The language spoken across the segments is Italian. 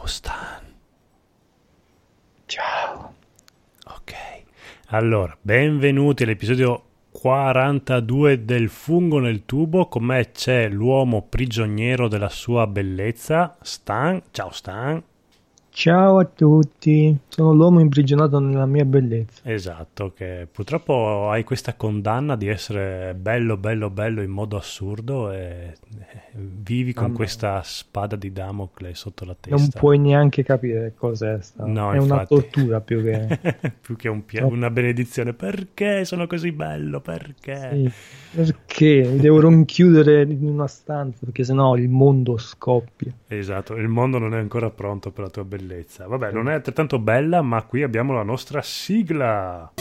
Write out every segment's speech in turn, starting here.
Ciao Stan. Ciao. Ok. Allora, benvenuti all'episodio 42 del fungo nel tubo. Con me c'è l'uomo prigioniero della sua bellezza, Stan. Ciao Stan. Ciao a tutti, sono l'uomo imprigionato nella mia bellezza. Esatto, che purtroppo hai questa condanna di essere bello, bello, bello in modo assurdo e vivi con Mamma. questa spada di Damocle sotto la testa. Non puoi neanche capire cos'è sta. No, È una infatti. tortura più che... più che un No. una benedizione. Perché sono così bello? Perché? Sì, perché mi devo rinchiudere in una stanza perché sennò il mondo scoppia. Esatto, il mondo non è ancora pronto per la tua bellezza. Vabbè, non è altrettanto bella, ma qui abbiamo la nostra sigla.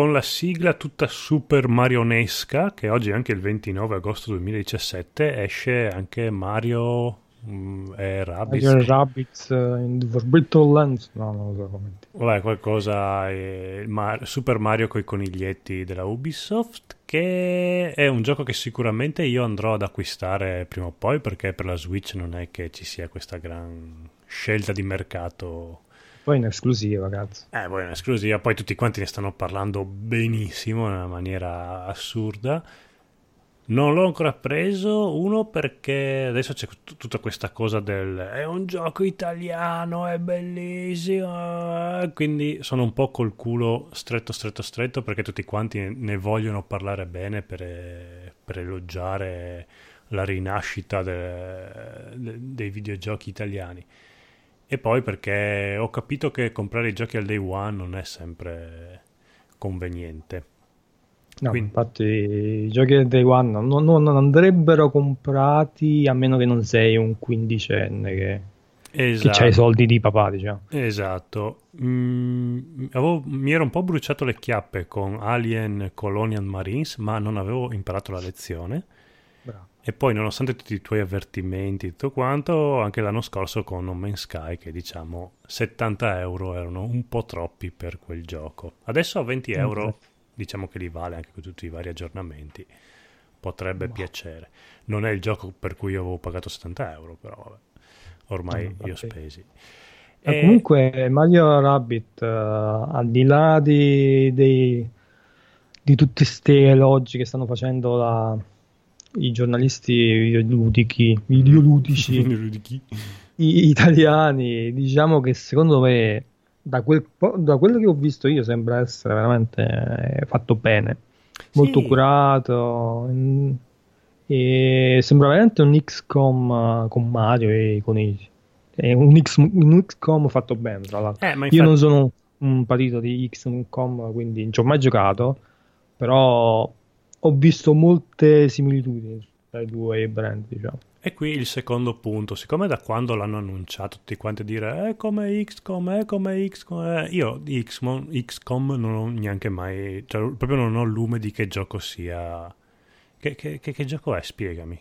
Con la sigla tutta super marionesca, che oggi è anche il 29 agosto 2017, esce anche Mario mm, e Rabbids. Mario Rabbits eh, in the Forbidden Lands, no, non lo so come dire. Vabbè, qualcosa, eh, Mar- Super Mario con i coniglietti della Ubisoft, che è un gioco che sicuramente io andrò ad acquistare prima o poi, perché per la Switch non è che ci sia questa gran scelta di mercato. Poi in esclusiva, cazzo. Eh, poi è un'esclusiva, poi tutti quanti ne stanno parlando benissimo, in una maniera assurda. Non l'ho ancora preso, uno perché adesso c'è tut- tutta questa cosa del è un gioco italiano, è bellissimo, quindi sono un po' col culo stretto, stretto, stretto perché tutti quanti ne- vogliono parlare bene per, per elogiare la rinascita de- de- dei videogiochi italiani. E poi perché ho capito che comprare i giochi al day one non è sempre conveniente. No, Quindi- infatti i giochi del Day One non, non- non andrebbero comprati a meno che non sei un quindicenne che, che Esatto. c'ha i soldi di papà, diciamo. Esatto. Mm, avevo- mi ero un po' bruciato le chiappe con Alien Colonial Marines, ma non avevo imparato la lezione. E poi, nonostante tutti i tuoi avvertimenti e tutto quanto, anche l'anno scorso con No Man's Sky, che diciamo 70 euro erano un po' troppi per quel gioco. Adesso a 20 euro, Infatti. diciamo che li vale anche con tutti i vari aggiornamenti. Potrebbe Ma- piacere. Non è il gioco per cui io avevo pagato 70 euro, però vabbè. Ormai No, li ho spesi. Ma E- comunque Mario Rabbit, eh, al di là di, dei- di tutti questi elogi che stanno facendo la- i giornalisti videoludici, videoludici i- italiani, diciamo che secondo me, da, quel da quello che ho visto io, sembra essere veramente eh, fatto bene, molto Sì. curato. E sembra veramente un XCOM con Mario e i conigli. È un, X, un XCOM fatto bene, tra l'altro. Eh, ma Io infatti- non sono un patito di XCOM, quindi non ci ho mai giocato, però ho visto molte similitudini tra i due brand, diciamo. E qui il secondo punto, siccome da quando l'hanno annunciato tutti quanti a dire è come XCOM, è come XCOM, eh", io di XCOM, non ho neanche mai, cioè proprio non ho lume di che gioco sia. Che, che- che- che gioco è? Spiegami.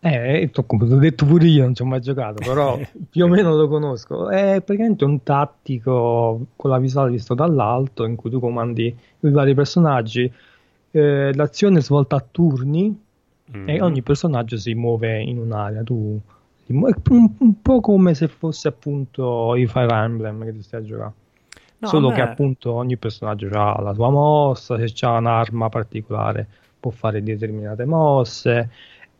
Eh, t'ho- come t'ho detto pure io, non ci ho mai giocato, però più o meno lo conosco. È praticamente un tattico con la visuale visto dall'alto in cui tu comandi i vari personaggi. Eh, l'azione è svolta a turni e Mm. ogni personaggio si muove in un'area. Tu un, un po' come se fosse appunto i Fire Emblem che ti stai a giocare. No, Solo che appunto ogni personaggio ha la sua mossa, se c'ha un'arma particolare può fare determinate mosse.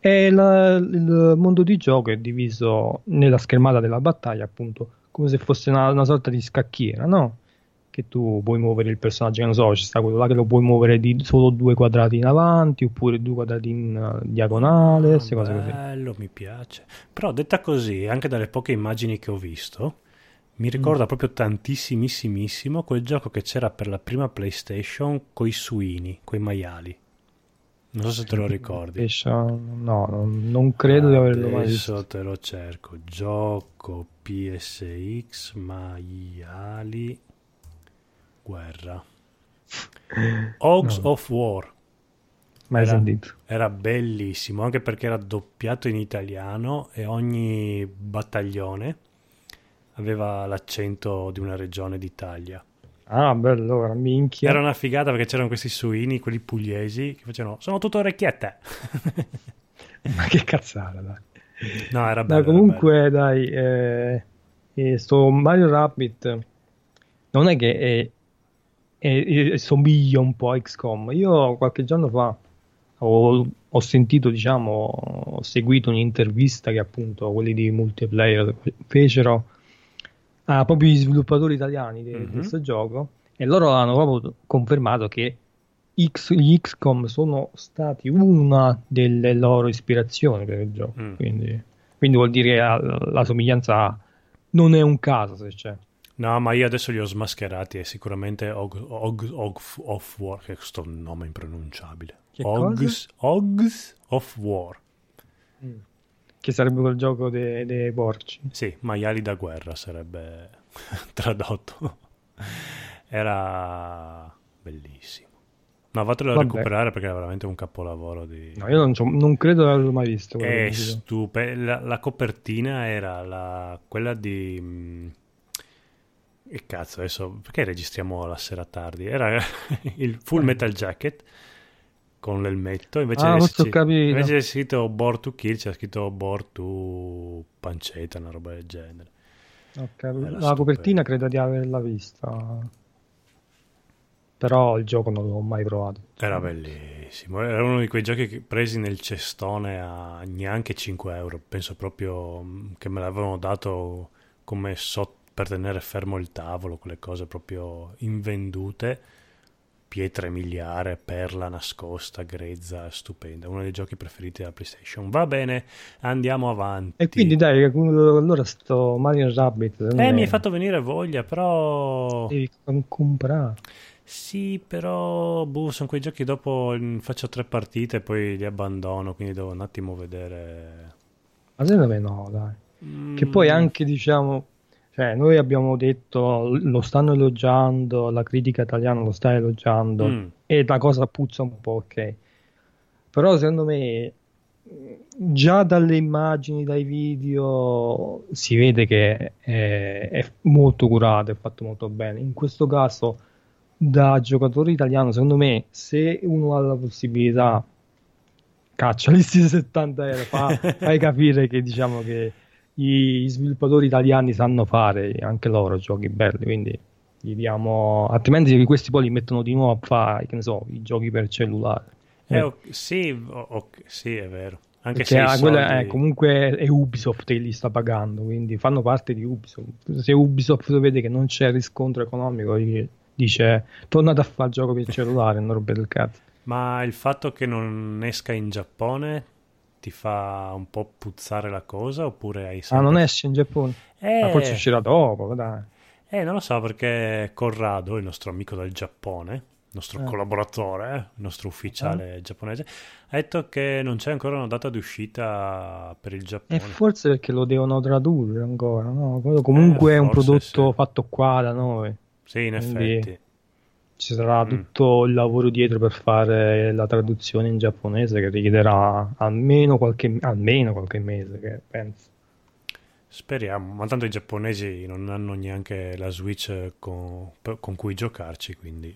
E la- il mondo di gioco è diviso nella schermata della battaglia, appunto, come se fosse una, una sorta di scacchiera, no? Che tu puoi muovere il personaggio, non so, ci sta quello là che lo puoi muovere di solo due quadrati in avanti, oppure due quadrati in eh, diagonale, queste cose così. Bello, mi piace. Però detta così, anche dalle poche immagini che ho visto, mi ricorda Mm. proprio tantissimissimo quel gioco che c'era per la prima PlayStation coi suini, coi maiali. Non so se te lo ricordi. No, non, non credo di averlo mai visto. Adesso te lo cerco. Gioco PSX, maiali, guerra. Hogs no. of War. Mai era, sentito. Era bellissimo, anche perché era doppiato in italiano e ogni battaglione aveva l'accento di una regione d'Italia. Ah, bello, allora, minchia. Era una figata perché c'erano questi suini, quelli pugliesi, che facevano, sono tutte orecchiette. Ma che cazzata, dai. No, era bello. Dai, comunque, dai, eh, eh, sto Mario Rabbit non è che è, è, è, somiglia un po' a XCOM. Io qualche giorno fa ho, ho sentito, diciamo, ho seguito un'intervista che appunto quelli di multiplayer fecero a proprio gli sviluppatori italiani di, mm-hmm. questo gioco e loro hanno proprio confermato che X, gli XCOM sono stati una delle loro ispirazioni per il gioco. Mm. Quindi, quindi, vuol dire che la, la, somiglianza non è un caso se c'è. No, ma io adesso li ho smascherati. È sicuramente Og, Og, Og of War, che è questo nome impronunciabile. Ogs, Ogs of War. Mm. Che sarebbe quel gioco dei de porci. Sì, maiali da guerra sarebbe tradotto. Era bellissimo. Ma vatelo a recuperare perché è veramente un capolavoro di... No, io non, non credo di averlo mai visto. È stupendo. La, la, copertina era la, quella di... Che cazzo, adesso perché registriamo la sera tardi? Era il Full Metal Jacket con l'elmetto invece, ah, di, invece di scritto Born to Kill c'è scritto Born to Pancetta una roba del genere okay. la stupenda. copertina credo di averla vista però il gioco non l'ho mai provato era bellissimo era uno di quei giochi presi nel cestone a neanche 5 euro penso proprio mm, che me l'avevano dato come so per tenere fermo il tavolo quelle cose proprio invendute pietre miliare, perla nascosta, grezza, stupenda. Uno dei giochi preferiti della PlayStation. Va bene, andiamo avanti. E quindi dai, allora sto Mario Rabbit. Eh, è... mi hai fatto venire voglia, però... Devi comprare. Sì, però boh, sono quei giochi dopo faccio tre partite e poi li abbandono, quindi devo un attimo vedere. Ma secondo me no, dai. Mm. Che poi anche diciamo cioè, noi abbiamo detto lo stanno elogiando, la critica italiana lo sta elogiando mm. e la cosa puzza un po', ok. Però secondo me già dalle immagini, dai video si vede che è, è molto curato, è fatto molto bene. In questo caso da giocatore italiano, secondo me, se uno ha la possibilità, caccia gli 70 euro, fa, fai capire che diciamo che gli sviluppatori italiani sanno fare anche loro giochi belli, quindi gli diamo, altrimenti questi poi li mettono di nuovo a fare, che ne so, i giochi per cellulare. Eh, eh. sì, okay, sì, è vero. Anche se soldi... è, comunque è Ubisoft che li sta pagando, quindi fanno parte di Ubisoft. Se Ubisoft vede che non c'è riscontro economico, dice tornate a fare il gioco per cellulare, non rompete il cazzo. Ma il fatto che non esca in Giappone ti fa un po' puzzare la cosa oppure hai sempre... Ah, non esce in Giappone? Eh... Ma forse uscirà dopo, dai. Eh, non lo so perché Corrado, il nostro amico del Giappone, il nostro eh. collaboratore, eh, il nostro ufficiale eh. giapponese, ha detto che non c'è ancora una data di uscita per il Giappone. E forse perché lo devono tradurre ancora, no? Comunque è un prodotto sì. fatto qua da noi. Sì, in Quindi... effetti ci sarà mm. tutto il lavoro dietro per fare la traduzione in giapponese che richiederà almeno qualche, almeno qualche mese, che penso. Speriamo, ma tanto i giapponesi non hanno neanche la Switch con, con cui giocarci, quindi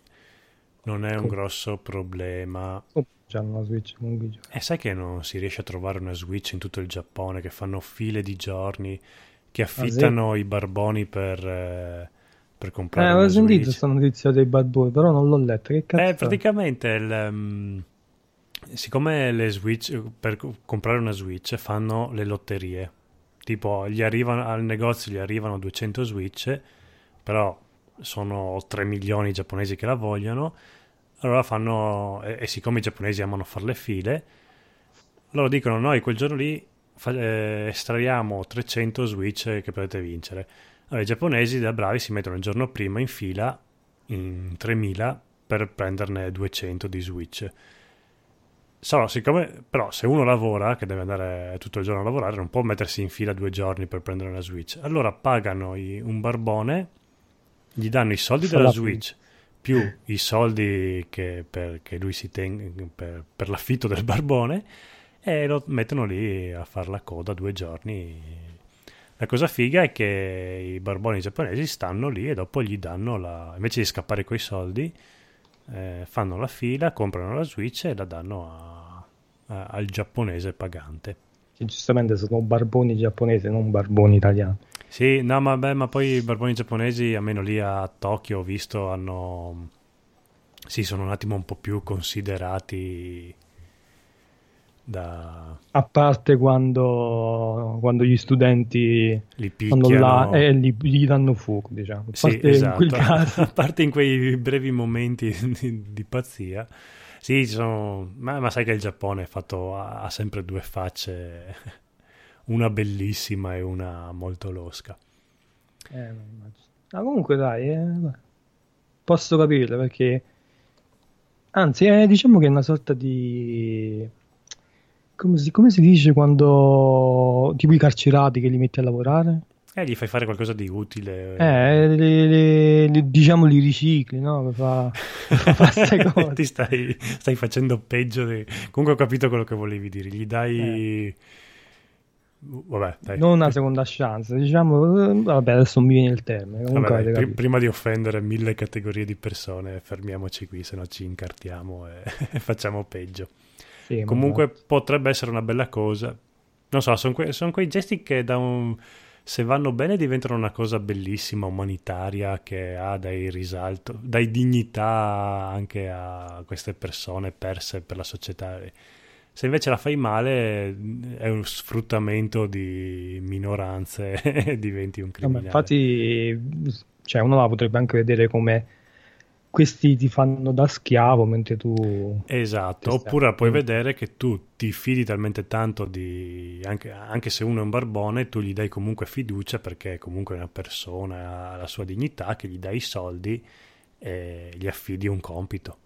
non è un grosso problema. Oh, hanno la Switch con cui giocare. E sai che non si riesce a trovare una Switch in tutto il Giappone, che fanno file di giorni, che affittano ah, sì? i barboni per... Eh, per comprare. Eh, avevo sentito questa notizia dei bad boy, però non l'ho letta. Che cazzo? Eh, praticamente il, um, siccome le Switch per comprare una Switch fanno le lotterie. Tipo, gli arrivano al negozio gli arrivano 200 Switch, però sono 3 milioni i giapponesi che la vogliono. Allora fanno e, e siccome i giapponesi amano fare le file, loro dicono noi quel giorno lì fa, eh, estraiamo 300 Switch che potete vincere allora, I giapponesi da bravi si mettono il giorno prima in fila in 3000 per prenderne 200 di Switch. So, siccome, però se uno lavora, che deve andare tutto il giorno a lavorare, non può mettersi in fila due giorni per prendere una Switch. Allora pagano i, un barbone, gli danno i soldi della Switch, più i soldi che, per, che lui si tenga per, per, l'affitto del barbone e lo mettono lì a fare la coda due giorni. La cosa figa è che i barboni giapponesi stanno lì e dopo gli danno la... invece di scappare quei soldi eh, fanno la fila, comprano la Switch e la danno a, a, al giapponese pagante. Che giustamente sono barboni giapponesi, non barboni italiani. Sì, no, ma, beh, ma poi i barboni giapponesi, almeno lì a Tokyo, ho visto, hanno... Sì, sono un attimo un po' più considerati da... A parte quando, quando gli studenti li picchiano e gli, gli, danno fuoco, diciamo. A sì, esatto. a parte in quei brevi momenti di, di pazzia. Sì, sono... ma, ma, sai che il Giappone fatto, ha, ha, sempre due facce, una bellissima e una molto losca. Eh, ma comunque dai, eh, posso capire perché... Anzi, eh, diciamo che è una sorta di come si, come si dice quando tipo i carcerati che li metti a lavorare? Eh, gli fai fare qualcosa di utile. Eh, le, le, le, diciamo li ricicli, no? Per fa, cose. Ti stai, stai, facendo peggio. Di... Comunque ho capito quello che volevi dire. Gli dai... Eh. Vabbè, dai. Non una seconda chance, diciamo, vabbè, adesso non mi viene il termine. Vabbè, dai, prima di offendere mille categorie di persone, fermiamoci qui, se no ci incartiamo e facciamo peggio. Sì, Comunque ma... potrebbe essere una bella cosa. Non so, sono, que- son quei gesti che da un... se vanno bene diventano una cosa bellissima, umanitaria, che ha dai risalto, dai dignità anche a queste persone perse per la società. Se invece la fai male è un sfruttamento di minoranze e diventi un criminale. No, infatti, cioè, uno la potrebbe anche vedere come questi ti fanno da schiavo mentre tu... Esatto, oppure puoi mm. vedere che tu ti fidi talmente tanto di... Anche, anche, se uno è un barbone, tu gli dai comunque fiducia perché comunque è una persona, ha la sua dignità, che gli dai i soldi e gli affidi un compito.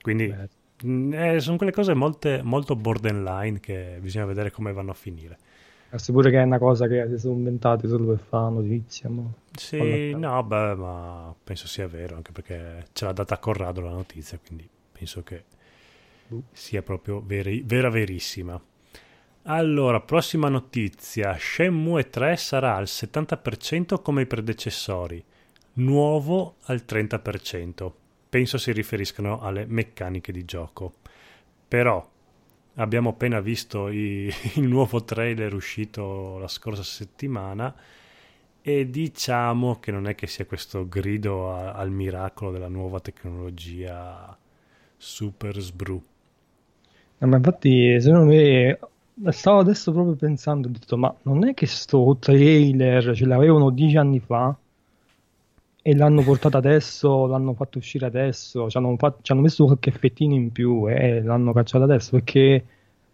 Quindi mm, eh, sono quelle cose molte, molto borderline che bisogna vedere come vanno a finire. Penso pure che è una cosa che si sono inventati solo per fare notizia. Ma... Sì, no, beh, ma penso sia vero, anche perché ce l'ha data a Corrado la notizia, quindi penso che uh. sia proprio veri, vera verissima. Allora, prossima notizia. Shenmue 3 sarà al 70% come i predecessori, nuovo al 30%. Penso si riferiscano alle meccaniche di gioco. Però abbiamo appena visto i, il nuovo trailer uscito la scorsa settimana e diciamo che non è che sia questo grido a, al miracolo della nuova tecnologia super sbru. No, ma infatti, secondo me, stavo adesso proprio pensando, ho detto, ma non è che sto trailer ce l'avevano dieci anni fa e l'hanno portato adesso, l'hanno fatto uscire adesso, ci hanno, fatto, ci hanno messo qualche effettino in più e l'hanno cacciato adesso perché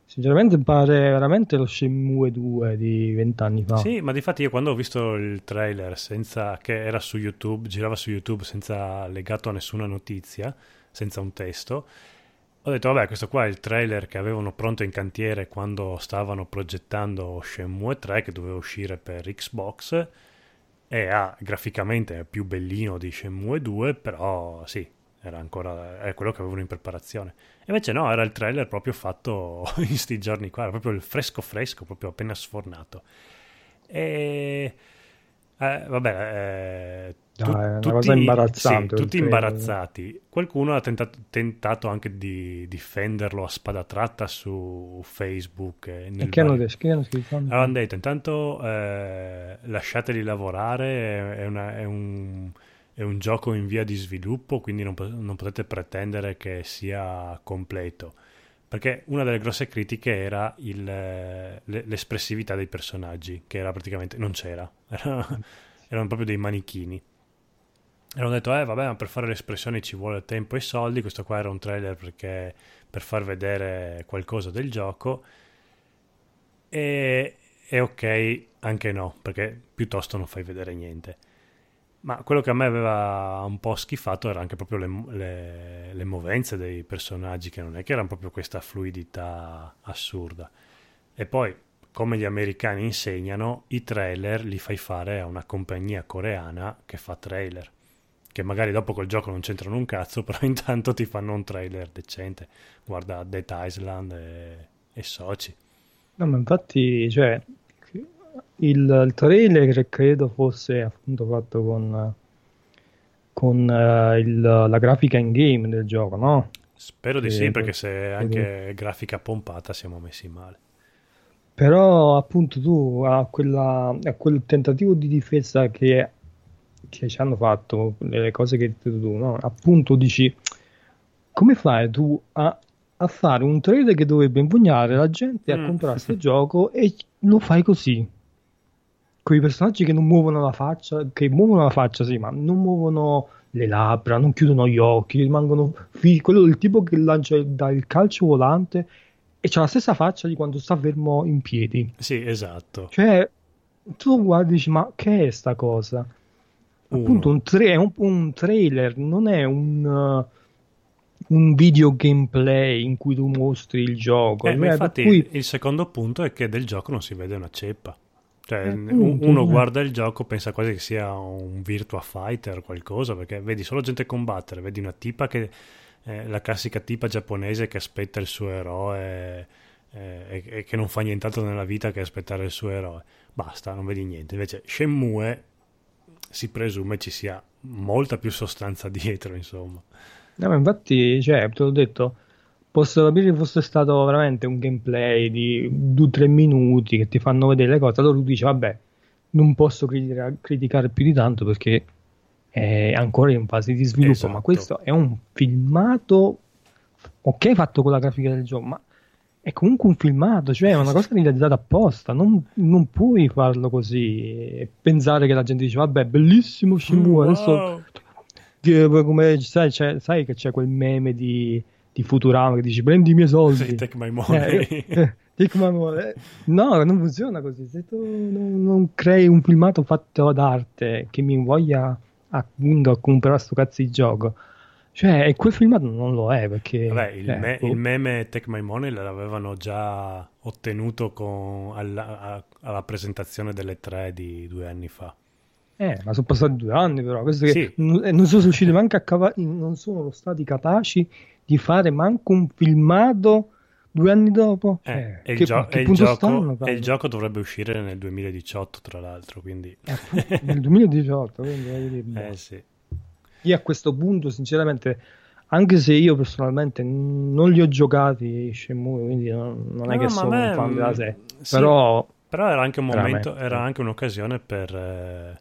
sinceramente pare veramente lo Shenmue 2 di vent'anni fa. Sì, ma di fatti io quando ho visto il trailer senza, che era su YouTube, girava su YouTube senza legato a nessuna notizia, senza un testo, ho detto vabbè questo qua è il trailer che avevano pronto in cantiere quando stavano progettando Shenmue 3 che doveva uscire per Xbox e ha graficamente è più bellino di Shenmue 2 però sì era ancora è quello che avevano in preparazione. Invece no era il trailer proprio fatto in sti giorni qua era proprio il fresco fresco proprio appena sfornato. E eh, vabbè eh, tu, no, è una tutti, cosa imbarazzante sì, tutti imbarazzati qualcuno ha tentato, tentato, anche di difenderlo a spada tratta su Facebook e, e che hanno detto? Avevano detto intanto eh, lasciateli lavorare è, una, è un è un gioco in via di sviluppo, quindi non, non, potete pretendere che sia completo. Perché una delle grosse critiche era il, l'espressività dei personaggi, che era praticamente non c'era, era, erano proprio dei manichini. E hanno detto, eh vabbè, ma per fare le espressioni ci vuole tempo e soldi. Questo qua era un trailer perché, per far vedere qualcosa del gioco. E, e ok, anche no, perché piuttosto non fai vedere niente. Ma quello che a me aveva un po' schifato era anche proprio le, le, le movenze dei personaggi, che non è che erano proprio questa fluidità assurda. E poi, come gli americani insegnano, i trailer li fai fare a una compagnia coreana che fa trailer. Che magari dopo col gioco non c'entrano un cazzo, però intanto ti fanno un trailer decente. Guarda Dead Island e, e Soci. No, ma infatti, cioè, il, il trailer credo fosse appunto fatto con, con uh, il, la grafica in game del gioco, no? Spero di e, sì, perché se anche e... grafica pompata siamo messi male. Però appunto tu a, quella, a quel tentativo di difesa che, che ci hanno fatto, le cose che hai detto tu, no? appunto dici come fai tu a, a, fare un trailer che dovrebbe impugnare la gente a mm. comprare questo gioco e lo fai così? quei personaggi che non muovono la faccia, che muovono la faccia, sì, ma non muovono le labbra, non chiudono gli occhi, rimangono fi- quello del tipo che lancia il calcio volante e c'ha la stessa faccia di quando sta fermo in piedi. Sì, esatto. Cioè, tu guardi e dici, ma che è sta cosa? Uno. Appunto, un, tra- è un, un, trailer, non è un, uh, un, video gameplay in cui tu mostri il gioco. Eh, infatti, cui... il secondo punto è che del gioco non si vede una ceppa. Cioè, eh, uno guarda il gioco, pensa quasi che sia un Virtua Fighter o qualcosa, perché vedi solo gente combattere, vedi una tipa che è la classica tipa giapponese che aspetta il suo eroe eh, e, che non fa nient'altro nella vita che aspettare il suo eroe. Basta, non vedi niente. Invece Shenmue si presume ci sia molta più sostanza dietro, insomma. No, ma infatti, cioè, te l'ho detto, posso capire che fosse stato veramente un gameplay di 2-3 minuti che ti fanno vedere le cose, allora tu dici vabbè, non posso critica- criticare più di tanto perché è ancora in fase di sviluppo, esatto. ma questo è un filmato ok fatto con la grafica del gioco, ma è comunque un filmato, cioè è una cosa realizzata apposta, non, non puoi farlo così e pensare che la gente dice vabbè bellissimo Shenmue, wow. adesso come sai, sai che c'è quel meme di di Futurama che dici prendi i miei soldi. Sì, take my money. Eh, eh, take my money. No, non funziona così. Se tu non, non, crei un filmato fatto d'arte che mi voglia appunto a comprare sto cazzo di gioco. Cioè, quel filmato non lo è perché... Vabbè, il, cioè, me- il meme Take My Money l'avevano già ottenuto con, alla, alla presentazione delle tre di due anni fa. Eh, ma sono passati due anni però, questo sì. non, non sono riusciti neanche a cavare, non sono stati capaci di fare manco un filmato due anni dopo. Eh, eh, e, il gio- che gioco, stanno, e, il gioco, dovrebbe uscire nel 2018, tra l'altro. Quindi... Eh, nel 2018, quindi boh. eh, sì. Io a questo punto, sinceramente, anche se io personalmente non li ho giocati Shenmue, quindi non, non è no, che sono me, un fan della serie, sì, però, però era anche un momento, era anche un'occasione per, eh,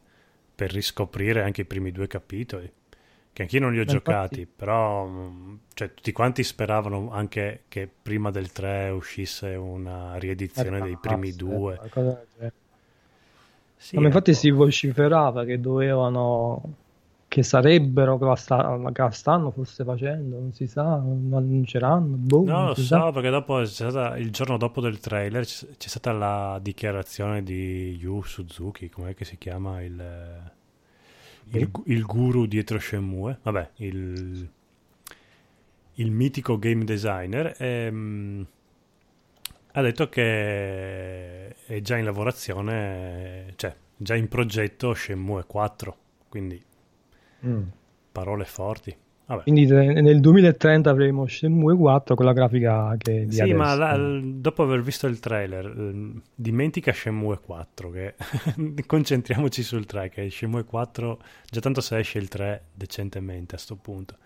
per riscoprire anche i primi due capitoli che anch'io non li ho Ma giocati, infatti... però mm, cioè, tutti quanti speravano anche che prima del 3 uscisse una riedizione dei primi eh, due. Sì, Ma infatti si vociferava che dovevano che sarebbero che la, sta, che stanno forse facendo, non si sa, non annunceranno. Boh, no, lo so sa. perché dopo stata, il giorno dopo del trailer c'è, c'è stata la dichiarazione di Yu Suzuki, com'è che si chiama il il, il guru dietro Shenmue, vabbè, il, il mitico game designer, ehm, ha detto che è già in lavorazione, cioè già in progetto Shenmue 4, quindi mm. parole forti. Vabbè. Quindi nel 2030 avremo Shenmue 4 con la grafica che Sì, adesso. ma la, dopo aver visto il trailer, ehm, dimentica Shenmue 4, che concentriamoci sul 3, che Shenmue 4, già tanto se esce il 3 decentemente a sto punto.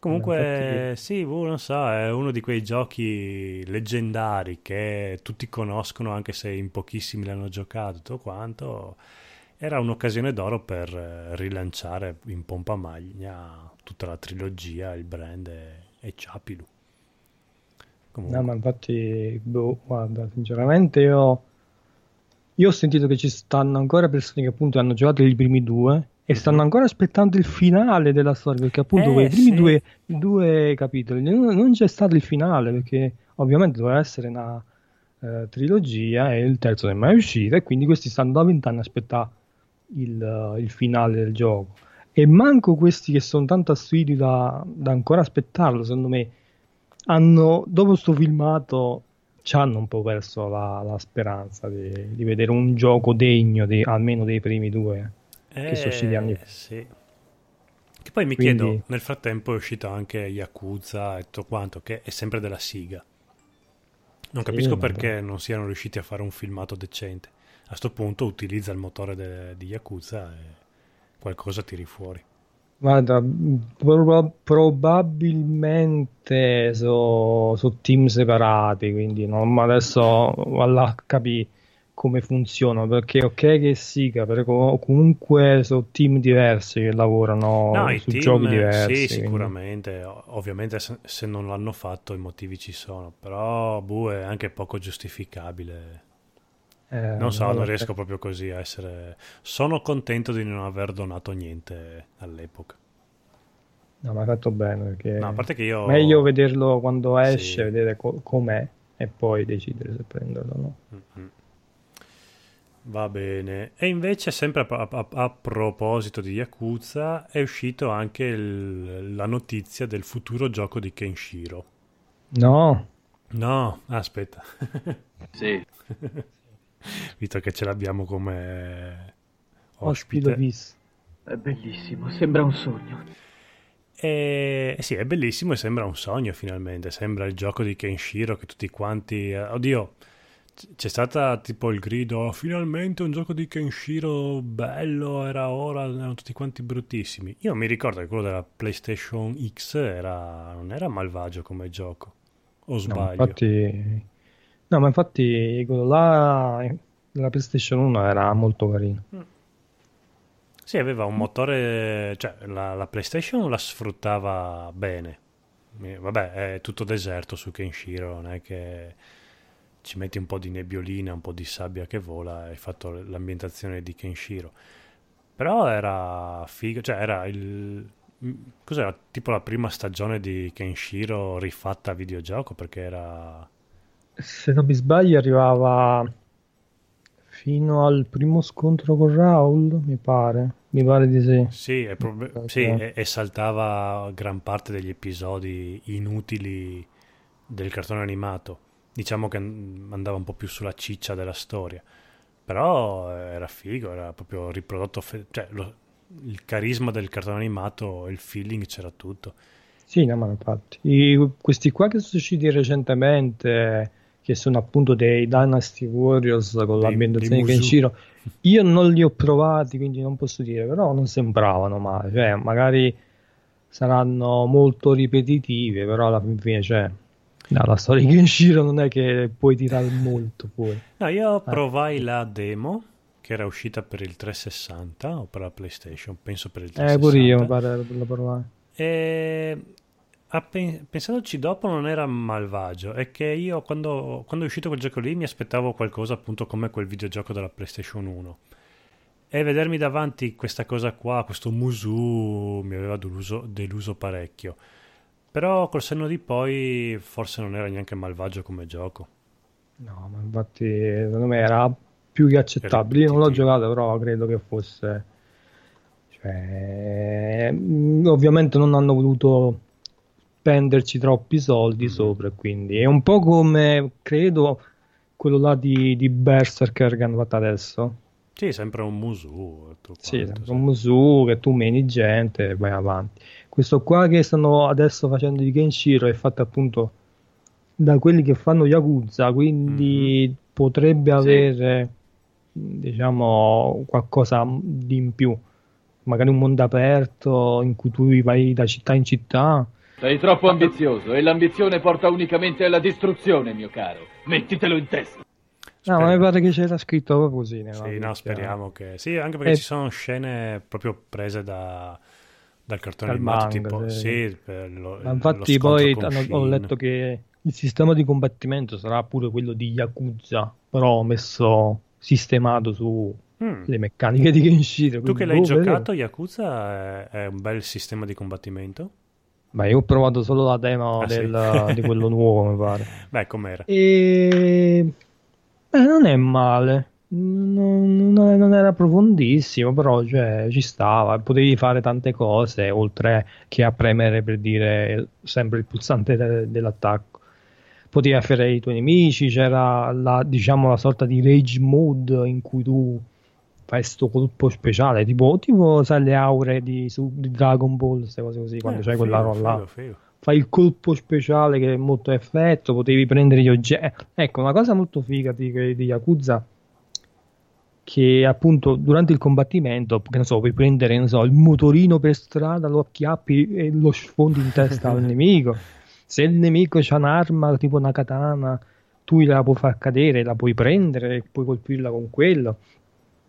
Comunque, eh, sì, boh, non so, è uno di quei giochi leggendari che tutti conoscono anche se in pochissimi l'hanno giocato, tutto quanto. Era un'occasione d'oro per eh, rilanciare in pompa maglia tutta la trilogia, il brand e, e Ciapilu. Comunque. No, ma infatti, boh, guarda, sinceramente io, io ho sentito che ci stanno ancora persone che appunto hanno giocato i primi due e mhm. stanno ancora aspettando il finale della storia perché appunto eh, quei primi sì. due, due, capitoli non, non, c'è stato il finale perché ovviamente doveva essere una eh, trilogia e il terzo non è mai uscito e quindi questi stanno da vent'anni a aspettare il, il finale del gioco. E manco questi che sono tanto assidui da, da ancora aspettarlo, secondo me, hanno, dopo sto filmato, ci hanno un po' perso la, la speranza di, di, vedere un gioco degno di, almeno dei primi due eh, che sono usciti anni fa. Sì. Che poi mi Quindi... chiedo, nel frattempo è uscito anche Yakuza e tutto quanto, che è sempre della Siga. Non sì, capisco perché non siano riusciti a fare un filmato decente. A questo punto utilizza il motore de, di Yakuza e qualcosa tiri fuori. Guarda, prob- probabilmente sono so team separati, quindi non, adesso capire come funziona, perché ok che sì, però comunque sono team diversi che lavorano no, su team, giochi diversi. Sì, quindi. sicuramente, ovviamente se, se, non l'hanno fatto i motivi ci sono, però boh, è anche poco giustificabile eh, non so, non riesco proprio così a essere. Sono contento di non aver donato niente all'epoca. No, ma ha fatto bene perché no, a parte che io... meglio vederlo quando esce, sì. vedere co- com'è e poi decidere se prenderlo o no. Mm-hmm. Va bene. E invece, sempre a, a, a, proposito di Yakuza, è uscito anche il, la notizia del futuro gioco di Kenshiro. No. No, aspetta. sì. visto che ce l'abbiamo come ospite. È bellissimo, sembra un sogno. E, sì, è bellissimo e sembra un sogno finalmente. Sembra il gioco di Kenshiro che tutti quanti. Eh, oddio, c'è stata tipo il grido: oh, finalmente un gioco di Kenshiro bello. Era ora, erano tutti quanti bruttissimi. Io mi ricordo che quello della PlayStation X era, non era malvagio come gioco. O sbaglio? No, infatti, No, ma infatti quello là della PlayStation 1 era molto carino. Mm. Sì, aveva un motore, cioè la, la PlayStation la sfruttava bene. Vabbè, è tutto deserto su Kenshiro, non è che ci metti un po' di nebbiolina, un po' di sabbia che vola hai fatto l'ambientazione di Kenshiro. Però era figo, cioè era il... Cos'era? Tipo la prima stagione di Kenshiro rifatta a videogioco perché era se non mi sbaglio arrivava fino al primo scontro con Raul, mi pare. Mi pare di sì. Sì, e, prob- sì, e, e saltava gran parte degli episodi inutili del cartone animato. Diciamo che andava un po' più sulla ciccia della storia. Però era figo, era proprio riprodotto, fe- cioè lo, il carisma del cartone animato, il feeling c'era tutto. Sì, no, ma infatti. I, questi qua che sono usciti recentemente che sono appunto dei Dynasty Warriors con l'ambientazione di Kenshiro. Io non li ho provati, quindi non posso dire, però non sembravano male. Cioè, magari saranno molto ripetitivi, però alla fine c'è. No, la storia di Kenshiro non è che puoi tirare molto fuori. No, io provai eh. la demo che era uscita per il 360 o per la PlayStation, penso per il 360. Eh, pure io mi pare la provai. E pensandoci dopo non era malvagio, è che io quando, quando, è uscito quel gioco lì mi aspettavo qualcosa appunto come quel videogioco della PlayStation 1 e vedermi davanti questa cosa qua, questo Musu mi aveva deluso, deluso parecchio, però col senno di poi forse non era neanche malvagio come gioco. No, ma infatti secondo me era più che accettabile, io non l'ho giocato però credo che fosse... Cioè, ovviamente non hanno voluto spenderci troppi soldi mm. sopra. Quindi è un po' come credo quello là di, di Berserker che hanno fatto adesso. Sì, sempre un musu. Sì, sempre un musu che tu meni gente e vai avanti. Questo qua che stanno adesso facendo di Kenshiro è fatto appunto da quelli che fanno Yakuza, quindi mm. potrebbe sì. avere diciamo qualcosa di in più. Magari un mondo aperto in cui tu vai da città in città sei troppo ambizioso e l'ambizione porta unicamente alla distruzione, mio caro. Mettitelo in testa. No, ma mi pare che c'era scritto così. Sì, no, speriamo che... Sì, anche perché e... ci sono scene proprio prese da, dal cartone Dal animato, manga, tipo... Sì, sì lo, ma infatti poi hanno, ho letto che il sistema di combattimento sarà pure quello di Yakuza, però messo sistemato su mm. le meccaniche di Kenshiro. Tu che l'hai boh, giocato, vedere. Yakuza è, è un bel sistema di combattimento? Beh, io ho provato solo la demo ah, del, sì? di quello nuovo, mi pare. Beh, com'era? E... Beh, non è male. non, non era profondissimo, però cioè, ci stava, potevi fare tante cose oltre che a premere per dire sempre il pulsante de- dell'attacco. Potevi afferrare i tuoi nemici, c'era la, diciamo, la sorta di rage mode in cui tu fai questo colpo speciale, tipo, tipo sai, le aure di, su, di Dragon Ball, queste cose così, quando eh, c'hai quella rolla. Fai il colpo speciale che è molto effetto, potevi prendere gli oggetti. Ecco, una cosa molto figa di, di Yakuza che appunto durante il combattimento, che non so, puoi prendere so, il motorino per strada, lo acchiappi e lo sfondi in testa al nemico. Se il nemico ha un'arma tipo una katana, tu la puoi far cadere, la puoi prendere e puoi colpirla con quello.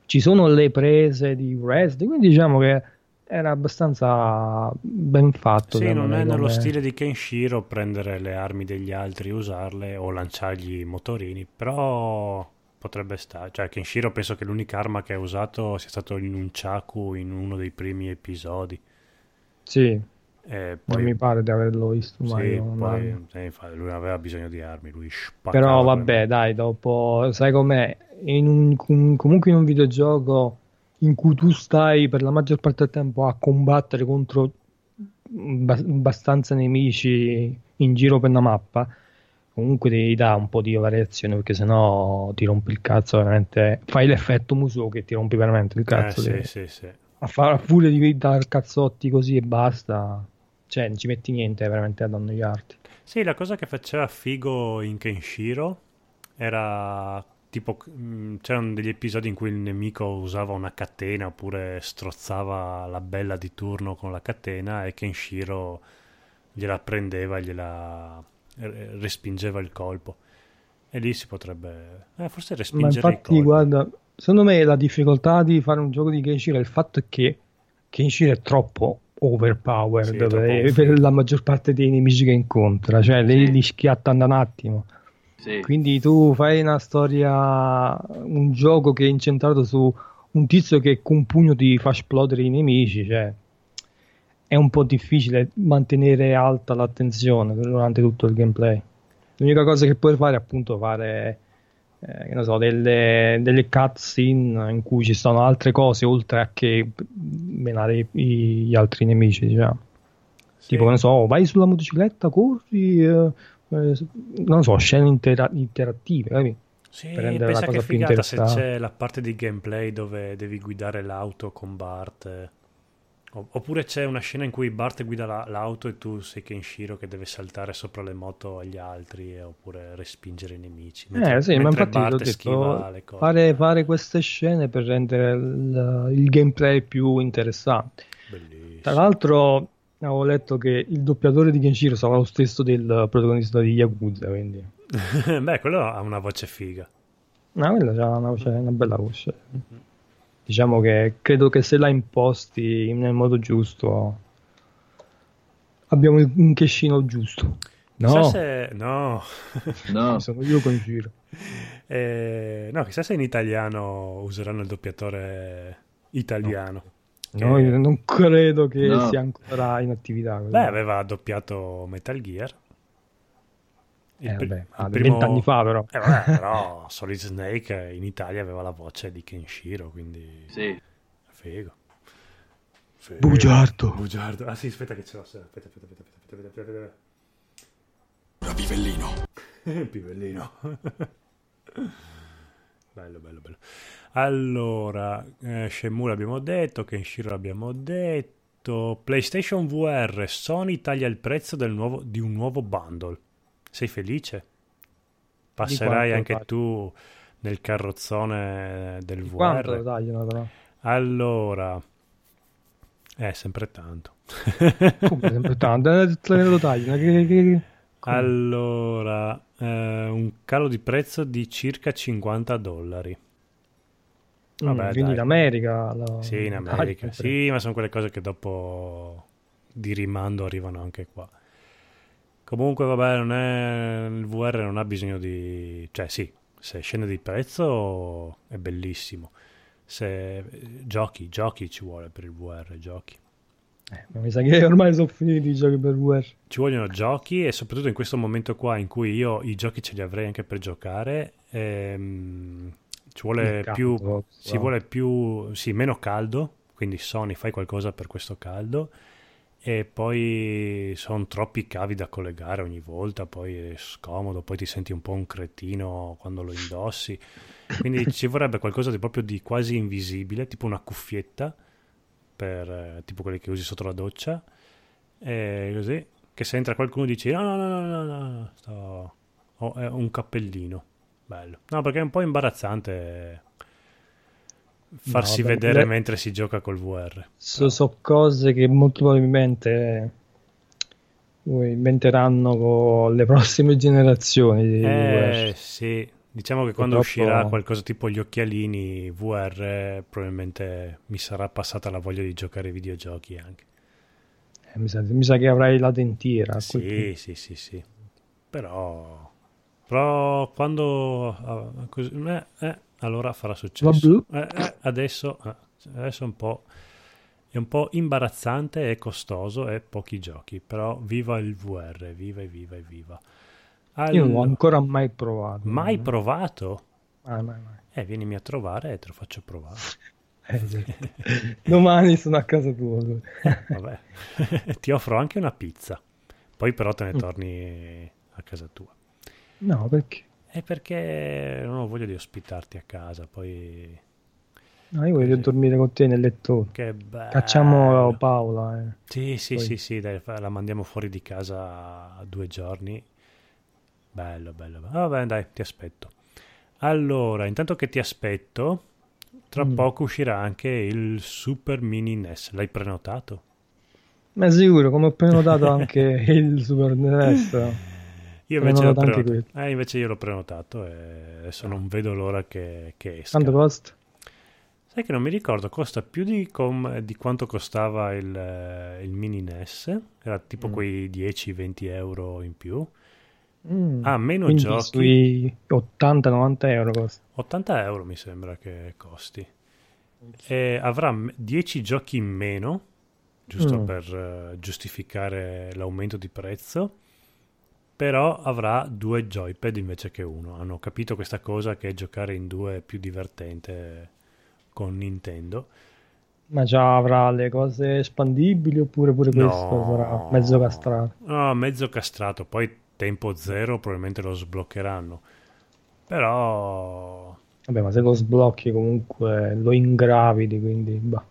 Ci sono le prese di wrestling, quindi diciamo che era abbastanza ben fatto. Sì, non è nello come... stile di Kenshiro prendere le armi degli altri, usarle o lanciargli i motorini, però potrebbe stare. Cioè, Kenshiro penso che l'unica arma che ha usato sia stato il Nunchaku in uno dei primi episodi. Sì. Poi, non mi pare di averlo visto mai. Sì, poi, eh, infatti, lui aveva bisogno di armi, lui Però vabbè, dai, dopo, sai com'è? In un, comunque in un videogioco in cui tu stai per la maggior parte del tempo a combattere contro abbastanza nemici in giro per la mappa, comunque devi dare un po' di variazione perché sennò ti rompi il cazzo veramente fai l'effetto muso che ti rompi veramente il cazzo eh, sì, sì, sì. a fare pure di dar cazzotti così e basta cioè non ci metti niente veramente ad annoiarti sì la cosa che faceva figo in Kenshiro era tipo mm, c'erano degli episodi in cui il nemico usava una catena oppure strozzava la bella di turno con la catena e Kenshiro gliela prendeva gliela respingeva il colpo. E lì si potrebbe... Eh, forse respingere Ma infatti, guarda, secondo me la difficoltà di fare un gioco di Kenshiro è il fatto che Kenshiro è troppo overpowered sì, per, la maggior parte dei nemici che incontra, cioè sì. li schiatta da un attimo. Sì. Quindi tu fai una storia, un gioco che è incentrato su un tizio che con un pugno ti fa esplodere i nemici, cioè è un po' difficile mantenere alta l'attenzione durante tutto il gameplay. L'unica cosa che puoi fare è appunto fare eh, so, delle, delle cutscene in cui ci sono altre cose oltre a che menare i, gli altri nemici, diciamo. Sì. Tipo, non so, vai sulla motocicletta, corri, eh, eh, non so, scene intera- interattive, capi? Sì, per rendere la cosa che figata se c'è la parte di gameplay dove devi guidare l'auto con Bart Oppure c'è una scena in cui Bart guida la, l'auto e tu sei Kenshiro che deve saltare sopra le moto agli altri eh, oppure respingere i nemici. Mentre, eh sì, ma infatti Bart detto, le cose. Fare, fare, queste scene per rendere il, il gameplay più interessante. Bellissimo. Tra l'altro avevo letto che il doppiatore di Kenshiro sarà lo stesso del protagonista di Yakuza, quindi... Beh, quello ha una voce figa. No, quello ha una, voce, una bella voce. Mm-hmm diciamo che credo che se la imposti nel modo giusto abbiamo un cascino giusto. No, se... no. no. sono io con giro. Eh, no, chissà se in italiano useranno il doppiatore italiano. No, che... no non credo che no. sia ancora in attività. Beh, aveva doppiato Metal Gear. Il, eh, vabbè, il primo... vent'anni fa però. Eh, vabbè, però Solid Snake in Italia aveva la voce di Kenshiro, quindi... Sì. Figo. Figo. Bugiardo. Bugiardo. Ah sì, aspetta che ce l'ho. Aspetta, aspetta, aspetta, aspetta, aspetta, aspetta. Ora Pivellino. Pivellino. bello, bello, bello. Allora, eh, Shenmue l'abbiamo detto, Kenshiro l'abbiamo detto, PlayStation VR, Sony taglia il prezzo nuovo, di un nuovo bundle. Sei felice? Passerai anche taglio? tu nel carrozzone del di VR? Quanto lo tagliano però? Allora, è sempre tanto. Come sempre tanto? lo tagliano? Che, che... Allora, eh, un calo di prezzo di circa 50 dollari. Mm, Vabbè, mm, quindi in America? Lo... Sì, in America. sì, ma sono quelle cose che dopo di rimando arrivano anche qua. Comunque, vabbè, non è, il VR non ha bisogno di... Cioè, sì, se scende di prezzo è bellissimo. Se giochi, giochi ci vuole per il VR, giochi. Eh, ma mi sa che ormai sono finiti i giochi per VR. Ci vogliono giochi e soprattutto in questo momento qua in cui io i giochi ce li avrei anche per giocare, ehm, ci vuole Il più, caldo, si wow. vuole più, sì, meno caldo, quindi Sony fai qualcosa per questo caldo e poi sono troppi cavi da collegare ogni volta, poi è scomodo, poi ti senti un po' un cretino quando lo indossi, quindi ci vorrebbe qualcosa di proprio di quasi invisibile, tipo una cuffietta, per, eh, tipo quelle che usi sotto la doccia, e così, che se entra qualcuno dici no, no, no, no, no, no, sto... ho è un cappellino, bello. No, perché è un po' imbarazzante farsi vabbè, vedere le- mentre si gioca col VR. So, so cose che molto probabilmente eh, inventeranno con le prossime generazioni di Eh VR. sì, diciamo che quando Purtroppo- uscirà qualcosa tipo gli occhialini VR, eh, probabilmente mi sarà passata la voglia di giocare ai videogiochi anche. Eh, mi, sa, mi sa che avrai la dentiera. Sì, sì, sì, sì. Però, però quando ah, eh, eh, allora farà successo. Eh, eh, adesso, eh, adesso è un po' è un po' imbarazzante e costoso e pochi giochi, però viva il VR, viva e viva e viva. punto. Io non l'ho Allora- ancora mai provato. mai Eh. provato? Mai, mai, mai. Eh, vienimi a trovare e te lo faccio provare. Eh. Domani sono a casa tua. Vabbè, ti offro anche una pizza. Poi però te ne Mm. torni a casa tua. No, perché? È perché non ho voglia di ospitarti a casa, poi No, io voglio Sì. dormire con te nel lettone. che bello. Cacciamo Paola. eh. Sì, sì, Poi- sì, sì, dai, la mandiamo fuori di casa a due giorni. Bello, bello. bello. Vabbè, dai, ti aspetto. Allora, intanto che ti aspetto, tra Mm. poco uscirà anche il Super Mini NES. L'hai prenotato? Ma sicuro, come ho prenotato anche il Super NES. Io invece l'ho Prenotato. Eh, invece io l'ho prenotato e adesso non vedo l'ora che, che esca. Quanto costa? Sai che non mi ricordo, costa più di, com- di quanto costava il, il mini NES, era tipo Mm. quei 10-20 euro in più. Mm. Ah, meno Quindi giochi, sui 80-90 euro costa. 80 euro mi sembra che costi. E avrà m- 10 giochi in meno, giusto Mm. per eh, giustificare l'aumento di prezzo, però avrà due joypad invece che uno. Hanno capito questa cosa che giocare in due è più divertente con Nintendo. Ma già avrà le cose espandibili oppure pure questo No. sarà mezzo castrato? No, mezzo castrato, poi tempo zero probabilmente lo sbloccheranno. Però Vabbè, ma se lo sblocchi comunque lo ingravidi, quindi bah.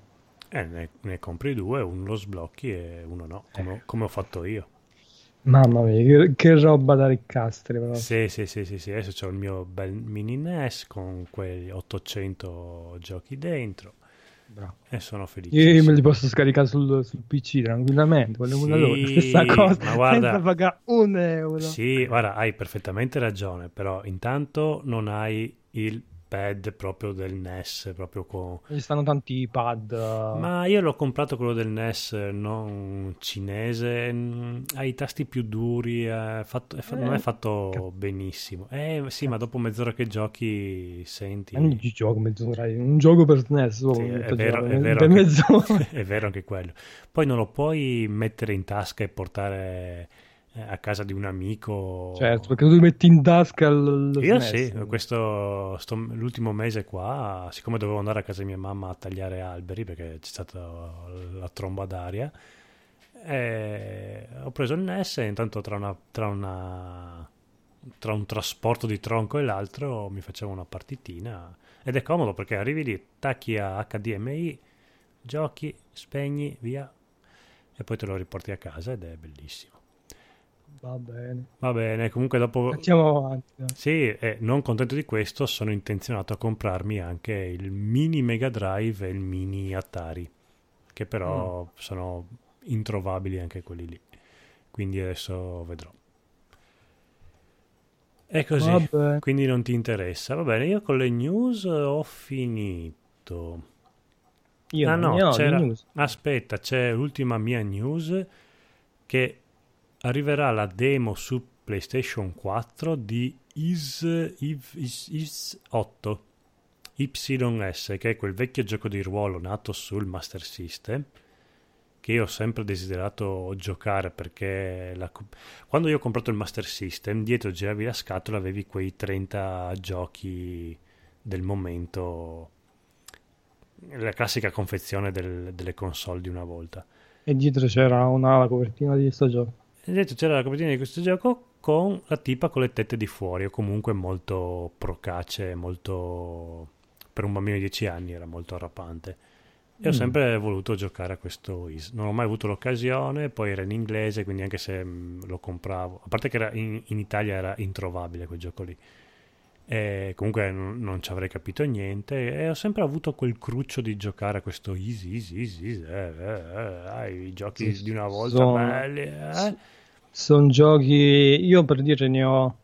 eh, ne, ne compri due, uno lo sblocchi e uno no, come, come ho fatto io. Mamma mia, che, che roba da ricastre però. Sì, sì, sì, sì, sì, adesso ho il mio bel mini NES con quei 800 giochi dentro Bravo. e sono Io felicissimo. me li posso scaricare sul, sul PC tranquillamente, l'emulatore, Sì, stessa cosa, ma guarda- senza pagare un euro. Sì, guarda, hai perfettamente ragione, però intanto non hai il pad proprio del NES, proprio con... Ci stanno tanti pad. Ma io l'ho comprato quello del NES non cinese, mm, ha i tasti più duri, è fatto- è fa- non è Eh, fatto cap- benissimo. Eh sì, ma dopo mezz'ora che giochi senti... Non ci gioco mezz'ora, un gioco per SNES, Sì, è vero, è vero anche- è vero anche quello. Poi non lo puoi mettere in tasca e portare eh, a casa di un amico. Certo, perché tu metti in tasca il, Io SNES. sì, questo, sto- l'ultimo mese qua, siccome dovevo andare a casa di mia mamma a tagliare alberi perché c'è stata la tromba d'aria, eh, ho preso il NES e intanto tra, una, tra, una- tra un trasporto di tronco e l'altro mi facevo una partitina ed è comodo perché arrivi lì, tacchi a HDMI, giochi, spegni, via e poi te lo riporti a casa ed è bellissimo. Va bene. Va bene, comunque dopo... Andiamo avanti. dai. Sì, e non contento di questo, sono intenzionato a comprarmi anche il mini Mega Drive e il mini Atari, che però sono introvabili anche quelli lì. Quindi adesso vedrò. È così, Vabbè. quindi non ti interessa. Va bene, io con le news ho finito. Io ah no, di c'era... news. aspetta, c'è l'ultima mia news che arriverà la demo su PlayStation 4 di Is, Is, Is, Is 8 YS, che è quel vecchio gioco di ruolo nato sul Master System che io ho sempre desiderato giocare perché la quando io ho comprato il Master System dietro giravi la scatola avevi quei 30 giochi del momento, la classica confezione del- delle console di una volta. E dietro c'era una la copertina di questo gioco. E detto c'era la copertina di questo gioco con la tipa con le tette di fuori, o comunque molto procace, molto per un bambino di 10 anni era molto arrapante. E ho Mm. sempre voluto giocare a questo Is. Non ho mai avuto l'occasione, poi era in inglese, quindi anche se mh, lo compravo, a parte che era in, in Italia era introvabile quel gioco lì. E comunque non, non ci avrei capito niente e ho sempre avuto quel cruccio di giocare a questo Easy, Easy, Easy, Easy, eh, eh, eh, ah, i giochi Sì, di una volta sono- belli, eh. Sono giochi. Io per dire ne ho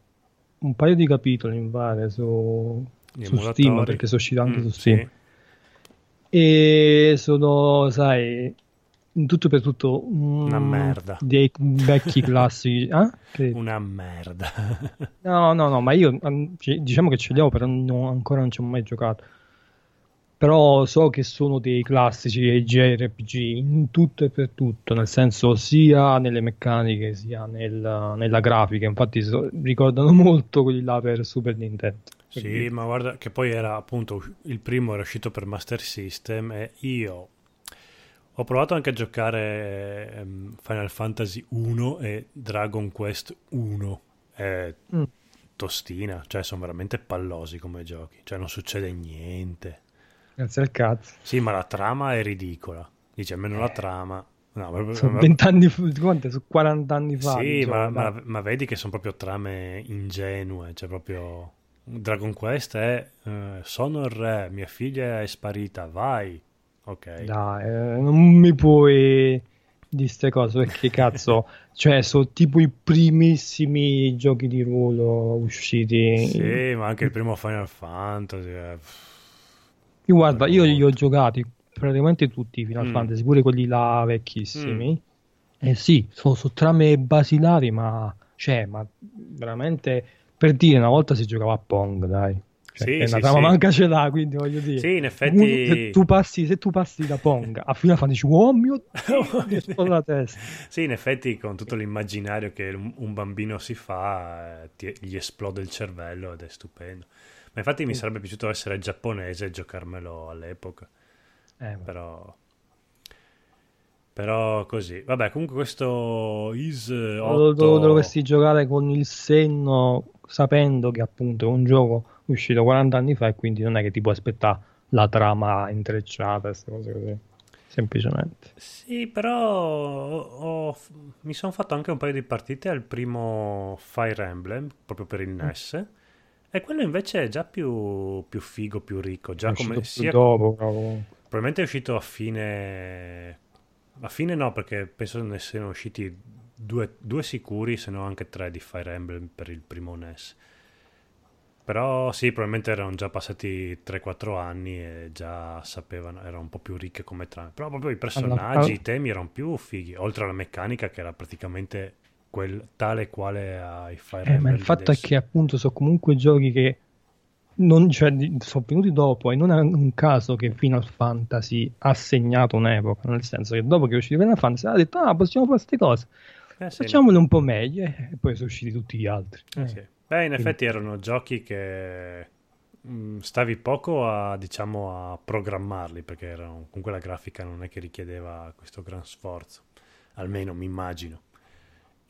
un paio di capitoli in pare su, su. Steam perché sono uscito anche Mm, su Steam. sì. E sono, sai, in tutto per tutto mm, Una merda. dei vecchi classici. eh? Che- Una merda. No, no, no, ma io ci- diciamo che ce li ho, però non- ancora non ci ho mai giocato. Però so che sono dei classici JRPG in tutto e per tutto, nel senso sia nelle meccaniche sia nel- nella grafica. Infatti so- ricordano molto quelli là per Super Nintendo. Sì, ma guarda che poi era appunto il primo era uscito per Master System e io ho provato anche a giocare ehm, Final Fantasy 1 e Dragon Quest 1 e Mm. tostina, cioè sono veramente pallosi come giochi, cioè non succede niente. Grazie al cazzo. Sì, ma la trama è ridicola. Dice almeno la trama. No, proprio- Sono ma- 20 anni fa, quanto? Su 40 anni fa. Sì, diciamo, ma, dai. ma- ma vedi che sono proprio trame ingenue, cioè proprio Dragon Quest è eh, sono il re, mia figlia è sparita, vai. Ok. Dai, eh, non mi puoi di queste cose perché cazzo, cioè sono tipo i primissimi giochi di ruolo usciti. Sì, ma anche il primo Final Fantasy. eh, Io guarda, io li ho giocati praticamente tutti i Final Mm. Fantasy, pure quelli là vecchissimi. E sì, sono, sono trame basilari, ma cioè, ma veramente per dire una volta si giocava a Pong, dai. Cioè, Sì, sì, una trama sì. manca ce l'ha, quindi voglio dire. Sì, in effetti... se, tu passi, se tu passi da Pong a Final Fantasy, oh mio Dio, la testa. Sì, in effetti con tutto l'immaginario che un, un bambino si fa, eh, ti- gli esplode il cervello ed è stupendo. Ma infatti mi sarebbe piaciuto essere giapponese e giocarmelo all'epoca. Eh, Però, però così. Vabbè, comunque questo Is 8... lo, dovresti giocare con il senno, sapendo che appunto è un gioco uscito 40 anni fa e quindi non è che ti puoi aspettare la trama intrecciata, queste cose così. Semplicemente. Sì, però ho- mi sono fatto anche un paio di partite al primo Fire Emblem, proprio per il Mm. E quello invece è già più, più figo, più ricco. Già È come, sia- dopo, probabilmente è uscito a fine... A fine no, perché penso ne siano usciti due, due sicuri, se no anche tre di Fire Emblem per il primo NES. Però sì, probabilmente erano già passati 3-4 anni e già sapevano, erano un po' più ricche come trame. Però proprio i personaggi, Allora- i temi erano più fighi, oltre alla meccanica che era praticamente quel tale quale ai Fire Eh, ma Emblem il fatto è adesso. che appunto sono comunque giochi che non, cioè, sono venuti dopo e non è un caso che Final Fantasy ha segnato un'epoca, nel senso che dopo che è uscito Final Fantasy ha detto ah possiamo fare queste cose, Eh, sì, facciamole un po' meglio e poi sono usciti tutti gli altri. Eh, sì. Beh, in effetti erano giochi che mh, stavi poco a, diciamo, a programmarli perché erano, comunque la grafica non è che richiedeva questo gran sforzo, almeno mi immagino.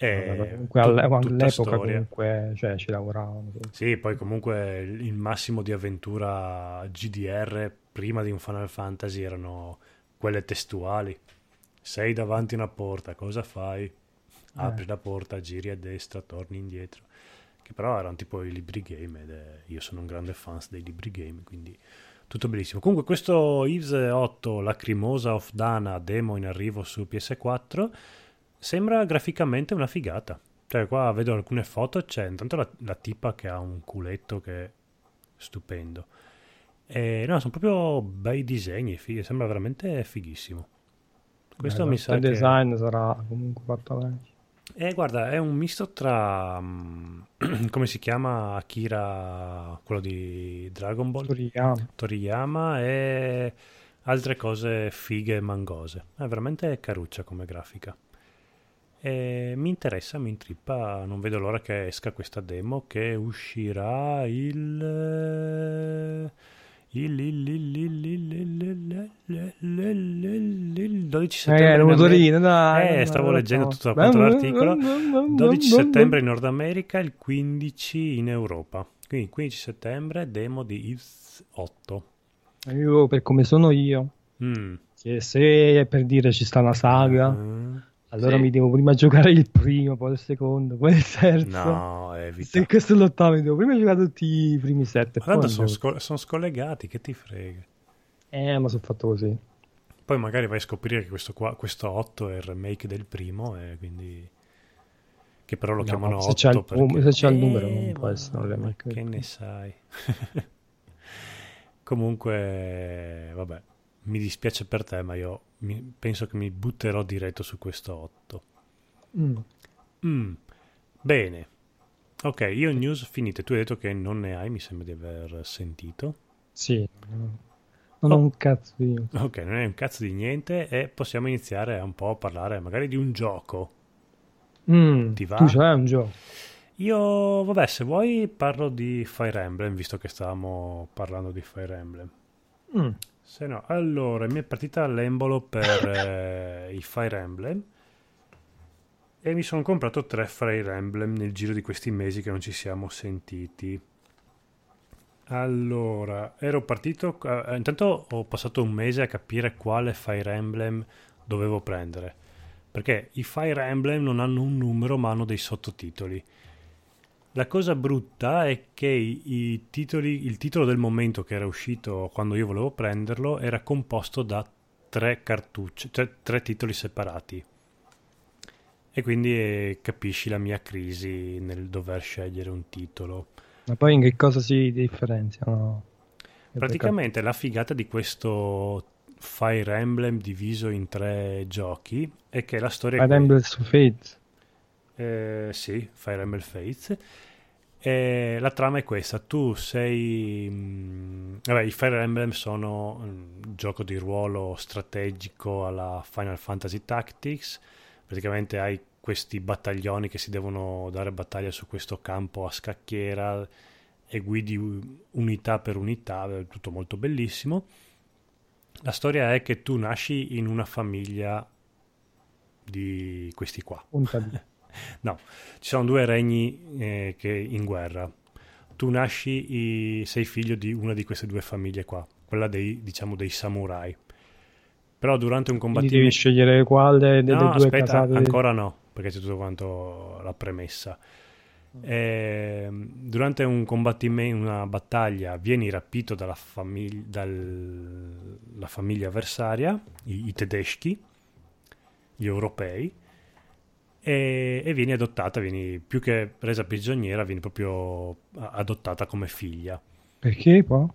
E tutta all'epoca comunque cioè, ci lavoravano. Sì, poi comunque il massimo di avventura GDR prima di un Final Fantasy erano quelle testuali. Sei davanti a una porta, cosa fai? Apri la porta, giri a destra, torni indietro. Che però erano tipo i libri game ed è- io sono un grande fan dei libri game, quindi tutto bellissimo. Comunque questo Eves 8 Lacrimosa of Dana demo in arrivo su PS4 sembra graficamente una figata. Cioè, qua vedo alcune foto, c'è intanto la, la tipa che ha un culetto che è stupendo. E no, sono proprio bei disegni, fighi, sembra veramente fighissimo. Questo Eh, mi il sa che... design sarà comunque fatto bene. Eh, guarda, è un misto tra... mm, come si chiama Akira, quello di Dragon Ball? Toriyama. Toriyama e altre cose fighe e mangose. È veramente caruccia come grafica. E mi interessa, mi intrippa, non vedo l'ora che esca questa demo che uscirà il... Il, il, il, il 12 settembre. Eh, l'odorino, dai. Eh, stavo leggendo tutto appunto l'articolo. 12 settembre in Nord America, il 15 in Europa. Quindi 15 settembre, demo di IS 8. Io, per come sono io, mm. che se per dire ci sta una saga. Mm allora Sì. mi devo prima giocare il primo, poi il secondo, poi il terzo. No, evita. Se questo è l'ottavo, mi devo prima giocare tutti i primi sette. Ma tanto sono, sco- sono scollegati, che ti frega. Eh, ma sono fatto così. Poi magari vai a scoprire che questo, qua, questo 8 è il remake del primo e quindi... Che però lo No, chiamano se 8 c'ha il- perché... se c'ha il numero non può ma- essere un remake. Che ne sai? Comunque, vabbè, mi dispiace per te, ma io mi- penso che mi butterò diretto su questo 8. Mm. Mm, bene. Ok, io news finite. Tu hai detto che non ne hai, mi sembra di aver sentito. Sì, non ho Oh. un cazzo io. Ok, non è un cazzo di niente e possiamo iniziare un po' a parlare magari di un gioco. Mm, Ti va? Tu c'hai un gioco. Io, vabbè, se vuoi parlo di Fire Emblem, visto che stavamo parlando di Fire Emblem. Mm. Se no, allora, mi è partita l'embolo per eh, i Fire Emblem e mi sono comprato tre Fire Emblem nel giro di questi mesi che non ci siamo sentiti. Allora, ero partito, eh, intanto ho passato un mese a capire quale Fire Emblem dovevo prendere, perché i Fire Emblem non hanno un numero ma hanno dei sottotitoli. La cosa brutta è che titoli, il titolo del momento che era uscito quando io volevo prenderlo era composto da tre cartucce, cioè tre titoli separati. E quindi eh, capisci la mia crisi nel dover scegliere un titolo. Ma poi in che cosa si differenziano? Praticamente la figata di questo Fire Emblem diviso in tre giochi è che la storia Fire Emblem su Fates. Eh, sì, Fire Emblem Fates. E la trama è questa: tu sei. mh, vabbè, i Fire Emblem sono un gioco di ruolo strategico alla Final Fantasy Tactics. Praticamente hai questi battaglioni che si devono dare battaglia su questo campo a scacchiera e guidi unità per unità, è tutto molto bellissimo. La storia è che tu nasci in una famiglia di questi qua. No, ci sono due regni eh, che in guerra. Tu nasci, i- sei figlio di una di queste due famiglie qua, quella dei, diciamo, dei samurai. Però durante un Quindi devi combattimento... scegliere quale delle No, due aspetta, casate. ancora no, perché c'è tutto quanto la premessa. Ehm, durante un combattimento, una battaglia, vieni rapito dalla, famig- dalla famiglia avversaria, i, i tedeschi, gli europei, e, e vieni adottata, vieni più che resa prigioniera, vieni proprio adottata come figlia. Perché poi?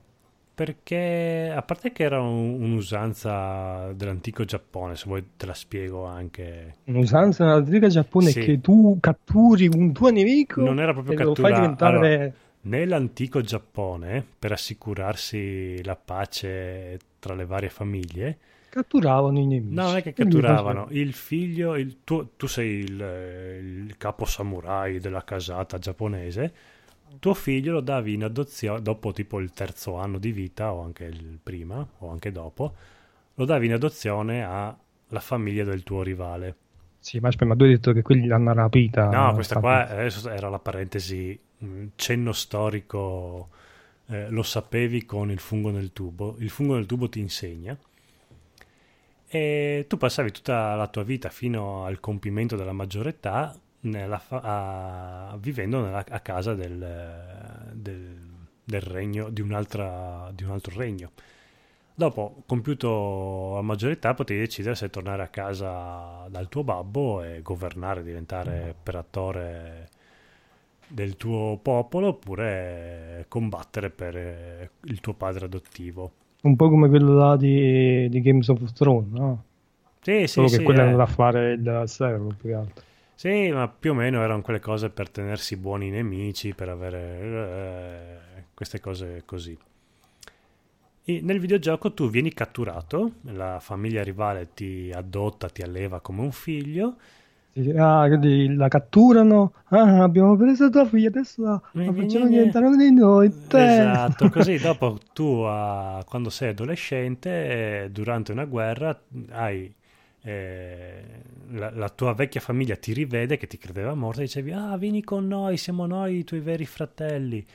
Perché a parte che era un- un'usanza dell'antico Giappone, se vuoi te la spiego anche. Un'usanza nell'antica Giappone Sì. che tu catturi un tuo nemico Non era proprio e lo fai diventare... allora, Nell'antico Giappone, per assicurarsi la pace tra le varie famiglie, Catturavano i nemici. no, non è che catturavano il figlio, il tuo- tu sei il, il capo samurai della casata giapponese, tuo figlio lo davi in adozione dopo tipo il terzo anno di vita o anche il prima o anche dopo, lo davi in adozione alla famiglia del tuo rivale. Sì, ma aspetta, ma tu hai detto che quelli l'hanno rapita. No, questa qua adesso era la parentesi, mh, cenno storico, eh, lo sapevi con il fungo nel tubo. Il fungo nel tubo ti insegna. E tu passavi tutta la tua vita fino al compimento della maggiore età nella fa- a- vivendo nella- a casa del, del- del regno, di, un'altra, di un altro regno. Dopo, compiuto la maggiore età, potevi decidere se tornare a casa dal tuo babbo e governare, diventare imperatore del tuo popolo oppure combattere per eh, il tuo padre adottivo. Un po' come quello là di, di Games of Thrones, no? Sì, sì, Solo che sì, quello eh. è andato a fare il servo più che altro. Sì, ma più o meno erano quelle cose per tenersi buoni nemici, per avere eh, queste cose così. E nel videogioco tu vieni catturato, la famiglia rivale ti adotta, ti alleva come un figlio, Ah, quindi la catturano, ah, abbiamo preso tua figlia, adesso la, la facciamo diventare uno di noi. Te. Esatto, così dopo tu a, quando sei adolescente, durante una guerra, hai eh, la, la, tua vecchia famiglia ti rivede che ti credeva morta e dicevi ah vieni con noi, siamo noi i tuoi veri fratelli.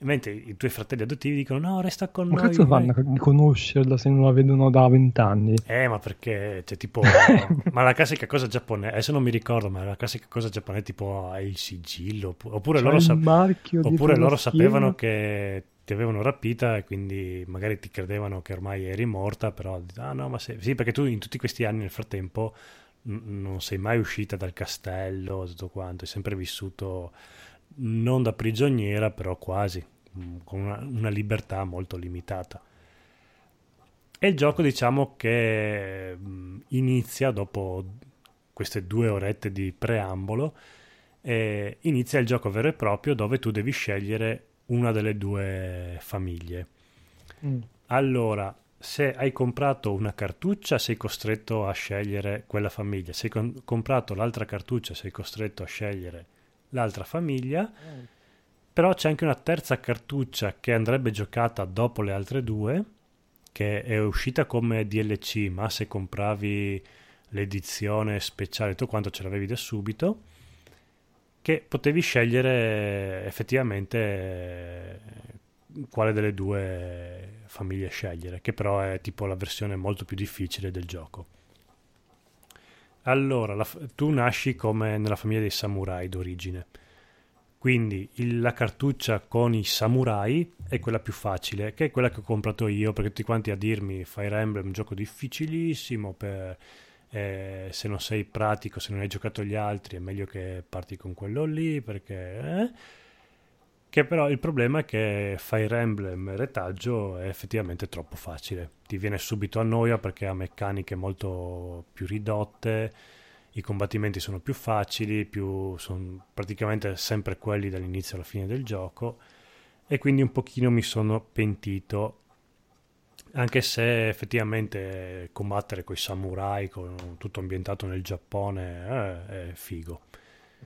Mentre i tuoi fratelli adottivi dicono no, resta con ma noi. Ma cazzo fanno a conoscerla se non la vedono da vent'anni? Eh, ma perché c'è tipo... ma la classica cosa giapponese, adesso non mi ricordo, ma la classica cosa giapponese tipo hai il sigillo, oppure, loro, sa... oppure loro sapevano che ti avevano rapita e quindi magari ti credevano che ormai eri morta, però ah no, ma sei... sì, perché tu in tutti questi anni nel frattempo n- non sei mai uscita dal castello, tutto quanto, hai sempre vissuto non da prigioniera, però quasi, mm, con una, una libertà molto limitata. E il gioco diciamo che mm, inizia dopo queste due orette di preambolo, eh, inizia il gioco vero e proprio dove tu devi scegliere una delle due famiglie. Mm. Allora, se hai comprato una cartuccia sei costretto a scegliere quella famiglia, se hai comprato l'altra cartuccia sei costretto a scegliere l'altra famiglia. Mm. Però c'è anche una terza cartuccia che andrebbe giocata dopo le altre due, che è uscita come DLC, ma se compravi l'edizione speciale, tutto quanto ce l'avevi da subito, che potevi scegliere effettivamente eh, quale delle due famiglie scegliere, che però è tipo la versione molto più difficile del gioco. Allora, la, tu nasci come nella famiglia dei samurai d'origine. Quindi il, la cartuccia con i samurai è quella più facile, che è quella che ho comprato io, perché tutti quanti a dirmi Fire Emblem è un gioco difficilissimo, per, eh, se non sei pratico, se non hai giocato gli altri è meglio che parti con quello lì, perché... Eh? Che però il problema è che Fire Emblem retaggio è effettivamente troppo facile. Ti viene subito a noia perché ha meccaniche molto più ridotte, i combattimenti sono più facili, più, sono praticamente sempre quelli dall'inizio alla fine del gioco e quindi un pochino mi sono pentito anche se effettivamente combattere con i samurai, con tutto ambientato nel Giappone, eh, è figo.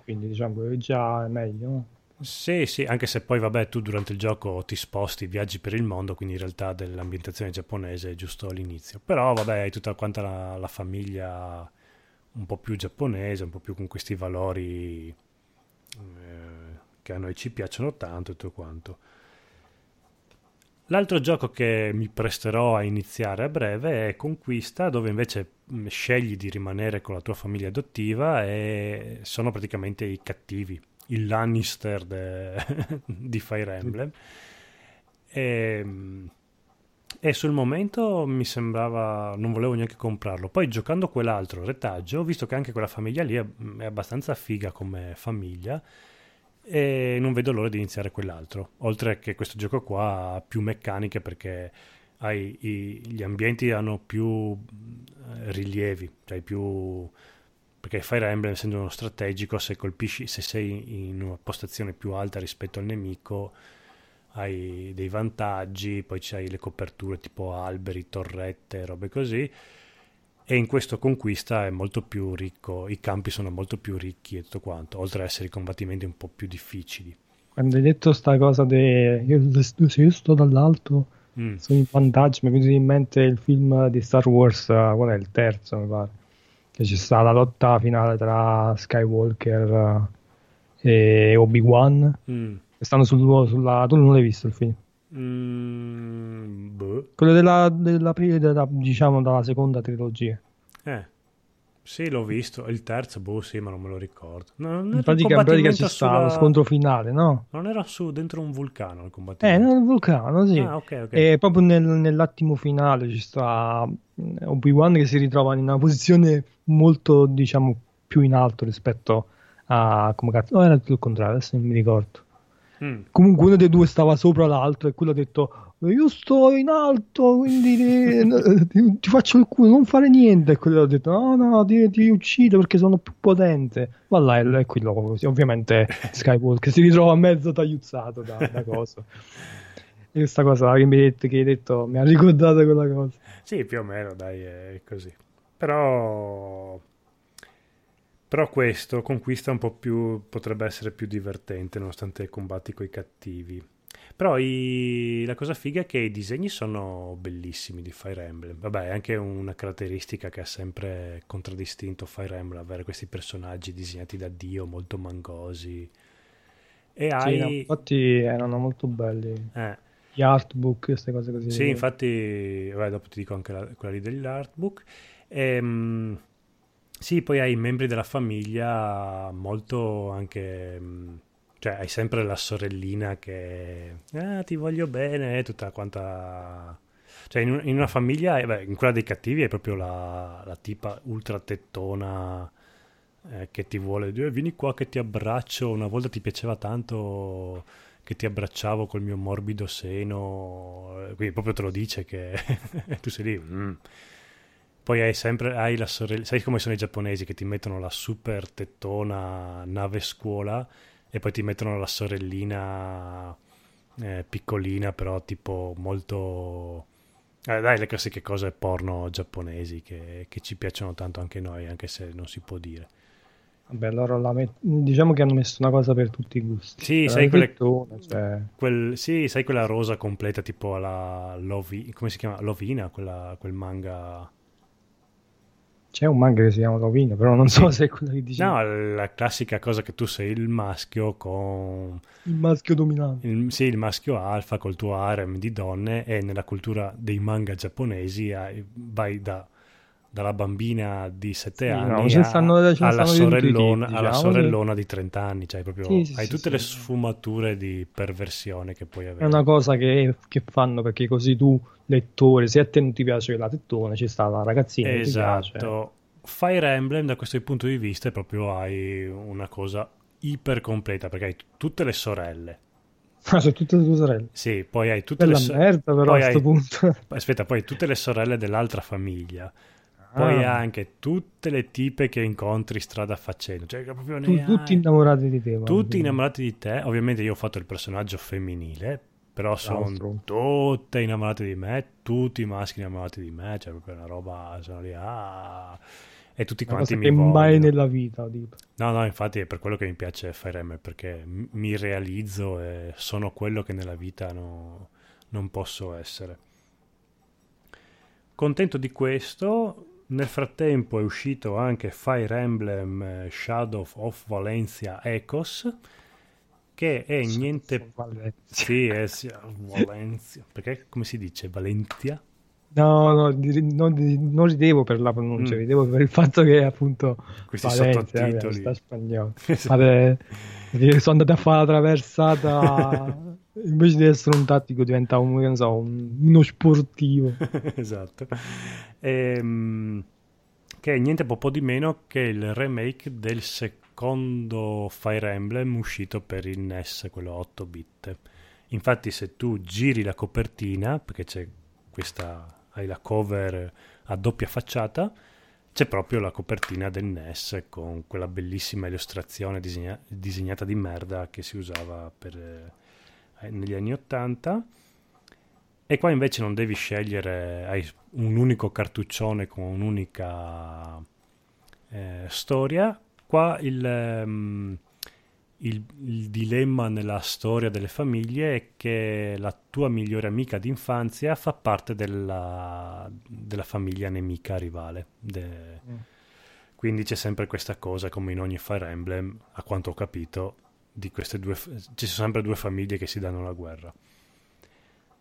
Quindi diciamo che già è meglio. Sì, sì, anche se poi vabbè tu durante il gioco ti sposti, viaggi per il mondo, quindi in realtà dell'ambientazione giapponese è giusto all'inizio. Però vabbè hai tutta quanta la, la famiglia un po' più giapponese, un po' più con questi valori eh, che a noi ci piacciono tanto e tutto quanto. L'altro gioco che mi presterò a iniziare a breve è Conquista, dove invece mm, scegli di rimanere con la tua famiglia adottiva e sono praticamente i cattivi il Lannister de, di Fire Emblem. E, e, sul momento mi sembrava, non volevo neanche comprarlo. Poi giocando quell'altro retaggio, ho visto che anche quella famiglia lì è, è abbastanza figa come famiglia e non vedo l'ora di iniziare quell'altro. Oltre che questo gioco qua ha più meccaniche perché hai, i, gli ambienti hanno più eh, rilievi, cioè più perché Fire Emblem essendo uno strategico se colpisci se sei in una postazione più alta rispetto al nemico hai dei vantaggi poi c'hai le coperture tipo alberi, torrette, robe così. E in questo conquista è molto più ricco i campi sono molto più ricchi e tutto quanto oltre ad essere i combattimenti un po' più difficili. Quando hai detto sta cosa di io, se io sto dall'alto mm. sono in vantaggio mi è venuto in mente il film di Star Wars uh, qual è il terzo mi pare che c'è stata la lotta finale tra Skywalker eh, e Obi-Wan. Mm. Stanno sul, sulla... Tu non l'hai visto il film? Mm, boh. Quello della, della, della, diciamo, dalla seconda trilogia. Eh. Sì, l'ho visto. Il terzo, boh, sì, ma non me lo ricordo. No, in pratica, in pratica c'è stato sulla... lo scontro finale, no? Non era su dentro un vulcano il combattimento. Eh, nel vulcano, sì. Ah, okay, okay. E proprio nel, nell'attimo finale ci sta mm, Obi-Wan che si ritrova in una posizione molto, diciamo, più in alto rispetto a come cazzo. No, era tutto il contrario, adesso non mi ricordo. Mm. Comunque uno dei due stava sopra l'altro e quello ha detto io sto in alto, quindi ti, ti, ti, faccio il culo, non fare niente. E quello ha detto: No, no, ti, ti uccido perché sono più potente. Ma là è quello, ovviamente, Skywalker si ritrova mezzo tagliuzzato da, da cosa. E questa cosa che mi hai detto, che hai detto mi ha ricordato quella cosa. Sì, più o meno, dai, è così. Però Però questo conquista un po' più, potrebbe essere più divertente nonostante combatti con i cattivi. Però i, la cosa figa è che i disegni sono bellissimi di Fire Emblem. Vabbè, è anche una caratteristica che ha sempre contraddistinto Fire Emblem, avere questi personaggi disegnati da Dio, molto mangosi. E sì, hai... no, infatti erano molto belli. Eh. Gli artbook, queste cose così. Sì, infatti, vabbè, dopo ti dico anche la, quella lì degli artbook. Ehm sì, poi hai membri della famiglia molto anche... Cioè hai sempre la sorellina che... Ah, ti voglio bene, tutta quanta... Cioè in, in una famiglia, eh, beh, in quella dei cattivi è proprio la, la tipa ultra tettona eh, che ti vuole dire vieni qua che ti abbraccio, una volta ti piaceva tanto che ti abbracciavo col mio morbido seno, eh, quindi proprio te lo dice che tu sei lì... Mm poi hai sempre hai la sorella, sai come sono i giapponesi che ti mettono la super tettona nave scuola e poi ti mettono la sorellina eh, piccolina, però tipo molto... Eh, dai, le classiche cose porno giapponesi che, che, ci piacciono tanto anche noi, anche se non si può dire. Vabbè, loro met... diciamo che hanno messo una cosa per tutti i gusti. Sì, sai, quelle... tettone, cioè... quel... sì sai, quella rosa completa tipo alla Lovi... come si chiama? Lovina, quella... quel manga c'è un manga che si chiama Lovino, però non so se è quello che dice. No, la classica cosa che tu sei il maschio con... Il maschio dominante. Il, sì, il maschio alfa col tuo harem di donne e nella cultura dei manga giapponesi vai da, dalla bambina di 7 sì, anni no, stanno, alla, sorellona, tipi, alla diciamo, sorellona di 30 anni, cioè proprio sì, sì, hai tutte le sfumature di perversione che puoi avere. È una cosa che, che fanno perché così tu lettore, se a te non ti piace la tettone, ci sta la ragazzina esatto. Fire Emblem da questo punto di vista è proprio hai una cosa iper completa perché hai tutte le sorelle. Ah, sono tutte le tue sorelle? Sì, poi hai tutte Bella le sorelle. merda, però a questo hai... punto. Aspetta, poi hai tutte le sorelle dell'altra famiglia. Poi ah. anche tutte le tipe che incontri strada facendo. Cioè, proprio tu, tutti innamorati di te. Tutti innamorati di te. Ovviamente io ho fatto il personaggio femminile però sono tutte innamorate di me, tutti i maschi innamorati di me, cioè proprio una roba, sono lì, ah, e tutti una quanti mi vogliono. mai nella vita, tipo. No, no, infatti è per quello che mi piace Fire Emblem, perché mi realizzo e sono quello che nella vita no, non posso essere. Contento di questo, nel frattempo è uscito anche Fire Emblem eh, Shadow of Valencia Echos, che è niente... Sì, è sì, Valencia. Perché come si dice? Valentia? No, no, non, non ridevo per la pronuncia, mm. ridevo per il fatto che appunto questi Valencia, sottotitoli sta spagnolo. Vabbè, sono andato a fare la traversata invece di essere un tattico diventa un, so, un, uno sportivo. esatto. Ehm, che è niente po' di meno che il remake del secondo secondo Fire Emblem uscito per il NES, quello 8 bit. Infatti se tu giri la copertina, perché c'è questa, hai la cover a doppia facciata, c'è proprio la copertina del NES con quella bellissima illustrazione disegna- disegnata di merda che si usava per, eh, negli anni 80. E qua invece non devi scegliere, hai un unico cartuccione con un'unica eh, storia qua il, um, il, il, dilemma nella storia delle famiglie è che la tua migliore amica d'infanzia fa parte della, della famiglia nemica rivale. De... Mm. Quindi c'è sempre questa cosa, come in ogni Fire Emblem, a quanto ho capito, di queste due, ci sono sempre due famiglie che si danno la guerra.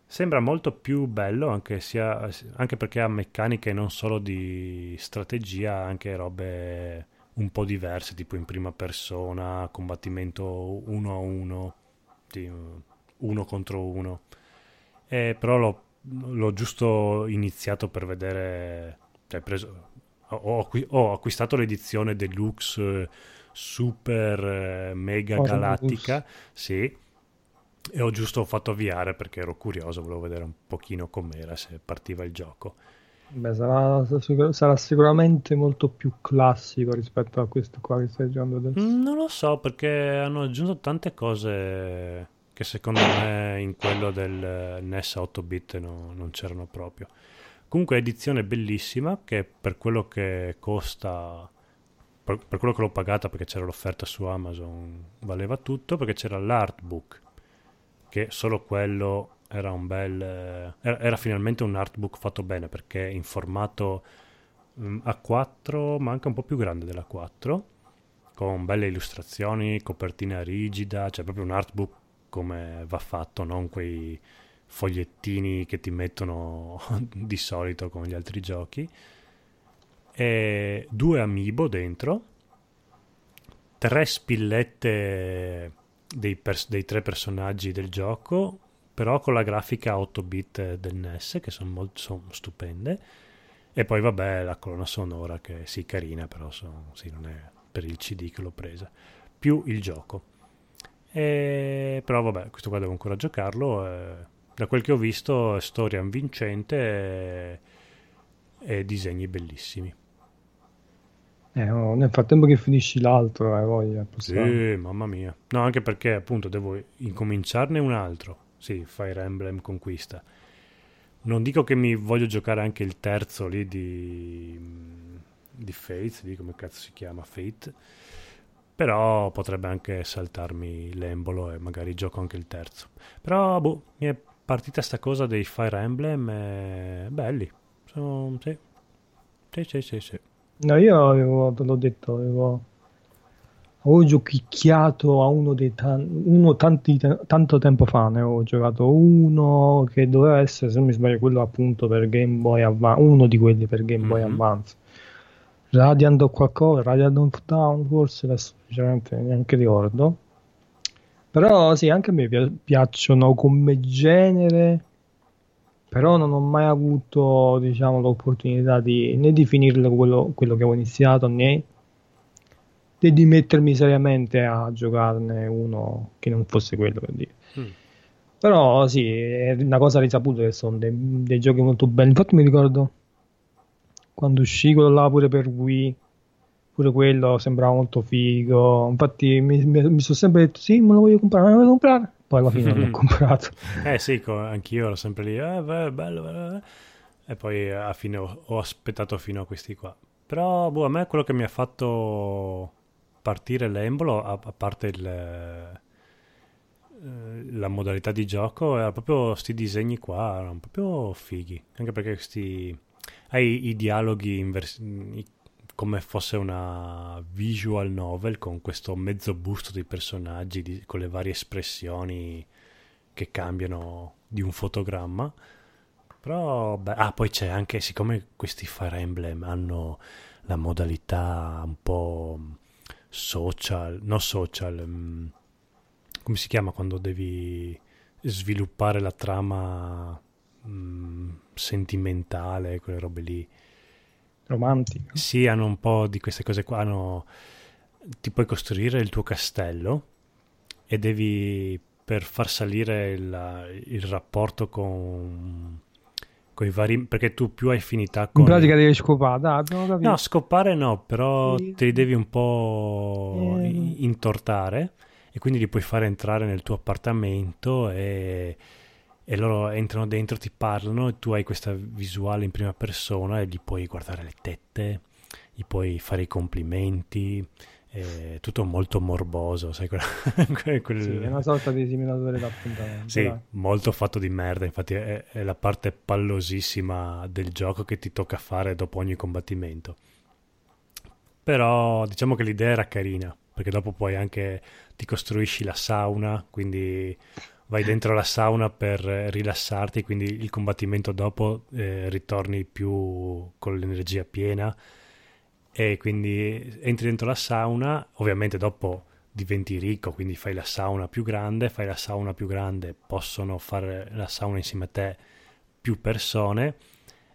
Sembra molto più bello anche, sia, anche perché ha meccaniche non solo di strategia, anche robe un po' diverse, tipo in prima persona, combattimento uno a uno, uno contro uno. Eh, però l'ho, l'ho, giusto iniziato per vedere, cioè preso, ho, ho, acquistato l'edizione deluxe super mega oh, galattica, sì, e ho giusto fatto avviare perché ero curioso, volevo vedere un pochino com'era, se partiva il gioco. Beh, sarà, sarà, sicuramente molto più classico rispetto a questo qua che stai giocando adesso. Mm, non lo so perché hanno aggiunto tante cose che secondo me in quello del NES 8 bit no, non c'erano proprio. Comunque edizione bellissima che per quello che costa per, per quello che l'ho pagata perché c'era l'offerta su Amazon valeva tutto perché c'era l'artbook che solo quello era un bel era, era finalmente un artbook fatto bene perché in formato um, A4 ma anche un po' più grande della 4 con belle illustrazioni copertina rigida cioè proprio un artbook come va fatto non quei fogliettini che ti mettono di solito con gli altri giochi. E due amiibo dentro tre spillette dei, pers- dei, tre personaggi del gioco, però con la grafica 8 bit del NES, che sono molto son stupende. E poi vabbè la colonna sonora che sì, carina, però son, sì, non è per il CD che l'ho presa, più il gioco. E, però vabbè, questo qua devo ancora giocarlo. E, da quel che ho visto, è storia vincente e, e disegni bellissimi. Eh, nel frattempo che finisci l'altro, hai voglia. Sì, mamma mia. No, anche perché appunto devo incominciarne un altro. Sì, Fire Emblem Conquista. Non dico che mi voglio giocare anche il terzo lì di, di Fate, lì come cazzo si chiama Fate. Però potrebbe anche saltarmi l'embolo e magari gioco anche il terzo. Però, boh, mi è partita sta cosa dei Fire Emblem e... belli. Sono... Sì. Sì, sì, sì, sì. No, io avevo, l'ho detto, avevo, avevo giochicchiato a uno dei tan- uno tanti, tanto tempo fa, ne avevo giocato uno che doveva essere, se non mi sbaglio, quello appunto per Game Boy Advance, uno di quelli per Game Boy mm-hmm. Advance. Radiant o qualcosa, Radiant of Down forse, adesso sinceramente neanche ricordo. Però sì, anche a me piacciono come genere però non ho mai avuto diciamo, l'opportunità di, né di finire quello, quello che ho iniziato né di mettermi seriamente a giocarne uno che non fosse quello per dire. Mm. Però sì, è una cosa risaputa che sono dei, dei, giochi molto belli. Infatti mi ricordo quando uscì quello là pure per Wii, pure quello sembrava molto figo. Infatti mi, mi, mi sono sempre detto sì, me lo voglio comprare, me lo voglio comprare poi alla fine l'ho comprato. Eh sì, anch'io ero sempre lì, eh, beh, bello, bello, e poi alla fine ho, ho, aspettato fino a questi qua. Però boh, a me quello che mi ha fatto partire l'embolo, a, a parte il, eh, la modalità di gioco, era proprio questi disegni qua, erano proprio fighi, anche perché questi... Hai i dialoghi in vers- come fosse una visual novel con questo mezzo busto dei personaggi di, con le varie espressioni che cambiano di un fotogramma. Però, beh, ah, poi c'è anche, siccome questi Fire Emblem hanno la modalità un po' social, no social, um, come si chiama quando devi sviluppare la trama um, sentimentale, quelle robe lì romantica. Sì, hanno un po' di queste cose qua. Hanno... Ti puoi costruire il tuo castello e devi, per far salire il, il rapporto con, con i vari... perché tu più hai affinità con... In pratica devi scopare, capito. No, scopare no, però sì. te li devi un po' eh. intortare e quindi li puoi fare entrare nel tuo appartamento e e loro entrano dentro, ti parlano e tu hai questa visuale in prima persona e gli puoi guardare le tette, gli puoi fare i complimenti, è tutto molto morboso, sai quel... quel... Sì, è una sorta di simulatore d'appuntamento. Sì, dai. molto fatto di merda, infatti è, è, la parte pallosissima del gioco che ti tocca fare dopo ogni combattimento. Però diciamo che l'idea era carina, perché dopo poi anche ti costruisci la sauna, quindi vai dentro la sauna per rilassarti, quindi il combattimento dopo eh, ritorni più con l'energia piena e quindi entri dentro la sauna, ovviamente dopo diventi ricco, quindi fai la sauna più grande, fai la sauna più grande, possono fare la sauna insieme a te più persone.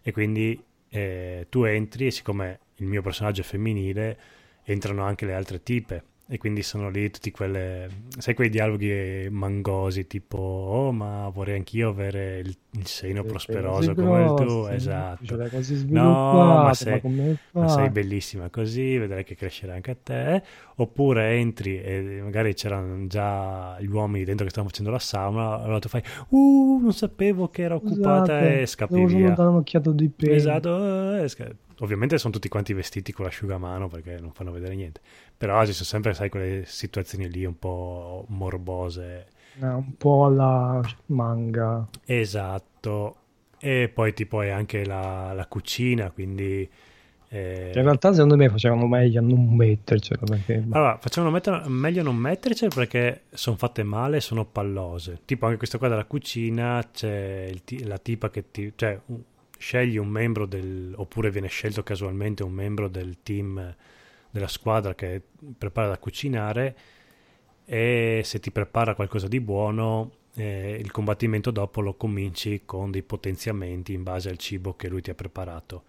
E quindi eh, tu entri e siccome il mio personaggio è femminile entrano anche le altre tipe e quindi sono lì tutti quelle sai quei dialoghi mangosi tipo oh ma vorrei anch'io avere il, il seno sì, prosperoso come il tuo esatto. Cioè, no ma sei, ma, ma sei, bellissima così vedrai che crescerà anche a te. Oppure entri e magari c'erano già gli uomini dentro che stavano facendo la sauna allora tu fai uh non sapevo che era occupata Scusate, e scappi via. dare un'occhiata di pelo. Esatto eh, ovviamente sono tutti quanti vestiti con l'asciugamano perché non fanno vedere niente, però ci sono sempre, sai, quelle situazioni lì un po' morbose. Eh, un po' alla manga. Esatto, e poi tipo è anche la, la cucina, quindi... Eh... In realtà secondo me facevano meglio a non mettercelo perché... Allora, facevano mettere, meglio non mettercelo perché sono fatte male sono pallose. Tipo anche questa qua della cucina c'è il, la tipa che ti... Cioè, scegli un membro del... oppure viene scelto casualmente un membro del team della squadra che prepara da cucinare e se ti prepara qualcosa di buono eh, il combattimento dopo lo cominci con dei potenziamenti in base al cibo che lui ti ha preparato.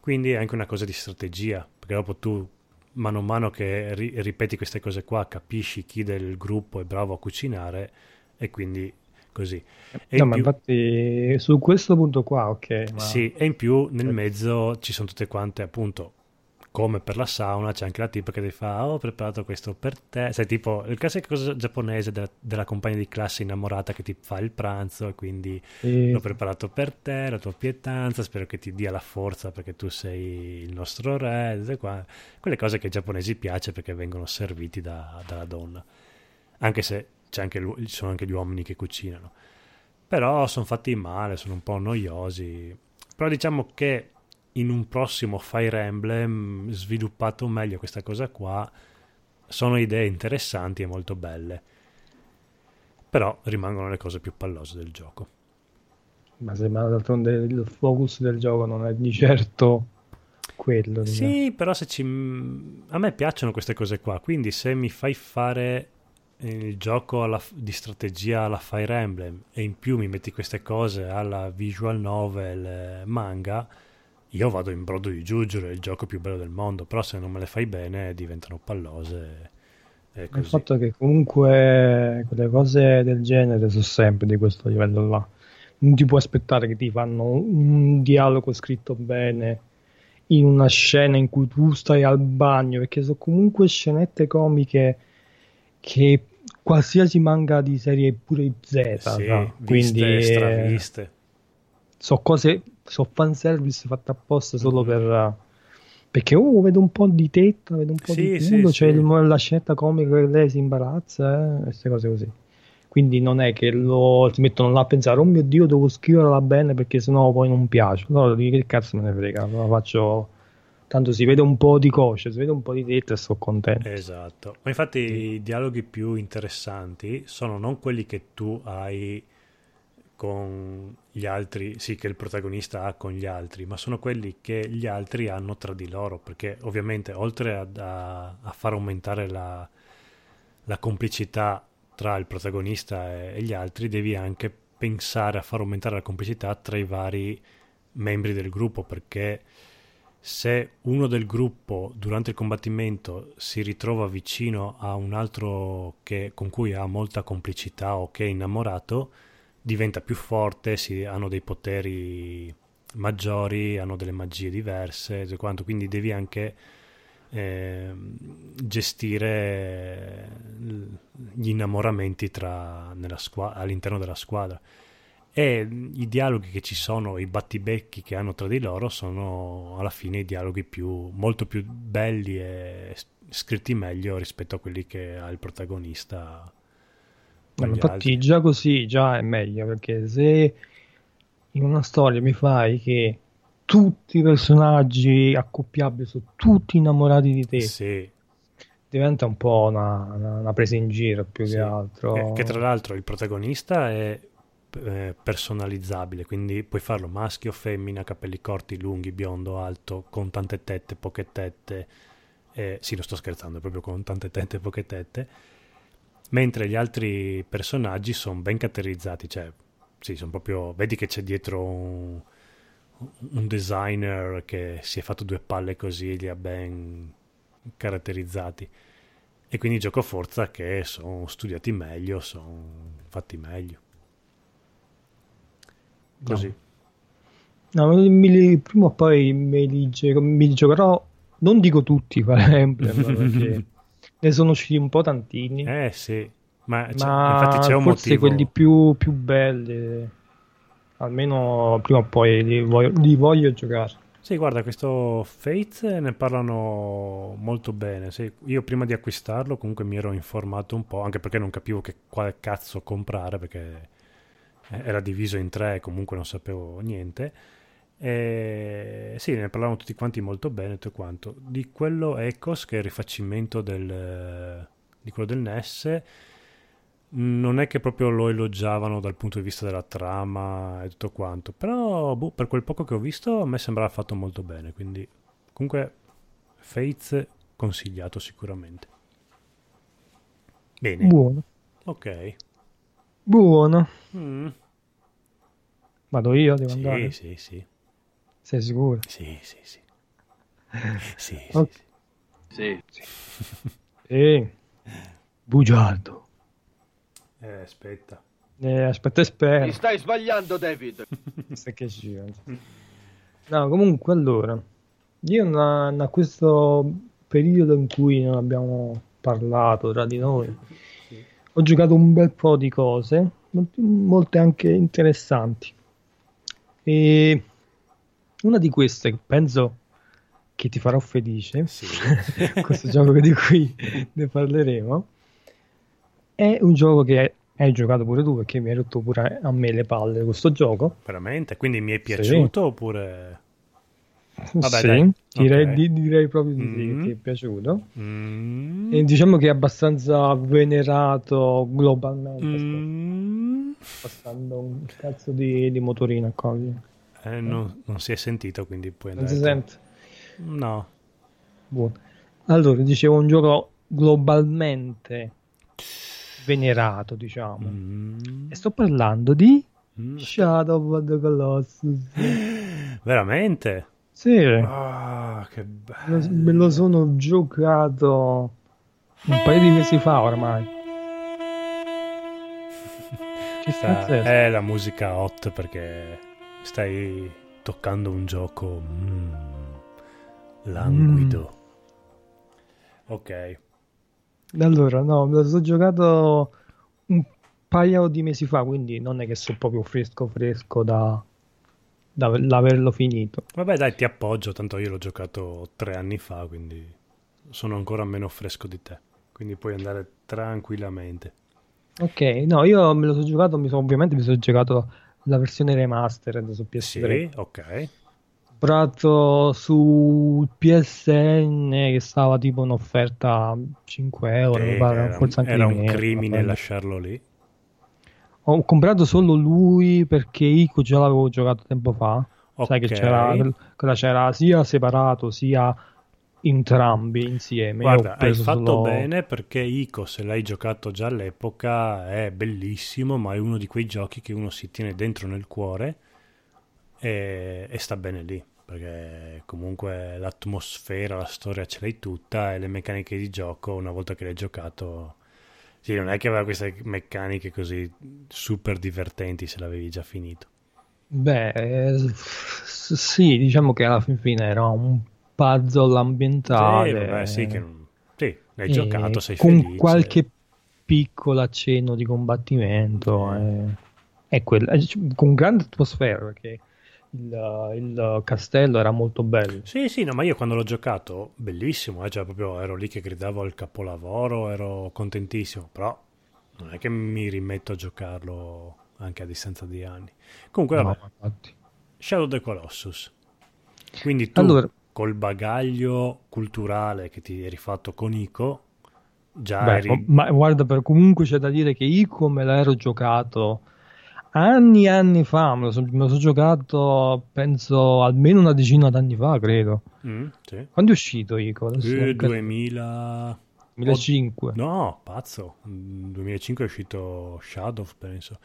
Quindi è anche una cosa di strategia, perché dopo tu mano a mano che ri- ripeti queste cose qua capisci chi del gruppo è bravo a cucinare e quindi così. E no, ma più... infatti su questo punto qua, ok. Ma... Sì, e in più nel mezzo ci sono tutte quante appunto come per la sauna c'è anche la tipa che ti fa oh, ho preparato questo per te sai tipo il classico cosa giapponese della, della, compagna di classe innamorata che ti fa il pranzo e quindi sì. l'ho preparato per te la tua pietanza spero che ti dia la forza perché tu sei il nostro re quelle cose che ai giapponesi piace perché vengono serviti da, dalla donna anche se anche, ci sono anche gli uomini che cucinano. Però sono fatti male sono un po' noiosi. Però diciamo che in un prossimo Fire Emblem sviluppato meglio questa cosa qua sono idee interessanti e molto belle. Però rimangono le cose più pallose del gioco. Ma se ma d'altronde il focus del gioco non è di certo quello sì però se ci a me piacciono queste cose qua quindi se mi fai fare il gioco alla, di strategia alla Fire Emblem e in più mi metti queste cose alla visual novel eh, manga io vado in brodo di giuggiolo, è il gioco più bello del mondo, però se non me le fai bene diventano pallose. Il fatto è che comunque quelle cose del genere sono sempre di questo livello là. Non ti puoi aspettare che ti fanno un dialogo scritto bene in una scena in cui tu stai al bagno, perché sono comunque scenette comiche che qualsiasi manga di serie pure Z, sì, no? quindi viste, straviste. So cose so fanservice fatto apposta solo mm-hmm. per perché oh, vedo un po' di tetta, vedo un po' sì, di culo, sì, c'è sì. la scelta comica che lei si imbarazza, eh, queste cose così. Quindi non è che lo, si mettono là a pensare, oh mio Dio, devo scriverla bene perché sennò poi non piace. Allora che cazzo me ne frega, la faccio... Tanto si vede un po' di cosce, si vede un po' di tetta e sto contento. Esatto. Ma infatti i dialoghi più interessanti sono non quelli che tu hai con gli altri, sì, che il protagonista ha con gli altri, ma sono quelli che gli altri hanno tra di loro, perché ovviamente oltre a, a, a far aumentare la, la, complicità tra il protagonista e, e, gli altri, devi anche pensare a far aumentare la complicità tra i vari membri del gruppo, perché se uno del gruppo durante il combattimento si ritrova vicino a un altro che, con cui ha molta complicità o che è innamorato, diventa più forte, si, hanno dei poteri maggiori, hanno delle magie diverse, quanto, quindi devi anche eh, gestire gli innamoramenti tra, squa- all'interno della squadra. E i dialoghi che ci sono, i battibecchi che hanno tra di loro, sono alla fine i dialoghi più, molto più belli e scritti meglio rispetto a quelli che ha il protagonista infatti altri. già così già è meglio perché se in una storia mi fai che tutti i personaggi accoppiabili sono tutti innamorati di te sì. diventa un po' una, una, presa in giro più sì. che altro che, che, tra l'altro il protagonista è eh, personalizzabile quindi puoi farlo maschio, femmina, capelli corti, lunghi, biondo, alto con tante tette, poche tette eh, sì lo sto scherzando proprio con tante tette poche tette mentre gli altri personaggi sono ben caratterizzati, cioè, sì, sono proprio, vedi che c'è dietro un, un designer che si è fatto due palle così e li ha ben caratterizzati. E quindi gioco forza che sono studiati meglio, sono fatti meglio. Così. No, no mi, prima o poi me li, mi giocherò, non dico tutti, per esempio, perché ne sono usciti un po' tantini. Eh sì, ma, ma infatti c'è un forse motivo. quelli più, più belli, almeno prima o poi li voglio, li voglio giocare. Sì, guarda, questo Fate ne parlano molto bene. Sì, io prima di acquistarlo comunque mi ero informato un po', anche perché non capivo che quale cazzo comprare, perché era diviso in tre comunque non sapevo niente. E sì, ne parlavano tutti quanti molto bene, tutto quanto. Di quello Ecos, che è il rifacimento del, di quello del NES, non è che proprio lo elogiavano dal punto di vista della trama e tutto quanto, però boh, per quel poco che ho visto a me sembrava fatto molto bene, quindi comunque Fates consigliato sicuramente. Bene. Buono. Ok. Buono. Mm. Vado io, devo Sì, andare. sì, sì. Sei sicuro? Sì, sì, sì. Sì, sì, Ok. sì. Sì. Sì. Bugiardo. Eh, aspetta. Eh, aspetta e spera. Ti stai sbagliando, David. Sai che pensa. No, comunque allora, io na questo periodo in cui non abbiamo parlato tra di noi, ho giocato un bel po' di cose, molte anche interessanti. E una di queste penso che ti farò felice, Sì. questo gioco di cui ne parleremo, è un gioco che hai giocato pure tu perché mi hai rotto pure a me le palle questo gioco. Veramente? Quindi mi è piaciuto oppure... Vabbè, sì, direi, Ok. di- direi proprio di sì Mm. ti è piaciuto. Mm. E diciamo che è abbastanza venerato globalmente. Mm. Passando un cazzo di, di motorino qua. Non Eh, non, non si è sentito, quindi puoi andare. si tu. sente? No. Buono. Allora, dicevo un gioco globalmente venerato, diciamo. Mm. E sto parlando di Mm. Shadow of the Colossus. Veramente? Sì, Ah, che lo- bello. me lo sono giocato un paio di mesi fa ormai. Ci sta è la musica hot perché stai toccando un gioco mm, languido. Ok. Allora, no, me lo sono giocato un paio di mesi fa, quindi non è che sono proprio fresco fresco da, da averlo finito. Vabbè, dai, ti appoggio, tanto io l'ho giocato tre anni fa, quindi sono ancora meno fresco di te. Quindi puoi andare tranquillamente. Ok, no, io me lo sono giocato, mi sono, ovviamente mi sono giocato la versione remastered su PS3. Sì, ok. comprato su PSN che stava tipo un'offerta a 5 euro, mi Sì, pare, era, forse anche era un meno, crimine vabbè. lasciarlo lì. Ho comprato solo lui perché Ico già l'avevo giocato tempo fa. Sai che c'era, c'era sia separato sia entrambi insieme. Guarda, hai fatto solo- bene perché Ico, se l'hai giocato già all'epoca, è bellissimo, ma è uno di quei giochi che uno si tiene dentro nel cuore e, e sta bene lì. Perché comunque l'atmosfera, la storia ce l'hai tutta e le meccaniche di gioco, una volta che l'hai giocato, sì, non è che aveva queste meccaniche così super divertenti se l'avevi già finito. Beh, eh, sì, diciamo che alla fin fine era un puzzle ambientale. Sì, vabbè, sì, che sì, l'hai giocato, sei con felice. qualche piccolo accenno di combattimento e, e quella- e c- con grande atmosfera perché il, il castello era molto bello Sì, sì, no, ma io quando l'ho giocato, bellissimo, eh, cioè proprio ero lì che gridavo al capolavoro, ero contentissimo, però non è che mi rimetto a giocarlo anche a distanza di anni. Comunque, vabbè. Shadow of the Colossus. Quindi tu, Allora- col bagaglio culturale che ti eri fatto con Ico, già Beh, eri... ma guarda per comunque c'è da dire che Ico me l'ero giocato anni e anni fa me lo, so- me lo sono giocato penso almeno una decina d'anni fa credo Mm, sì. quando è uscito Ico? Eh, non credo- 2000... 2005 No, pazzo. Nel 2005 è uscito Shadow, penso.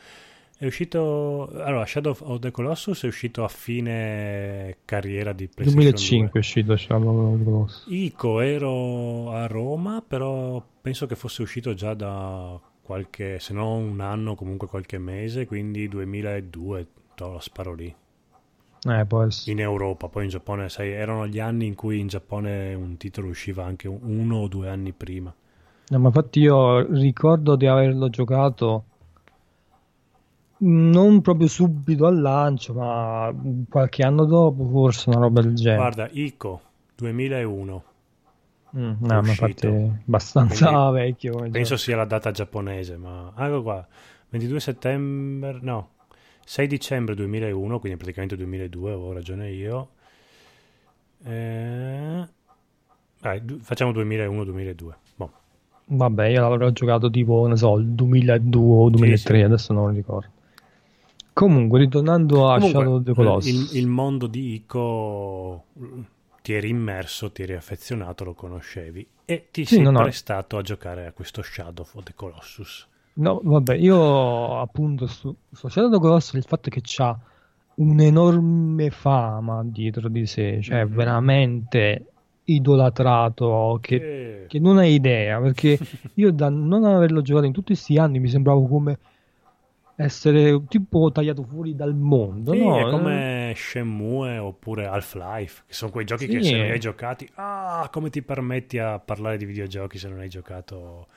È uscito... Allora, Shadow of the Colossus è uscito a fine carriera di PlayStation 2005 è uscito Shadow of the Colossus. 2. Ico ero a Roma, però penso che fosse uscito già da qualche, se no un anno, comunque qualche mese, quindi 2002, to, sparo lì. eh In Europa, poi in Giappone, sai, erano gli anni in cui in Giappone un titolo usciva anche un- uno o due anni prima. No, ma infatti io ricordo di averlo giocato non proprio subito al lancio, ma qualche anno dopo, forse una roba del genere. Guarda, ICO 2001. Mm, no, ma è abbastanza Quindi vecchio. Penso sia la data giapponese, ma ecco qua, 22 settembre, no, 6 dicembre 2001, quindi praticamente 2002, avevo ragione io. Eh, dai, facciamo 2001-2002. Boh. Vabbè, io l'avrò giocato tipo, ne so, il 2002 o 2003, sì. adesso non ricordo. Comunque, ritornando a Comunque, Shadow of the Colossus, il, il mondo di Ico ti eri immerso, ti eri affezionato, lo conoscevi e ti Sì, sei no, no. prestato a giocare a questo Shadow of the Colossus. No, vabbè, io appunto su, su Shadow of the Colossus il fatto che c'ha un'enorme fama dietro di sé, cioè Mhm. veramente idolatrato che, Eh, che non hai idea, perché io da non averlo giocato in tutti questi anni mi sembrava come essere tipo tagliato fuori dal mondo, Sì, no? è come Shenmue oppure Half-Life, che sono quei giochi che Sì. se non li hai giocati, ah, come ti permetti a parlare di videogiochi se non hai giocato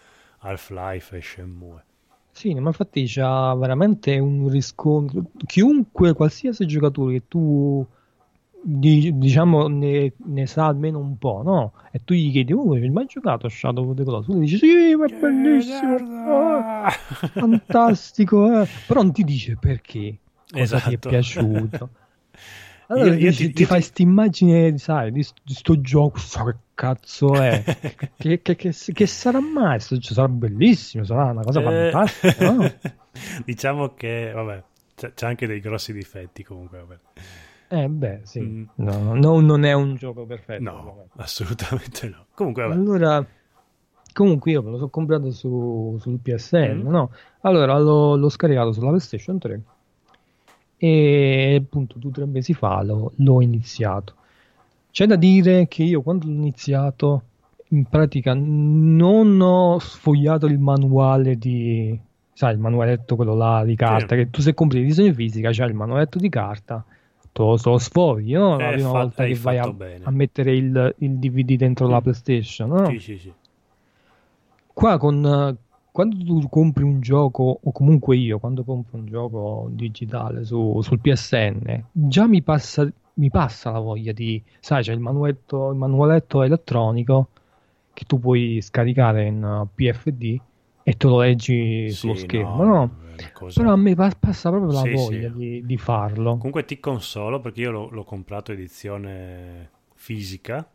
Half-Life e Shenmue? Sì, ma infatti c'ha veramente un riscontro. Chiunque, qualsiasi giocatore che tu diciamo ne, ne sa almeno un po', no? E tu gli chiedi, oh, hai mai giocato a Shadow of the Colossus? Lui dice, sì, ma è bellissimo, ah, fantastico, eh." Però non ti dice perché, cosa ti è Esatto. piaciuto. Allora Io- io dici- ti- ti, io fai ti- quest'immagine, sai, di, di sto gioco, so che cazzo è, che, che- che- che sarà mai? Cioè, sarà bellissimo, sarà una cosa Eh, fantastica, no? diciamo che, vabbè, c'è, c'è anche dei grossi difetti comunque, vabbè. Eh beh, sì, Mm. no, no, non è un gioco perfetto. No, vabbè. assolutamente no. Comunque, vabbè. Allora, comunque io me lo sono comprato su, sul PSN, Mm. no? Allora l'ho, l'ho scaricato sulla PlayStation 3 e appunto due o tre mesi fa l'ho, l'ho iniziato. C'è da dire che io quando l'ho iniziato, in pratica non ho sfogliato il manuale di... Sai, il manualetto quello là di carta, Sì. che tu se compri disegno fisica c'è il manualetto di carta, te lo, sfogli, no? La Eh, prima fa- volta che vai a, fatto a mettere il, il DVD dentro la Mm. PlayStation, no? Sì, sì, sì. Qua con quando tu compri un gioco, o comunque io quando compro un gioco digitale su- sul PSN, già mi passa, mi passa la voglia di, sai, c'è il manualetto, il manualetto elettronico che tu puoi scaricare in uh, PFD e te lo leggi sullo Sì, schermo, no? è una cosa- Però a me pa- passa proprio la Sì, voglia sì. di, di farlo. Comunque ti consolo perché io l'ho, l'ho comprato edizione fisica,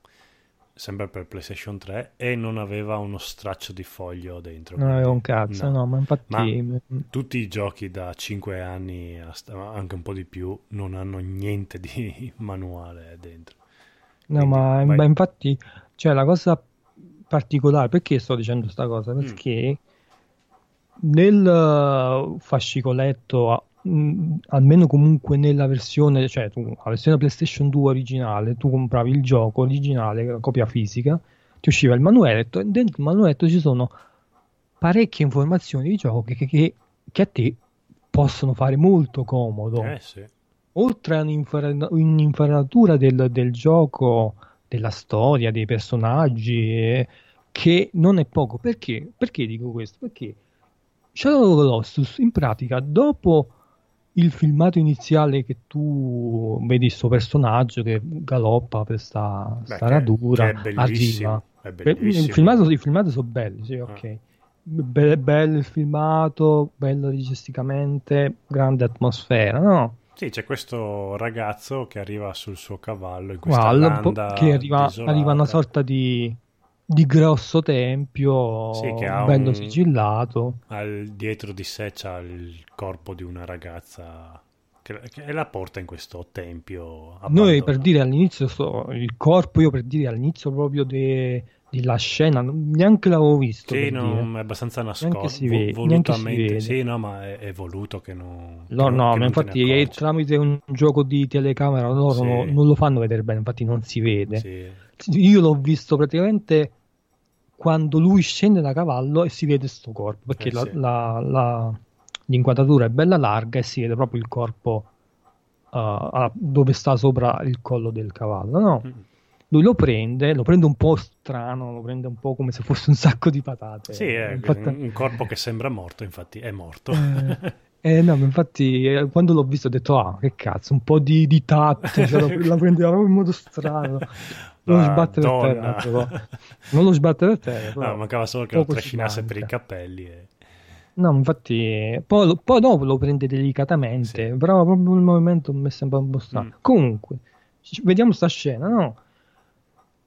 sempre per PlayStation 3, e non aveva uno straccio di foglio dentro. Non avevo un cazzo, no. no, ma infatti Ma- mm, Tutti i giochi da 5 anni, anche un po' di più, non hanno niente di manuale dentro. No, Quindi, ma, vai. infatti, cioè, la cosa particolare, perché sto dicendo questa Mm. cosa? Perché nel uh, fascicoletto, mh, almeno comunque nella versione, cioè tu, la versione PlayStation 2 originale, tu compravi il gioco originale, la copia fisica, ti usciva il manualetto e dentro il manualetto ci sono parecchie informazioni di gioco che, che- che- a te possono fare molto comodo Eh sì. oltre a un'infarinatura del, del gioco, della storia, dei personaggi, eh, che non è poco. Perché? Perché dico questo? Perché Shadow Colossus, in pratica, dopo il filmato iniziale che tu vedi questo personaggio che galoppa per sta, Beh, sta radura, è arriva. Il filmato, i filmati sono belli, sì, Ah. ok. Be- bello il filmato, bello registicamente, grande atmosfera, no? Sì, c'è questo ragazzo che arriva sul suo cavallo in questa po' landa che arriva, arriva una sorta di, di grosso tempio, Sì, che ha bello un- sigillato. Al- dietro di sé c'ha il corpo di una ragazza che, che la porta in questo tempio Noi per dire all'inizio, sto- il corpo, io per dire all'inizio proprio de- della scena, non- neanche l'avevo visto. Sì, no, dire. è abbastanza nascosto. si vede- si volutamente. vede. Sì, no, ma è, è voluto che non. che No, non- no, che ma non te infatti è tramite un gioco di telecamera loro Sì. no- non lo fanno vedere bene, infatti non si vede. Sì. Io l'ho visto praticamente quando lui scende da cavallo e si vede sto corpo, perché Eh, la- sì. la- la- l'inquadratura è bella larga e si vede proprio il corpo uh, dove sta sopra il collo del cavallo, no? Mm. Lui lo prende, lo prende un po' strano, lo prende un po' come se fosse un sacco di patate. Sì, è Infatti- un un corpo che sembra morto, infatti è morto. eh, Eh no, ma infatti eh, quando l'ho visto ho detto, ah, che cazzo, un po' di, di tatto, cioè, la, la prendeva proprio in modo strano. Non lo sbatte per terra, però. non lo sbatte per terra. Però. No, mancava solo che lo trascinasse per i capelli. E... No, infatti, poi, poi, dopo lo prende delicatamente, sì. però proprio il movimento mi sembra un po' strano. Mm. Comunque, vediamo sta scena, no?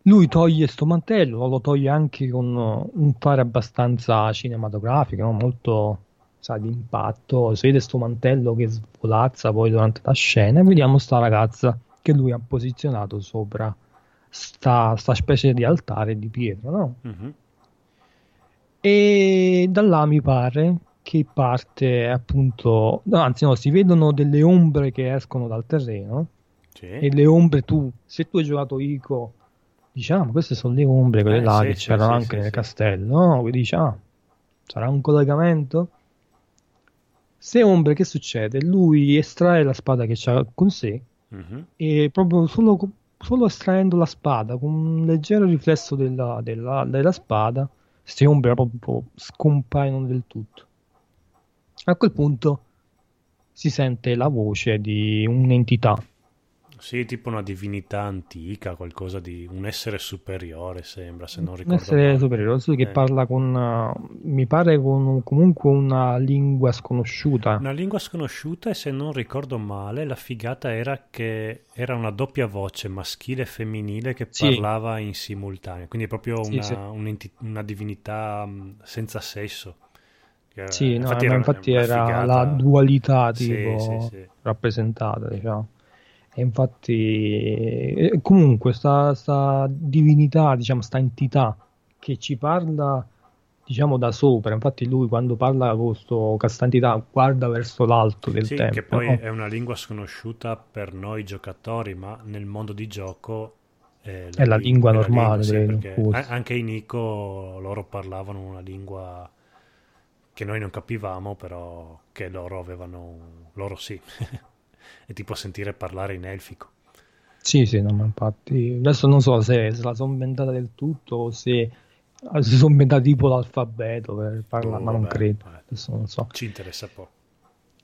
Lui toglie sto mantello, lo toglie anche con un fare abbastanza cinematografico, no? molto sa, di impatto. Si vede sto mantello che svolazza poi durante la scena e vediamo sta ragazza che lui ha posizionato sopra sta, sta specie di altare di pietra, no? Mm-hmm. E da là mi pare che parte appunto, no, anzi no, si vedono delle ombre che escono dal terreno sì. e le ombre tu, se tu hai giocato Ico, diciamo, queste sono le ombre, quelle eh, là sì, che sì, c'erano anche nel castello, no? Quindi dici, ah, sarà un collegamento? Se ombre, che succede? Lui estrae la spada che ha con sé mm-hmm. e proprio solo, solo, estraendo la spada, con un leggero riflesso della, della, della spada, queste ombre proprio scompaiono del tutto. A quel punto si sente la voce di un'entità. Sì, tipo una divinità antica, qualcosa di un essere superiore, sembra, se non ricordo. Un essere male. superiore, sì, che eh. parla con, uh, mi pare, con comunque una lingua sconosciuta. Una lingua sconosciuta e se non ricordo male, la figata era che era una doppia voce maschile e femminile che sì. parlava in simultanea, quindi è proprio una, sì, sì. una divinità mm, senza sesso. Sì, infatti, no, era, infatti era la dualità tipo rappresentata, diciamo. E infatti, comunque, sta, sta divinità, diciamo, sta entità che ci parla, diciamo, da sopra. Infatti, lui quando parla con questa entità guarda verso l'alto del sì, tempio. Che poi no? è una lingua sconosciuta per noi giocatori, ma nel mondo di gioco è la, è la lingua, lingua normale. La lingua, sì, anche in Ico loro parlavano una lingua che noi non capivamo, però che loro avevano, loro sì, e ti può sentire parlare in elfico. Sì, sì, no, ma infatti adesso non so se, se la sono inventata del tutto o se si sono inventati tipo l'alfabeto per parlare, oh, ma non vabbè, credo. Adesso non so. Ci interessa poco.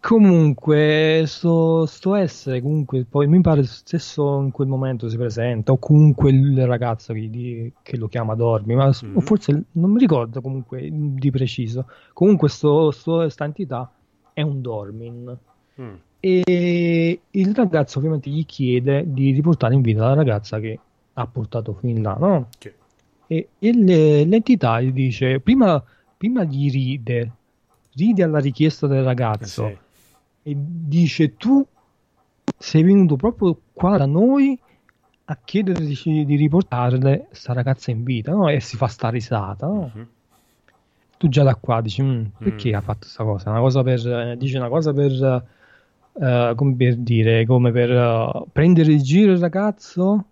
Comunque, sto, sto, essere comunque, poi mi pare stesso in quel momento si presenta, o comunque il ragazzo che, che lo chiama Dormi, ma mm-hmm. forse non mi ricordo comunque di preciso. Comunque, questa entità è un Dormin. Mm. E il ragazzo ovviamente gli chiede di riportare in vita la ragazza che ha portato fin là, no? Sì. E, e le, l'entità gli dice: prima, prima gli ride, ride alla richiesta del ragazzo. Eh sì e dice tu sei venuto proprio qua da noi a chiederci di riportarle sta ragazza in vita no? e si fa sta risata no? uh-huh. tu già da qua dici mm, perché mm. ha fatto questa cosa una cosa per dice una cosa per uh, come per dire come per uh, prendere in giro il ragazzo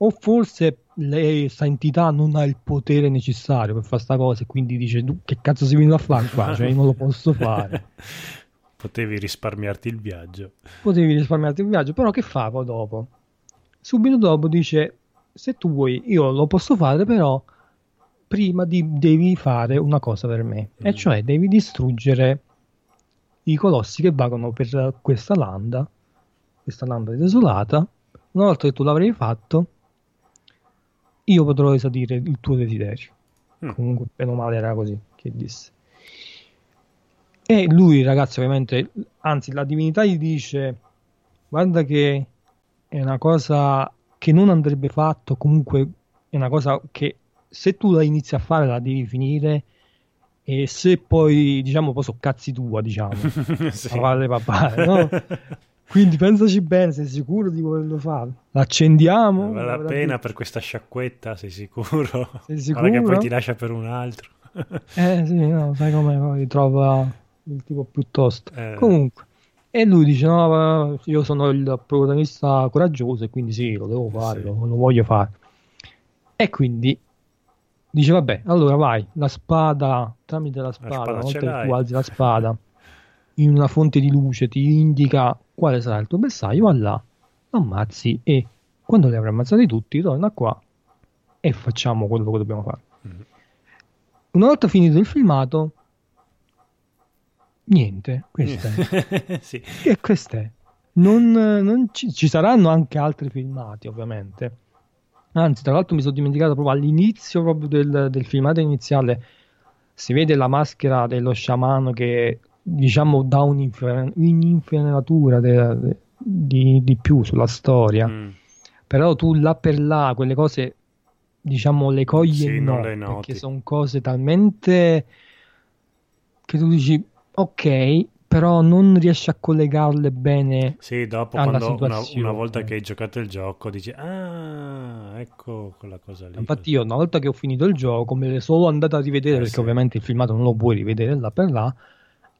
o forse lei, questa entità non ha il potere necessario per fare sta cosa e quindi dice che cazzo sei venuto a fare qua cioè io non lo posso fare Potevi risparmiarti il viaggio. Potevi risparmiarti il viaggio, però che fa poi dopo? Subito dopo dice, se tu vuoi, io lo posso fare, però prima di, devi fare una cosa per me, mm. e cioè devi distruggere i colossi che vagano per questa landa, questa landa desolata. Una volta che tu l'avrai fatto, io potrò esaudire il tuo desiderio. Mm. Comunque, meno male era così che disse. E lui, ragazzi, ovviamente, anzi, la divinità gli dice: Guarda che è una cosa che non andrebbe fatto. Comunque, è una cosa che se tu la inizi a fare, la devi finire. E se poi, diciamo, poi sono cazzi tua, diciamo, sì. vale papà, no? Quindi pensaci bene, sei sicuro di volerlo fare? L'accendiamo? Vale la pena per questa sciacquetta, sei sicuro? Sei sicuro? Guarda che poi ti lascia per un altro. eh sì, no, sai come poi trova il tipo piuttosto. Eh. Comunque, e lui dice: No, io sono il protagonista coraggioso e quindi sì, lo devo fare, sì. lo, lo, voglio fare. E quindi dice: Vabbè, allora vai, la spada tramite la spada, la spada una volta che tu alzi la spada in una fonte di luce, ti indica quale sarà il tuo bersaglio, va là, ammazzi e quando li avrai ammazzati tutti, torna qua e facciamo quello che dobbiamo fare. Mm-hmm. Una volta finito il filmato, Niente, questo è. sì. E questo è. Non, non ci, ci saranno anche altri filmati, ovviamente. Anzi, tra l'altro mi sono dimenticato proprio all'inizio proprio del, del filmato iniziale si vede la maschera dello sciamano che diciamo dà de- di, di più sulla storia. Mm. Però tu là per là quelle cose diciamo le cogli Sì, no, le perché sono cose talmente che tu dici ok, però non riesci a collegarle bene. Sì, dopo quando una, una volta che hai giocato il gioco dici ah, ecco quella cosa lì. Infatti io una volta che ho finito il gioco me le sono andato a rivedere Eh, perché sì. ovviamente il filmato non lo puoi rivedere là per là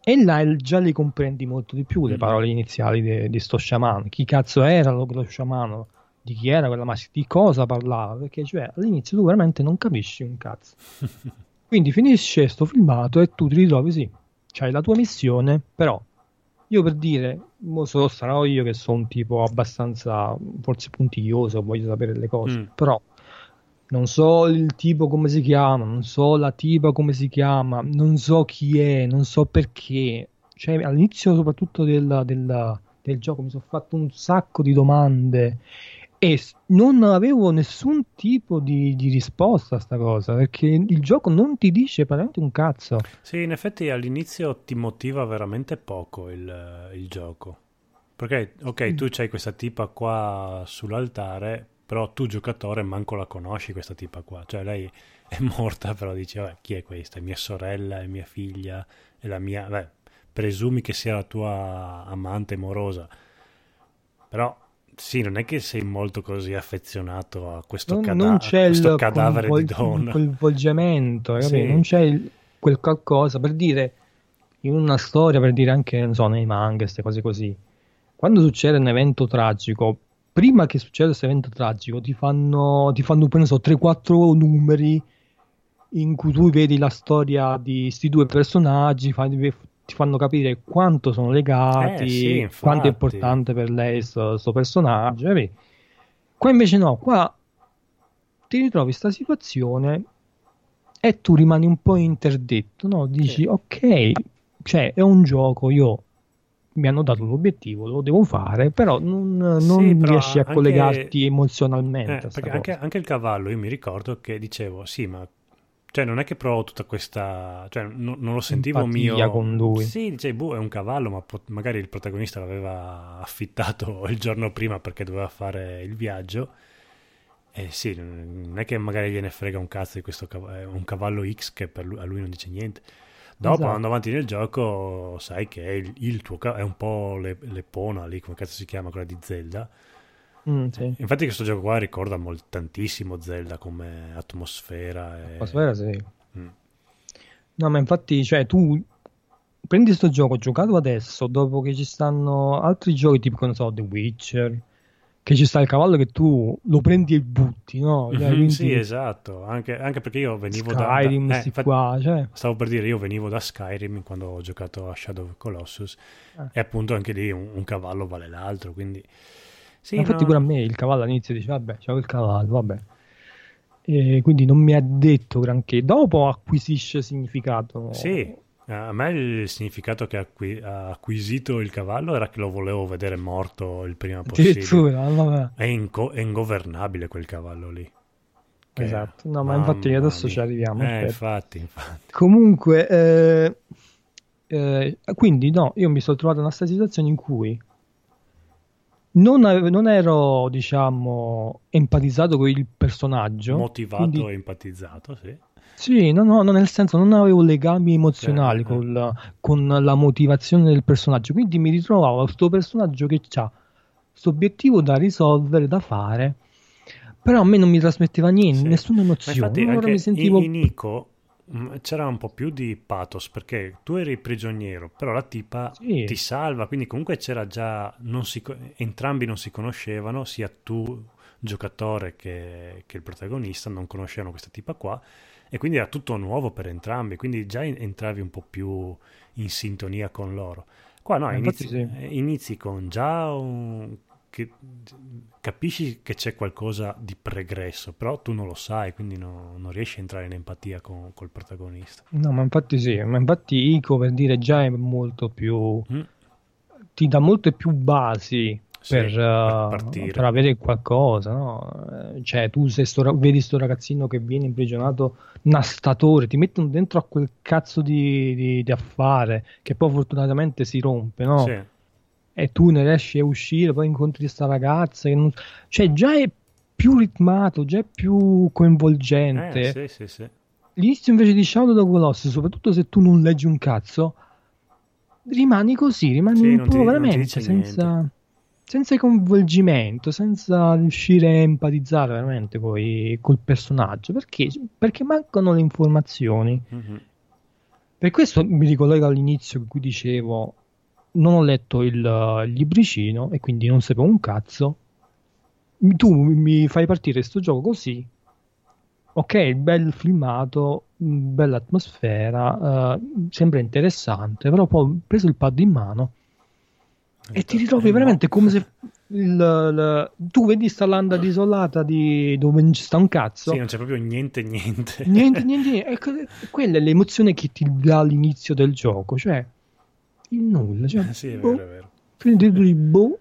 e là già li comprendi molto di più le Mhm. parole iniziali de- di sto sciamano. Chi cazzo era lo, lo sciamano? Di chi era quella maschera? Di cosa parlava? Perché cioè all'inizio tu veramente non capisci un cazzo. Quindi finisce sto filmato e tu ti ritrovi sì, c'hai la tua missione, però io per dire, so- sarò io che sono un tipo abbastanza forse puntiglioso, voglio sapere le cose, Mm. però non so il tipo come si chiama, non so la tipa come si chiama, non so chi è, non so perché. Cioè, all'inizio soprattutto del, del- del gioco mi sono fatto un sacco di domande e non avevo nessun tipo di, di risposta a sta cosa, perché il gioco non ti dice praticamente un cazzo. Sì, in effetti all'inizio ti motiva veramente poco il, il gioco. Perché, ok, tu c'hai questa tipa qua sull'altare, però tu giocatore manco la conosci questa tipa qua. Cioè lei è morta, però dici, vabbè, chi è questa? È mia sorella, è mia figlia, è la mia... Beh, presumi che sia la tua amante morosa. Però, sì, non è che sei molto così affezionato a questo, Non, cada- non c'è questo il cadavere coinvol- di donna. coinvolgimento? Sì. non c'è il- quel qualcosa per dire in una storia, per dire anche non so, nei manga, queste cose così. Quando succede un evento tragico, prima che succeda questo evento tragico, ti fanno, ti fanno so, 3-4 numeri in cui tu vedi la storia di questi due personaggi, fa- ti fanno capire quanto sono legati, Eh, sì, quanto è importante per lei questo personaggio. capì? Qua invece no, qua ti ritrovi in questa situazione e tu rimani un po' interdetto, no? Dici, Sì. ok, cioè è un gioco, io mi hanno dato l'obiettivo, lo devo fare, però non, non Sì, però riesci a anche- collegarti emozionalmente. Eh, a anche, anche il cavallo, io mi ricordo che dicevo, sì, ma cioè, non è che provo tutta questa, cioè, no- non lo sentivo Empatia mio. con lui. Sì, dicevi, boh, è un cavallo, ma pot- magari il protagonista l'aveva affittato il giorno prima perché doveva fare il viaggio. E sì, non è che magari gliene frega un cazzo di questo cav- è un cavallo X che lui, a lui non dice niente. Dopo, Esatto. andando avanti nel gioco, sai che è il, il tuo ca- è un po' le- l'Epona lì, come cazzo si chiama, quella di Zelda. Mm, sì. Infatti questo gioco qua ricorda molt- tantissimo Zelda come atmosfera. E... Atmosfera, sì. Mm. No, ma infatti, cioè, tu prendi sto gioco giocato adesso, dopo che ci stanno altri giochi tipo, non so, The Witcher, che ci sta il cavallo che tu lo prendi e butti, no? Cioè, Mhm, quindi Sì, esatto, anche, anche perché io venivo da- Skyrim, da... eh, sti infatti, qua, cioè. Stavo per dire, io venivo da Skyrim quando ho giocato a Shadow of Colossus Ah. e appunto anche lì un, un cavallo vale l'altro, quindi... Sì, infatti no, pure a me il cavallo all'inizio dice, vabbè, c'ho il cavallo, vabbè. E quindi non mi ha detto granché. Dopo acquisisce significato. Sì, a me il significato che acqui- ha acquisito il cavallo era che lo volevo vedere morto il prima possibile. È, inco- è ingovernabile quel cavallo lì. Che- Esatto. No, ma infatti adesso ci arriviamo. Eh, infatti, infatti. Comunque, eh, eh, quindi no, io mi sono trovato in questa situazione in cui non, non ero, diciamo, empatizzato con il personaggio. Motivato quindi- e empatizzato, sì. Sì, no, no, no, nel senso non avevo legami emozionali Eh, eh. col- con la motivazione del personaggio, quindi mi ritrovavo questo personaggio che ha questo obiettivo da risolvere, da fare, però a me non mi trasmetteva niente, Sì. nessuna emozione. infatti Allora mi sentivo... in, in Ico mh, c'era un po' più di pathos perché tu eri prigioniero, però la tipa Sì. ti salva, quindi comunque c'era già, non si entrambi non si conoscevano, sia tu giocatore che, che il protagonista non conoscevano questa tipa qua e quindi era tutto nuovo per entrambi, quindi già entravi un po' più in sintonia con loro. Qua no, Eh, inizi, sì. eh, inizi con già un- che capisci che c'è qualcosa di pregresso, però tu non lo sai, quindi no, non riesci a entrare in empatia con, col protagonista. No, ma infatti sì, ma infatti Ico per dire già è molto più... Mm. ti dà molte più basi sì, per, per, per, avere qualcosa, no? Cioè, tu se sto, vedi sto ragazzino che viene imprigionato, nastatore, ti mettono dentro a quel cazzo di, di, di affare che poi fortunatamente si rompe, no? Sì. E tu ne riesci a uscire, poi incontri questa ragazza, non... cioè già è più ritmato, già è più coinvolgente. Eh, sì, sì, sì. L'inizio invece di Shadow of the Colossus, soprattutto se tu non leggi un cazzo, rimani così, rimani un po' veramente senza... Senza coinvolgimento, senza riuscire a empatizzare veramente poi col personaggio, perché? Perché mancano le informazioni. Mm-hmm. Per questo mi ricollego all'inizio in cui dicevo non ho letto il, il libricino e quindi non sapevo un cazzo. Tu mi fai partire questo gioco così. Ok, bel filmato, bella atmosfera, uh, sembra interessante, però poi ho preso il pad in mano e ti ritrovi veramente come se il, il, tu vedi sta landa desolata di, dove non ci sta un cazzo. Sì, non c'è proprio niente, niente. Niente, niente, niente. Ecco, quella è l'emozione che ti dà all'inizio del gioco, cioè il nulla. Cioè, sì, è boh, vero, è vero. Boh.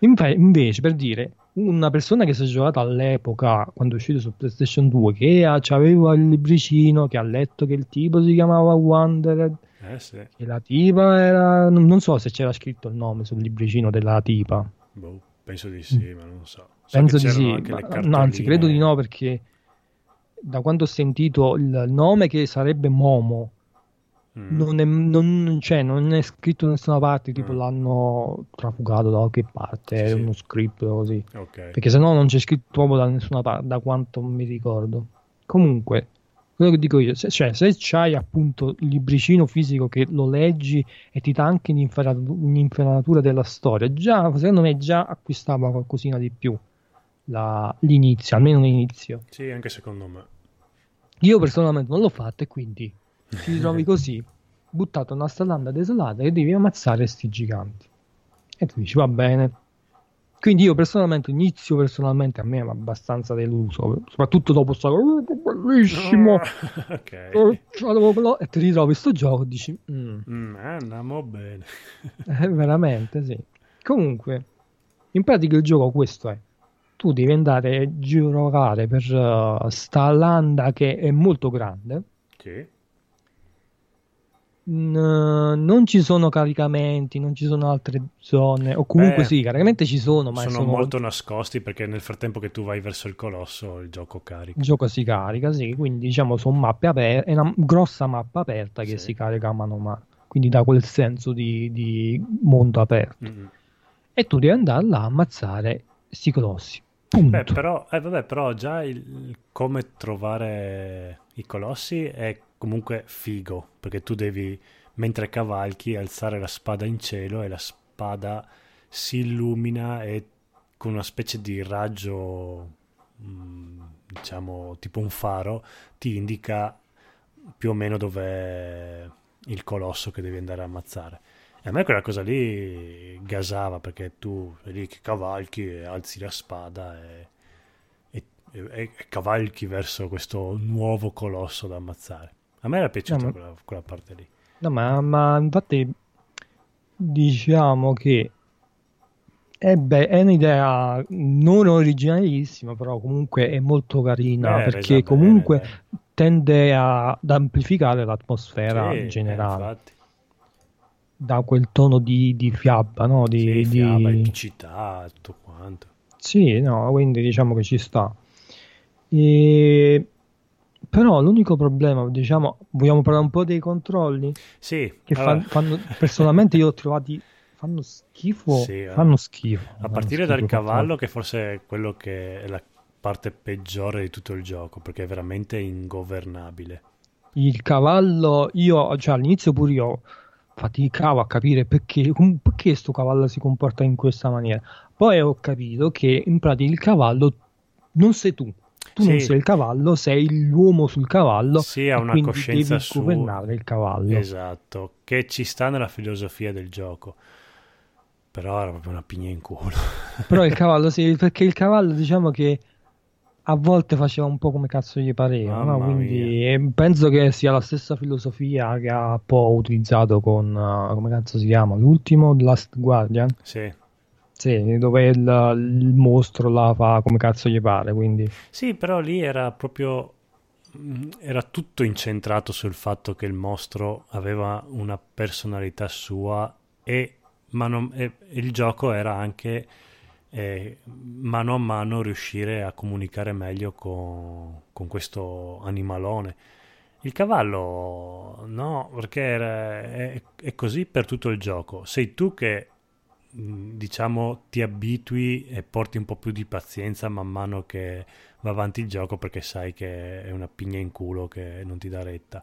Invece, per dire, una persona che si è giocata all'epoca, quando è uscito su PlayStation 2, che aveva il libricino, che ha letto che il tipo si chiamava Wandered eh sì. E la tipa era. Non so se c'era scritto il nome sul libricino della tipa. Boh, penso di sì, ma non so. so penso di sì. Ma, no, anzi, credo di no perché da quando ho sentito il nome che sarebbe Momo. Mm. Non, è, non, cioè, non, è, scritto da nessuna parte, tipo mm. l'hanno trafugato da qualche parte, sì, è uno script così. Okay. Perché se no non c'è scritto proprio da nessuna parte, da quanto mi ricordo. Comunque, quello che dico io, se, cioè se c'hai appunto il libricino fisico che lo leggi e ti dà anche un'infarinatura della storia, già secondo me già acquistava qualcosina di più la, l'inizio, almeno l'inizio. Sì, anche secondo me. Io personalmente non l'ho fatto e quindi ti trovi così, buttato in una strada desolata e devi ammazzare sti giganti. E tu dici va bene, quindi io personalmente inizio personalmente a me è abbastanza deluso, soprattutto dopo sta oh, bellissimo. Oh, okay. oh, e ti ritrovi questo gioco e dici mm. Mm, andiamo bene. eh, veramente, sì. Comunque, in pratica il gioco questo è. Tu devi andare a giocare per uh, sta landa che è molto grande. Sì non ci sono caricamenti, non ci sono altre zone, o comunque Beh, sì, caricamenti ci sono, ma sono, sono, molto nascosti perché nel frattempo che tu vai verso il colosso il gioco carica. Il gioco si carica, sì, quindi diciamo sono mappe aperte, è una grossa mappa aperta che sì. si carica a mano a mano, quindi dà quel senso di, di mondo aperto. Mm-hmm. E tu devi andare là a ammazzare questi colossi. Punto. Beh, però, eh, vabbè, però già il, come trovare i colossi è comunque figo, perché tu devi, mentre cavalchi, alzare la spada in cielo e la spada si illumina e con una specie di raggio, mm, diciamo tipo un faro, ti indica più o meno dov'è il colosso che devi andare a ammazzare. E a me quella cosa lì gasava perché tu sei lì che cavalchi e alzi la spada e, e, e, cavalchi verso questo nuovo colosso da ammazzare. A me era piaciuta no, quella, quella, parte lì. No, ma, ma infatti diciamo che è, be- è, un'idea non originalissima, però comunque è molto carina eh, perché comunque bene, tende a, ad amplificare l'atmosfera sì, generale. Eh, da quel tono di, di fiaba, no? Di, sì, fiaba, di... epicità, tutto quanto. Sì, no, quindi diciamo che ci sta. E però l'unico problema, diciamo, vogliamo parlare un po' dei controlli? Sì. Che allora... fanno, personalmente io ho trovati fanno schifo, sì, eh. fanno schifo. A partire schifo, dal cavallo che forse è quello che è la parte peggiore di tutto il gioco, perché è veramente ingovernabile. Il cavallo, io, cioè all'inizio pure io faticavo a capire perché, perché sto cavallo si comporta in questa maniera. Poi ho capito che in pratica il cavallo non sei tu, tu sì. non sei il cavallo, sei l'uomo sul cavallo. Sì, ha una coscienza devi su... governare il cavallo. Esatto, che ci sta nella filosofia del gioco. Però era proprio una pigna in culo. Però il cavallo, sì, perché il cavallo diciamo che a volte faceva un po' come cazzo gli pareva, no? quindi penso che sia la stessa filosofia che ha un po' utilizzato con, uh, come cazzo si chiama, l'ultimo, The Last Guardian. Sì. Sì, dove il, il mostro la fa come cazzo gli pare, quindi... Sì, però lì era proprio mm, era tutto incentrato sul fatto che il mostro aveva una personalità sua e, non, e il gioco era anche e mano a mano riuscire a comunicare meglio con, con questo animalone. Il cavallo no, perché era, è, è, così per tutto il gioco. Sei tu che diciamo ti abitui e porti un po' più di pazienza man mano che va avanti il gioco perché sai che è una pigna in culo che non ti dà retta.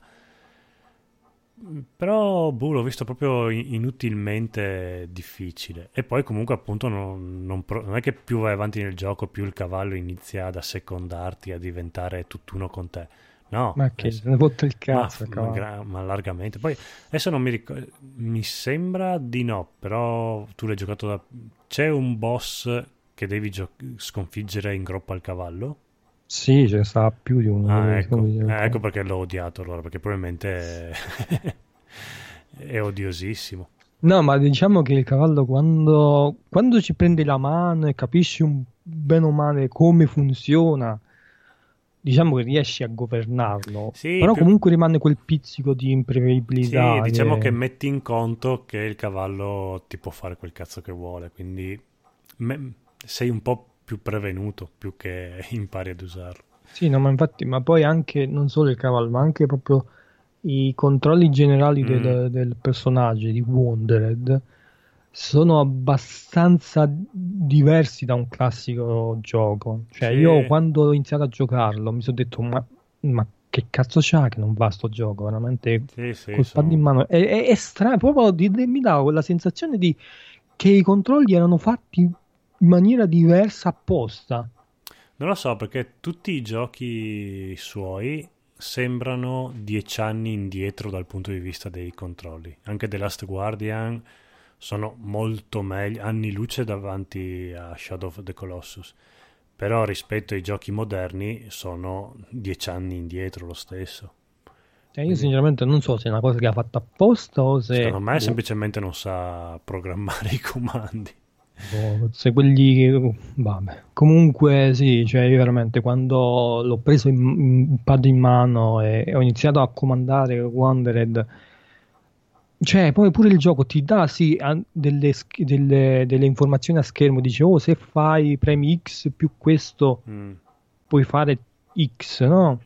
Però boh, l'ho visto proprio inutilmente difficile. E poi comunque appunto non, non, non, è che più vai avanti nel gioco, più il cavallo inizia ad assecondarti, a diventare tutt'uno con te. No, ma che se ne fotte il cazzo, ma, ma, ma, largamente. Poi adesso non mi ricordo, mi sembra di no, però tu l'hai giocato da... C'è un boss che devi gio- sconfiggere in groppa al cavallo? Sì, ce ne sta più di uno. Ah, ecco. Eh, ecco perché l'ho odiato allora, perché probabilmente è, è odiosissimo. No, ma diciamo che il cavallo quando, quando ci prendi la mano e capisci un bene o male come funziona, diciamo che riesci a governarlo. Sì, però più... comunque rimane quel pizzico di imprevedibilità. Sì, diciamo che... che metti in conto che il cavallo ti può fare quel cazzo che vuole, quindi me... sei un po' più prevenuto più che impari ad usarlo. Sì, no, ma infatti, ma poi anche non solo il cavallo, ma anche proprio i controlli generali mm. del, del, personaggio di Wandered sono abbastanza diversi da un classico gioco. Cioè, sì. io quando ho iniziato a giocarlo mi sono detto, ma, ma che cazzo c'ha che non va sto gioco? Veramente sì, sì, col sono... in mano. È, è, è strano, proprio di, mi dà quella sensazione di che i controlli erano fatti in maniera diversa apposta. Non lo so perché tutti i giochi suoi sembrano dieci anni indietro dal punto di vista dei controlli. Anche The Last Guardian sono molto meglio, anni luce davanti a Shadow of the Colossus. Però rispetto ai giochi moderni sono dieci anni indietro lo stesso. Cioè io sinceramente non so se è una cosa che ha fatto apposta o se... Secondo me semplicemente non sa programmare i comandi. Boh, se quelli vabbè. comunque sì cioè io veramente quando l'ho preso in, in pad in mano e, ho iniziato a comandare Wandered cioè poi pure il gioco ti dà sì delle, delle, delle informazioni a schermo dice oh se fai premi X più questo mm. puoi fare X no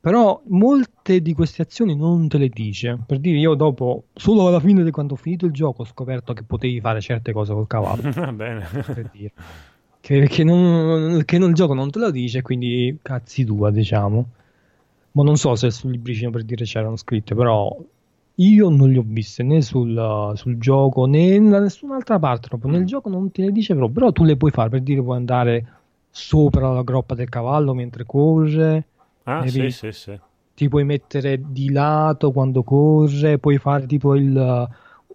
però molte di queste azioni non te le dice. Per dire, io dopo, solo alla fine di quando ho finito il gioco, ho scoperto che potevi fare certe cose col cavallo. Va bene. Per dire. Che, che, non, che non, il gioco non te lo dice, quindi cazzi tua, diciamo. Ma non so se sul libricino per dire c'erano scritte, però io non le ho viste né sul, sul gioco né da nessun'altra parte. Proprio. Nel gioco non te le dice proprio, però tu le puoi fare per dire puoi andare sopra la groppa del cavallo mentre corre Ah, sì, sì, sì. Ti puoi mettere di lato quando corre, puoi fare tipo il,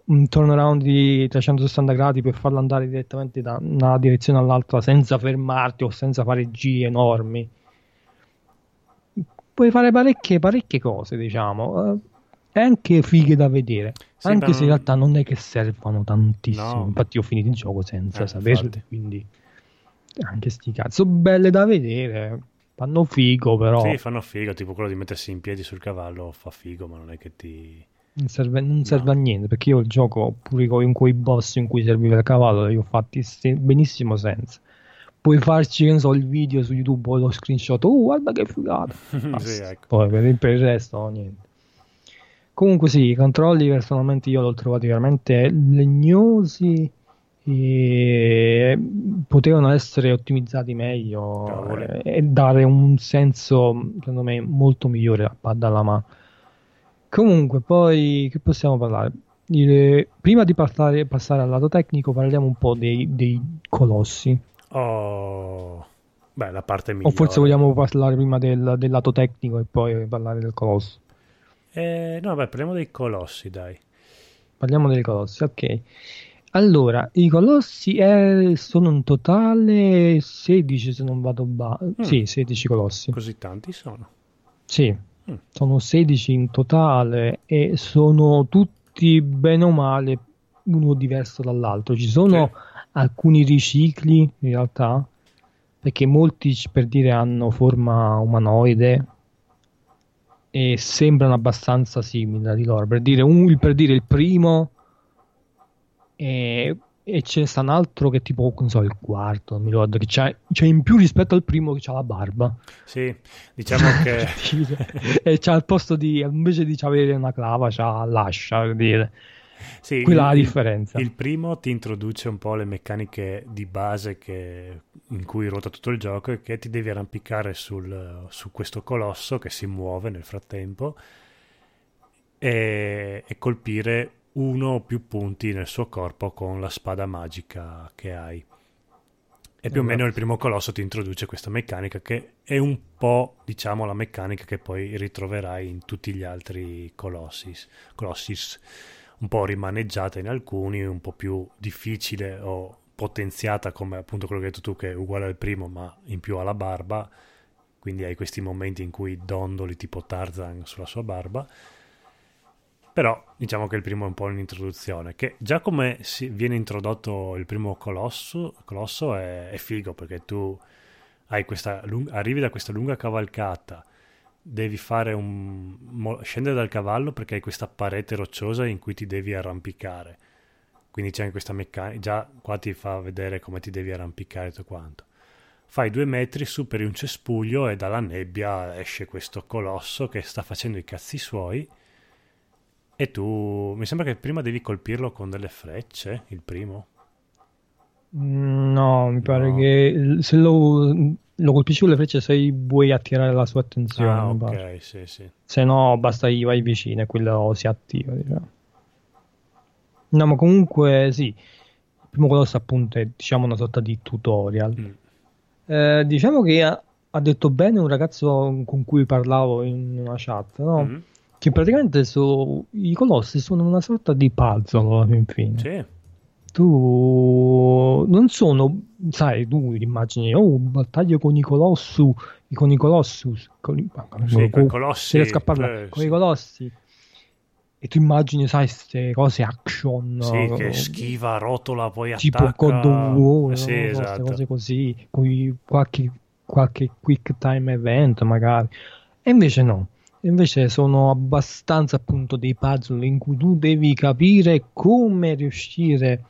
un turnaround di 360 gradi per farlo andare direttamente da una direzione all'altra senza fermarti o senza fare giri enormi. Puoi fare parecchie, parecchie cose, diciamo. È anche fighe da vedere. Sì, anche se in realtà non è che servono tantissimo. No. Infatti, ho finito il gioco senza eh, saperlo. Quindi, anche sti cazzo, belle da vedere. Fanno figo, però. Sì, fanno figo, tipo quello di mettersi in piedi sul cavallo fa figo, ma non è che ti. Non serve, non serve no. a niente perché io il gioco pure in quei boss in cui serviva il cavallo li ho fatti benissimo senza. Puoi farci, non so, il video su YouTube o lo screenshot, oh guarda che figata. sì, ecco. Poi per, per il resto no, niente. Comunque sì, i controlli personalmente io l'ho trovati veramente legnosi e potevano essere ottimizzati meglio e, e dare un senso secondo me molto migliore a pad alla mano comunque poi che possiamo parlare? Il, prima di parlare, passare al lato tecnico parliamo un po' dei, dei colossi. Oh beh la parte migliore o forse vogliamo parlare prima del, del lato tecnico e poi parlare del colosso eh, no beh parliamo dei colossi dai parliamo dei colossi ok Allora, i colossi è- sono in totale 16 se non vado ba- Mm. Sì, 16 colossi. Così tanti sono. Sì, Mm. sono 16 in totale e sono tutti bene o male uno diverso dall'altro. Ci sono alcuni ricicli in realtà, perché molti per dire hanno forma umanoide e sembrano abbastanza simili di loro. Per dire, un- per dire il primo e, e ce ne sta un altro che tipo, non so, il quarto, non mi ricordo, che c'è, c'è in più rispetto al primo che ha la barba. Sì, diciamo che... e c'ha al posto di invece di avere una clava c'ha l'ascia per dire Sì, Quella è la il- differenza. Il primo ti introduce un po' le meccaniche di base che- in cui ruota tutto il gioco e che ti devi arrampicare sul- su questo colosso che si muove nel frattempo e, e colpire uno o più punti nel suo corpo con la spada magica che hai. E più o meno il primo colosso ti introduce questa meccanica che è un po', diciamo, la meccanica che poi ritroverai in tutti gli altri colossis. colossis un po' rimaneggiata in alcuni, un po' più difficile o potenziata come appunto quello che hai detto tu che è uguale al primo ma in più alla barba, quindi hai questi momenti in cui dondoli tipo Tarzan sulla sua barba. Però diciamo che il primo è un po' un'introduzione, che già come viene introdotto il primo colosso, colosso è, è figo perché tu questa arrivi da questa lunga cavalcata, devi fare un mo- scendere dal cavallo perché hai questa parete rocciosa in cui ti devi arrampicare. Quindi c'è anche questa meccanica, già qua ti fa vedere come ti devi arrampicare e tutto quanto. Fai due metri, superi un cespuglio e dalla nebbia esce questo colosso che sta facendo i cazzi suoi. E tu, mi sembra che prima devi colpirlo con delle frecce, il primo. Mm, no mi pare No. che se lo, lo colpisci con le frecce se vuoi attirare la sua attenzione Ah, ok, sì, sì. se no basta gli vai vicino e quello si attiva diciamo. no ma comunque sì il primo colosso appunto è diciamo una sorta di tutorial Mm. Eh, diciamo che ha, ha detto bene un ragazzo con cui parlavo in una chat, no? Mm. Che praticamente so- i colossi sono una sorta di puzzle alla fin fine. Sì, Tu non sono, sai, tu immagini, oh, battaglia con i colossu, con i colossus, con i, sì, con- colossi. riesco a parlare, eh, con sì. i colossi. E tu immagini, sai, queste cose action. Sì, che schiva, rotola, poi tipo attacca. God of War, Eh, sì, no? queste esatto. cose così, con qualche, qualche quick time event magari. E invece no, invece sono abbastanza appunto dei puzzle in cui tu devi capire come riuscire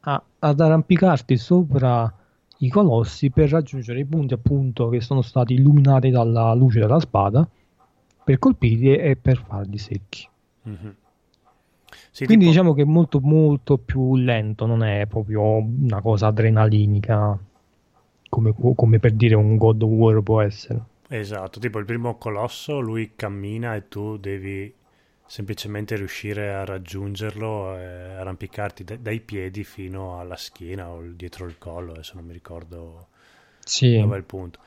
a- ad arrampicarti sopra i colossi per raggiungere i punti appunto che sono stati illuminati dalla luce della spada per colpirli e per farli secchi. Mhm. Sì, Quindi tipo- diciamo che è molto molto più lento, non è proprio una cosa adrenalinica come, come per dire un God of War può essere. Esatto, tipo il primo colosso, lui cammina e tu devi semplicemente riuscire a raggiungerlo e arrampicarti da- dai piedi fino alla schiena o dietro il collo, adesso non mi ricordo Sì, dove è il punto.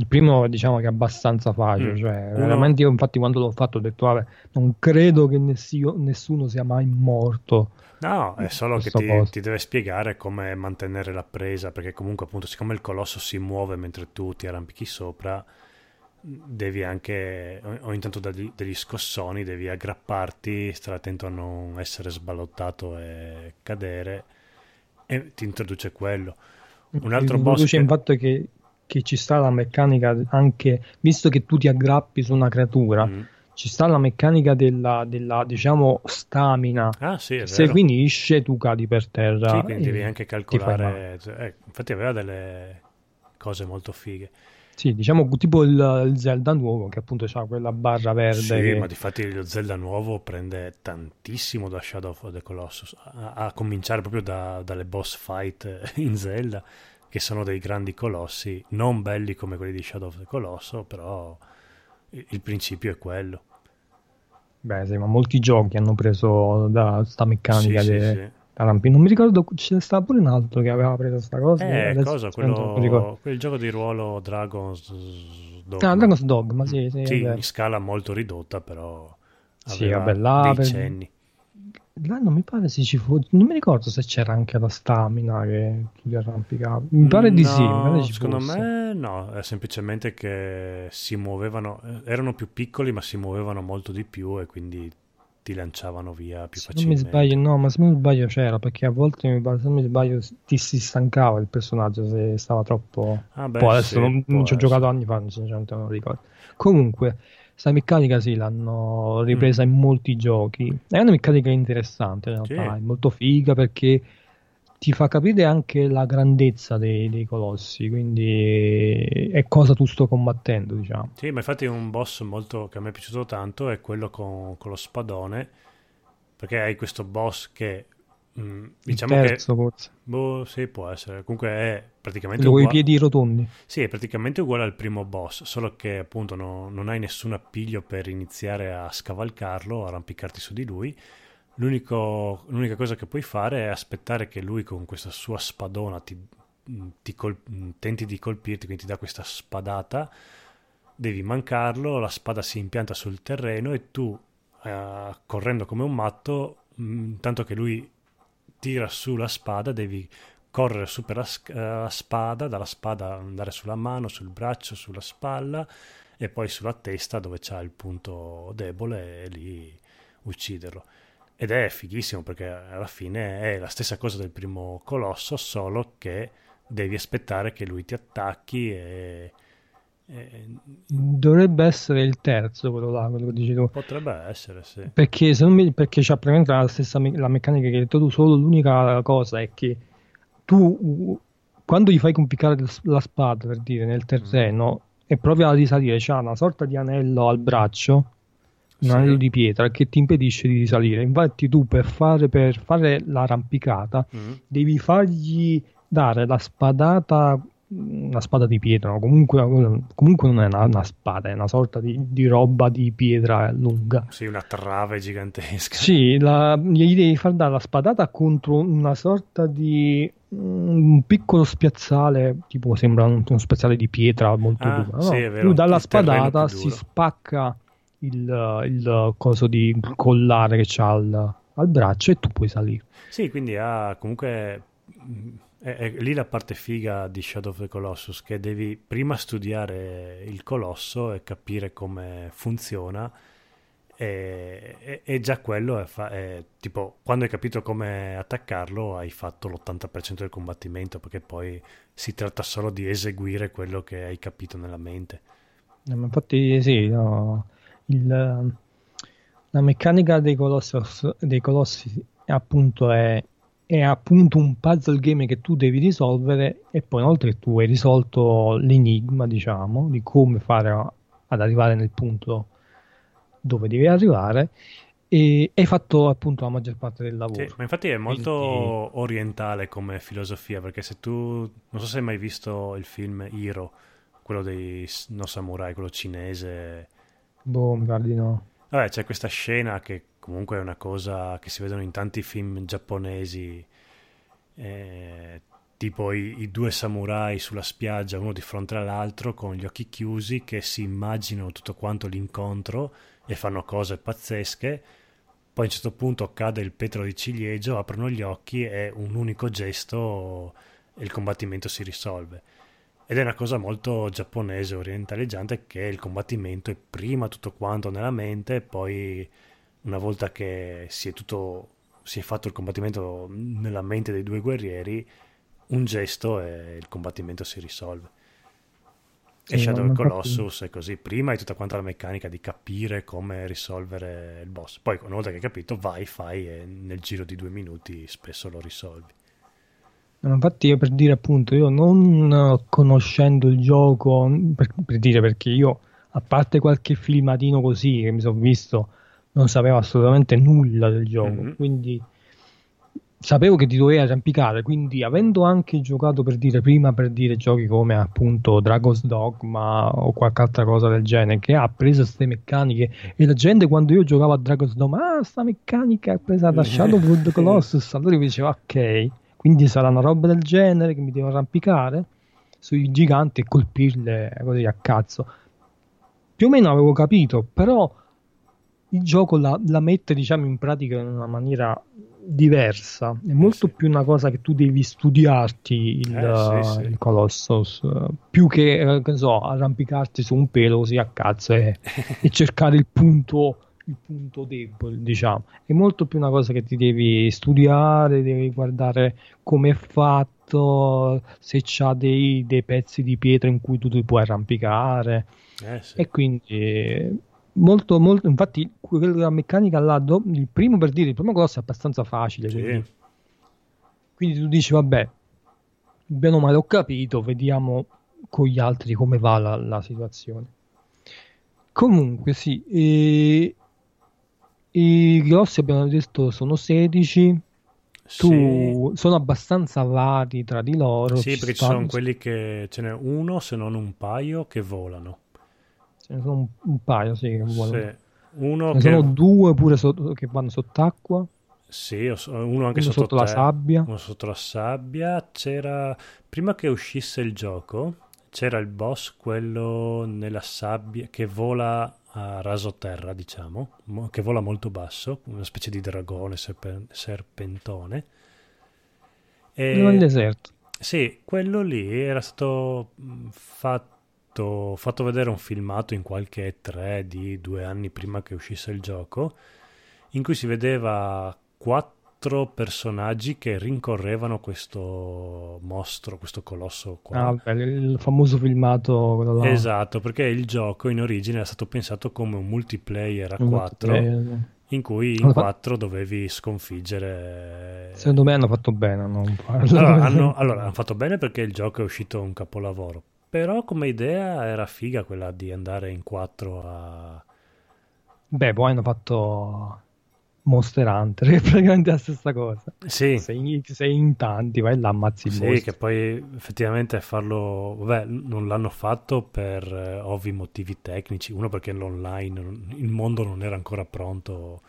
il primo diciamo che è abbastanza facile, Mm. cioè Uno- veramente io infatti quando l'ho fatto ho detto vabbè, non credo che nessi- nessuno sia mai morto. No, è solo che ti, ti deve spiegare come mantenere la presa, perché comunque appunto siccome il colosso si muove mentre tu ti arrampichi sopra, devi anche, ogni tanto dagli, degli scossoni, devi aggrapparti, stare attento a non essere sballottato e cadere, e ti introduce quello. Un altro boss Introduce che- il fatto che, che ci sta la meccanica anche, visto che tu ti aggrappi su una creatura, Mm. ci sta la meccanica della, della diciamo stamina. Ah sì, Se finisce tu cadi per terra. Sì, quindi devi anche ti calcolare, eh, infatti aveva delle cose molto fighe. Sì, diciamo tipo il, il Zelda nuovo che appunto ha quella barra verde. Sì, che- ma difatti lo Zelda nuovo prende tantissimo da Shadow of the Colossus, a, a cominciare proprio da- dalle boss fight in Zelda, che sono dei grandi colossi, non belli come quelli di Shadow of the Colossus, però il, il principio è quello. Beh, sì, ma molti giochi hanno preso da sta meccanica Sì, de- sì, sì. Rampi. Non mi ricordo, ce ne stava pure un altro che aveva preso sta cosa. Eh, cosa, quello, quel gioco di ruolo Dragon's Dogma. Ah, Dragon's Dogma, sì, sì, Sì, vero. in scala molto ridotta, però Sì, vabbè, là dei cenni. là non mi pare se ci fu, non mi ricordo se c'era anche la stamina che ti arrampicavi. Mi pare di No, sì. mi pare secondo fosse. me no, è semplicemente che si muovevano, eh, erano più piccoli ma si muovevano molto di più e quindi ti lanciavano via più Se non mi facilmente. sbaglio, no, ma se non mi sbaglio c'era perché a volte mi se non mi sbaglio ti si stancava il personaggio se stava troppo. Ah, beh, Poi adesso sì, non, non ci ho giocato anni fa, sinceramente non ricordo. Comunque, sta meccanica sì, l'hanno ripresa in molti giochi. È una meccanica interessante in realtà, Sì. è molto figa perché ti fa capire anche la grandezza dei, dei colossi, quindi è cosa tu sto combattendo, diciamo. Sì, ma infatti un boss molto che a me è piaciuto tanto è quello con, con lo spadone, perché hai questo boss che mm, diciamo il che terzo forse. boh, sì, può essere, comunque è praticamente Quello con i uguale- piedi rotondi. Sì, è praticamente uguale al primo boss, solo che appunto no- non hai nessun appiglio per iniziare a scavalcarlo, arrampicarti su di lui. L'unica cosa che puoi fare è aspettare che lui con questa sua spadona ti, ti col- tenti di colpirti, quindi ti dà questa spadata, devi mancarlo, la spada si impianta sul terreno e tu, eh, correndo come un matto, mh, tanto che lui tira su la spada, devi correre su per la, eh, la spada, dalla spada andare sulla mano, sul braccio, sulla spalla e poi sulla testa dove c'ha il punto debole e lì ucciderlo. Ed è fighissimo perché alla fine è la stessa cosa del primo colosso, solo che devi aspettare che lui ti attacchi e, e- Dovrebbe essere il terzo, quello là, quello che dici tu. potrebbe essere, sì. Perché, se non mi, perché c'ha praticamente la stessa me- la meccanica che hai detto tu, solo l'unica cosa è che tu quando gli fai complicare la spada per dire nel terreno e provi a risalire, c'ha una sorta di anello al braccio, un Sì. anello di pietra che ti impedisce di risalire. Infatti, tu per fare, per fare l'arrampicata Mm. devi fargli dare la spadata, una spada di pietra, no? comunque, comunque non è una, una spada, è una sorta di, di roba di pietra lunga. Sì, una trave gigantesca. Sì, la- gli devi far dare la spadata contro una sorta di un piccolo spiazzale, tipo sembra un, uno spiazzale di pietra molto Ah, duro. no? sì, è vero, Lui dalla il spadata si spacca il, il coso di collare che c'ha al, al braccio e tu puoi salire. Sì, quindi ha comunque mh, è, è lì la parte figa di Shadow of the Colossus, che devi prima studiare il colosso e capire come funziona. E, e- e già quello è, fa- è tipo quando hai capito come attaccarlo, hai fatto l'80% del combattimento, perché poi si tratta solo di eseguire quello che hai capito nella mente. Eh, Infatti, sì, no, il- la meccanica dei colossi, dei colossi appunto, è, è appunto un puzzle game che tu devi risolvere e poi che tu hai risolto l'enigma, diciamo, di come fare a- ad arrivare nel punto dove devi arrivare, e hai fatto appunto la maggior parte del lavoro. Sì, ma infatti è molto Quindi- orientale come filosofia, perché se tu, non so se hai mai visto il film Hiro, quello dei no samurai, quello cinese, Boh, mi pare di no. vabbè c'è questa scena che comunque è una cosa che si vedono in tanti film giapponesi, eh, tipo i, i due samurai sulla spiaggia, uno di fronte all'altro, con gli occhi chiusi, che si immaginano tutto quanto l'incontro e fanno cose pazzesche. Poi a un certo punto cade il petro di ciliegio, aprono gli occhi e un unico gesto e il combattimento si risolve. Ed è una cosa molto giapponese, orientaleggiante, che il combattimento è prima tutto quanto nella mente e poi una volta che si è tutto si è fatto il combattimento nella mente dei due guerrieri, un gesto e il combattimento si risolve. E Sì, Shadow ma of Colossus è così. Prima hai tutta quanta la meccanica di capire come risolvere il boss. Poi, una volta che hai capito, vai, fai e nel giro di due minuti spesso lo risolvi. No, Infatti, io per dire appunto, io non conoscendo il gioco, per, per dire perché io, a parte qualche filmatino così che mi sono visto, non sapevo assolutamente nulla del gioco. Mhm. Quindi sapevo che ti dovevi arrampicare. Quindi, avendo anche giocato per dire prima, per dire giochi come appunto Dragon's Dogma o qualche altra cosa del genere, che ha preso queste meccaniche, e la gente quando io giocavo a Dragon's Dogma, ah, sta meccanica è presa da Shadow of the Colossus, allora io dicevo, ok. Quindi sarà una roba del genere che mi devo arrampicare sui giganti e colpirle così a cazzo. Più o meno avevo capito, però il gioco la, la mette diciamo in pratica in una maniera diversa è molto sì. più una cosa che tu devi studiarti il, Eh, sì, sì. il Colossus eh, più che, eh, che so arrampicarti su un pelo così a cazzo e, e cercare il punto il punto debole diciamo è molto più una cosa che ti devi studiare devi guardare come è fatto se c'ha dei, dei pezzi di pietra in cui tu ti puoi arrampicare Eh, sì. e quindi eh, molto, molto, infatti quella meccanica là, do- il primo per dire, il primo colosso è abbastanza facile, Sì. quindi, quindi tu dici vabbè, bene o male ho capito, vediamo con gli altri come va la, la situazione. Comunque sì, e, i colossi abbiamo detto sono 16, tu, sono abbastanza vari tra di loro. Sì, ci perché ci stanno- sono quelli che ce n'è uno, se non un paio, che volano. ce ne sono un, un paio, sì, che vuole- Sì. Uno Ce che ne sono due pure sotto- che vanno sott'acqua, Sì, so- uno anche uno sotto, sotto la sabbia. Uno sotto la sabbia. C'era prima che uscisse il gioco, c'era il boss, quello nella sabbia che vola a raso terra, diciamo, mo- che vola molto basso, una specie di dragone serpe- serpentone. E- Nel deserto. sì, quello lì era stato mh, fatto, fatto vedere un filmato in qualche E3 di due anni prima che uscisse il gioco, in cui si vedeva quattro personaggi che rincorrevano questo mostro, questo colosso qua. Ah, vabbè, il famoso filmato. Esatto, perché il gioco in origine era stato pensato come un multiplayer a Un 4 multiplayer. in cui in Allora, 4 dovevi sconfiggere Secondo me hanno fatto bene non allora hanno, allora, hanno fatto bene perché il gioco è uscito un capolavoro. Però come idea era figa quella di andare in 4 a... Beh, poi hanno fatto Monster Hunter, che è praticamente la stessa cosa. Sì, Sei, in- sei in tanti, vai là, ammazzi il sì, mostro. che poi effettivamente farlo... Vabbè, non l'hanno fatto per eh, ovvi motivi tecnici. Uno perché l'online, il mondo non era ancora pronto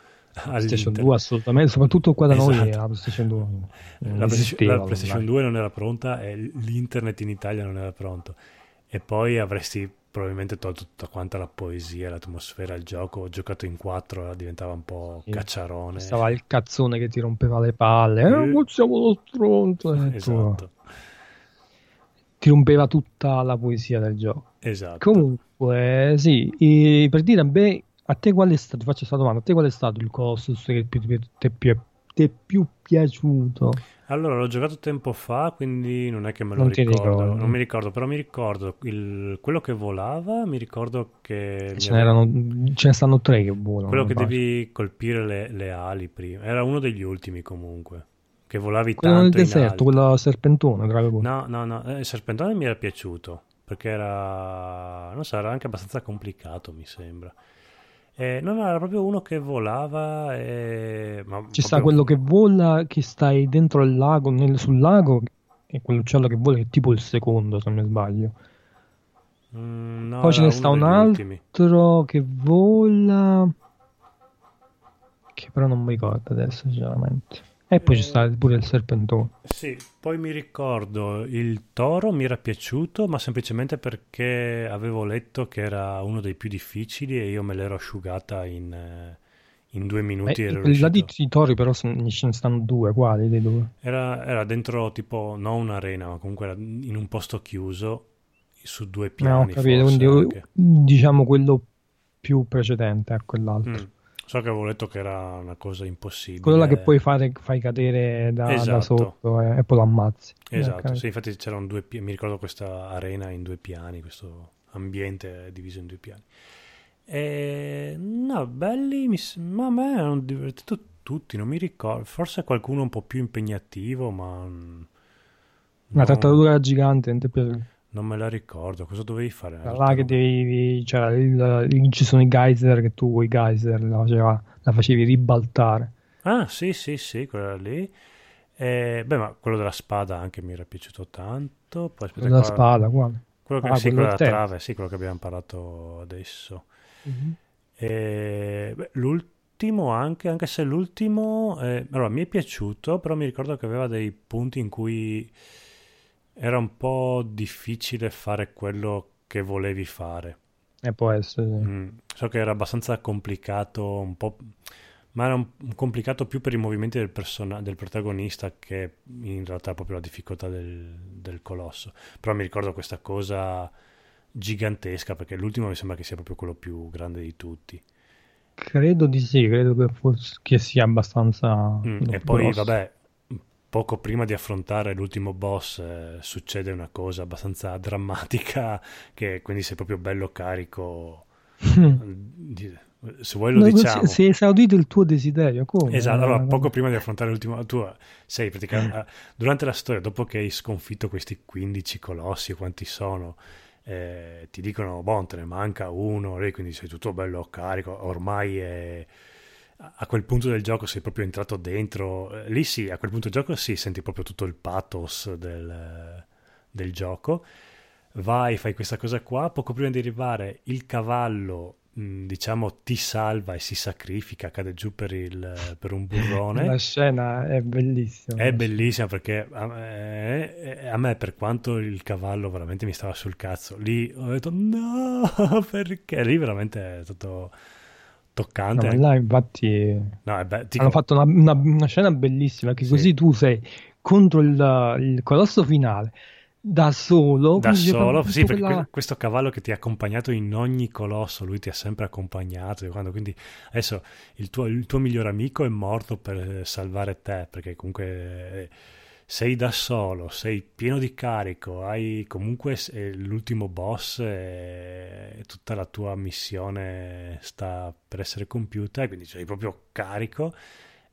PlayStation all'inter- 2 assolutamente, soprattutto qua da noi Esatto. la PlayStation 2 non La PlayStation, esisteva la PlayStation online. 2 non era pronta e l'internet in Italia non era pronto. E poi avresti probabilmente tolto tutta quanta la poesia, l'atmosfera, il gioco. Ho giocato in 4, diventava un po' Sì. cacciarone. Stava il cazzone che ti rompeva le palle. Eh. Eh, ammazziamo lo stronzo. E tu- Esatto, Ti rompeva tutta la poesia del gioco. esatto. Comunque, sì, e per dire, beh, a te qual è stato, faccio questa domanda, a te qual è stato il Colossus che più- più- ti è più, ti è più piaciuto? Allora, l'ho giocato tempo fa, quindi non è che me lo Non ricordo. ricordi. Non mi ricordo, però mi ricordo il- quello che volava, mi ricordo che... Ce, n'erano, ce ne stanno tre che volano. Quello che pare. devi colpire le, le ali prima. Era uno degli ultimi comunque. Che volavi Quello nel tanto in deserto, quello serpentone, Dragon. No, no, no. eh, Il serpentone mi era piaciuto. Perché era... Non so, era anche abbastanza complicato, mi sembra. Eh, no, no, era proprio uno che volava e... ma Ci sta proprio- quello che vola, che stai dentro il lago, nel- sul lago, e quell'uccello che vola, che è tipo il secondo, se non mi sbaglio. Mm, no, Poi ce ne sta un altro che vola, che però non mi ricordo adesso, sinceramente. E poi ci sta pure il serpentone. Sì, poi mi ricordo il toro mi era piaciuto, ma semplicemente perché avevo letto che era uno dei più difficili e io me l'ero asciugata in, eh, in due minuti. Eh, riuscito- di, di tori però ce ne stanno due, quali dei due? Era, era dentro tipo, non un'arena, ma comunque era in un posto chiuso su due No, ho piani. capito, forse quindi anche. diciamo quello più precedente a quell'altro. Mm. So che avevo letto che era una cosa impossibile. Quello là che puoi fare, fai cadere da, da Esatto. sotto eh, e poi lo ammazzi. Esatto, Ok. sì, infatti c'erano due pi- mi ricordo questa arena in due piani, questo ambiente diviso in due piani. E, no, belli, mi ma a me hanno divertito tutti, non mi ricordo, forse qualcuno un po' più impegnativo, ma mm, Una no, trattatura gigante, non ti? Non me la ricordo, cosa dovevi fare? Là che devi, c'era il, il- ci sono i geyser che tu i geyser la, faceva- la facevi ribaltare. Ah, sì, sì, sì, quella lì. E, beh, ma quello della spada anche mi era piaciuto tanto. Poi aspetta, La qua- spada, quale? Quello che, Ah, sì, quello quello del della trave, sì, quello che abbiamo parlato adesso. E, beh, l'ultimo anche, anche se l'ultimo, eh, allora mi è piaciuto, però mi ricordo che aveva dei punti in cui era un po' difficile fare quello che volevi fare. E può essere. Mm, so che era abbastanza complicato, un po', ma era un, un complicato più per i movimenti del, persona- del protagonista che in realtà proprio la difficoltà del, del colosso. Però mi ricordo questa cosa gigantesca perché l'ultimo mi sembra che sia proprio quello più grande di tutti. Credo di sì, credo che, fosse, che sia abbastanza. Mm, e poi, vabbè, poco prima di affrontare l'ultimo boss eh, succede una cosa abbastanza drammatica che quindi sei proprio bello carico. Se vuoi lo No, diciamo. Si, è esaudito il tuo desiderio, come? Esatto, allora Eh, poco prima di affrontare l'ultimo, tu sei praticamente durante la storia, dopo che hai sconfitto questi 15 colossi, quanti sono, eh, ti dicono, boh, te ne manca uno, e quindi sei tutto bello carico, ormai è- a quel punto del gioco sei proprio entrato dentro, eh, lì sì, a quel punto del gioco sì, senti proprio tutto il pathos del, del gioco, vai, fai questa cosa qua, poco prima di arrivare il cavallo, diciamo, ti salva e si sacrifica, cade giù per, il, per un burrone. La scena è bellissima. È bellissima perché a me, a me, per quanto il cavallo veramente mi stava sul cazzo, lì ho detto no, perché lì veramente è stato toccante. ma là infatti No, è be- ti- hanno fatto una, una- una scena bellissima che Sì. così tu sei contro il, il colosso finale da solo. da solo, sì, perché quella- que- questo cavallo che ti ha accompagnato in ogni colosso, lui ti ha sempre accompagnato. quando- quindi adesso il tuo, il tuo migliore amico è morto per salvare te, perché comunque eh, sei da solo, sei pieno di carico, hai comunque eh, l'ultimo boss e tutta la tua missione sta per essere compiuta, e quindi sei proprio carico.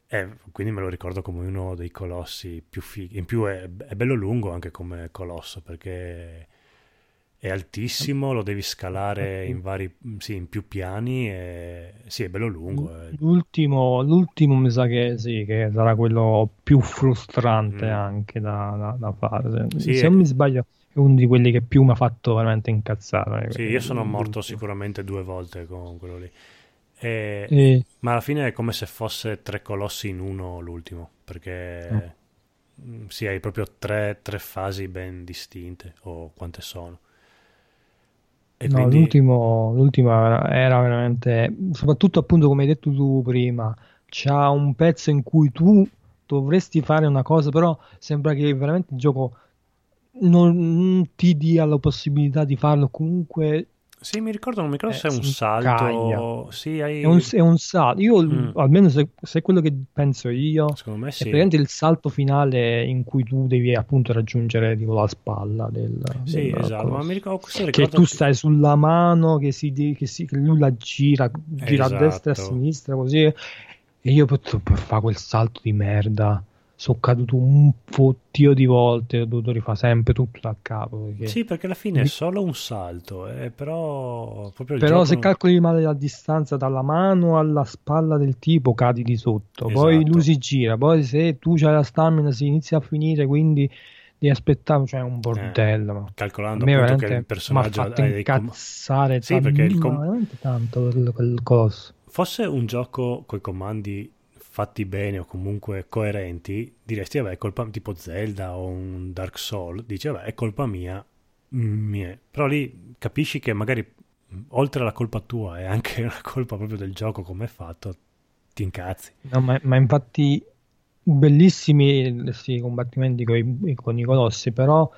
E quindi me lo ricordo come uno dei colossi più fighi. In più è, è bello lungo anche come colosso perché è altissimo, lo devi scalare in vari, sì, in più piani. E, sì, è bello lungo. eh. L'ultimo, l'ultimo mi sa che sì, che sarà quello più frustrante Mm. anche da, da- da fare. Se, Sì, se è- non mi sbaglio, è uno di quelli che più mi ha fatto veramente incazzare. Sì, io sono morto sicuramente due volte con quello lì. E- E- Ma alla fine è come se fosse tre colossi in uno l'ultimo, perché mm, sì, hai proprio tre, tre fasi ben distinte, o quante sono. E No, quindi... l'ultimo, l'ultimo era era veramente, soprattutto appunto come hai detto tu prima, c'ha un pezzo in cui tu dovresti fare una cosa, però sembra che veramente il gioco non, non ti dia la possibilità di farlo, comunque Sì, mi ricordo, non mi ricordo Eh, se è un salto. Sì, hai... è un, è un salto. Io, Mm. almeno se, se è quello che penso io, Secondo me è sì. praticamente il salto finale in cui tu devi appunto raggiungere tipo, la spalla del, Sì, del esatto, ma mi ricordo questo che ricordo tu stai sulla mano che, si, che, si- che lui la gira, gira a destra e a Esatto. sinistra così e io per fare quel salto di merda sono caduto un fottio di volte ho dovuto rifare sempre tutto da capo perché- Sì, perché alla fine è solo un salto, eh, però però se non- calcoli male la distanza dalla mano alla spalla del tipo cadi di sotto poi Esatto. lui si gira poi se tu c'hai la stamina si inizia a finire quindi devi aspettare cioè è un bordello ma calcolando appunto che il personaggio ha fatto dei com- incazzare Sì, perché il com- tanto quel, quel coso fosse un gioco con i comandi fatti bene o comunque coerenti, diresti, vabbè, è colpa tipo Zelda o un Dark Soul, dici, vabbè, è colpa mia, mm, mia. Però lì capisci che magari mm, oltre alla colpa tua è anche una colpa proprio del gioco come è fatto, ti incazzi. No, ma, ma infatti bellissimi questi combattimenti con i, con i colossi, però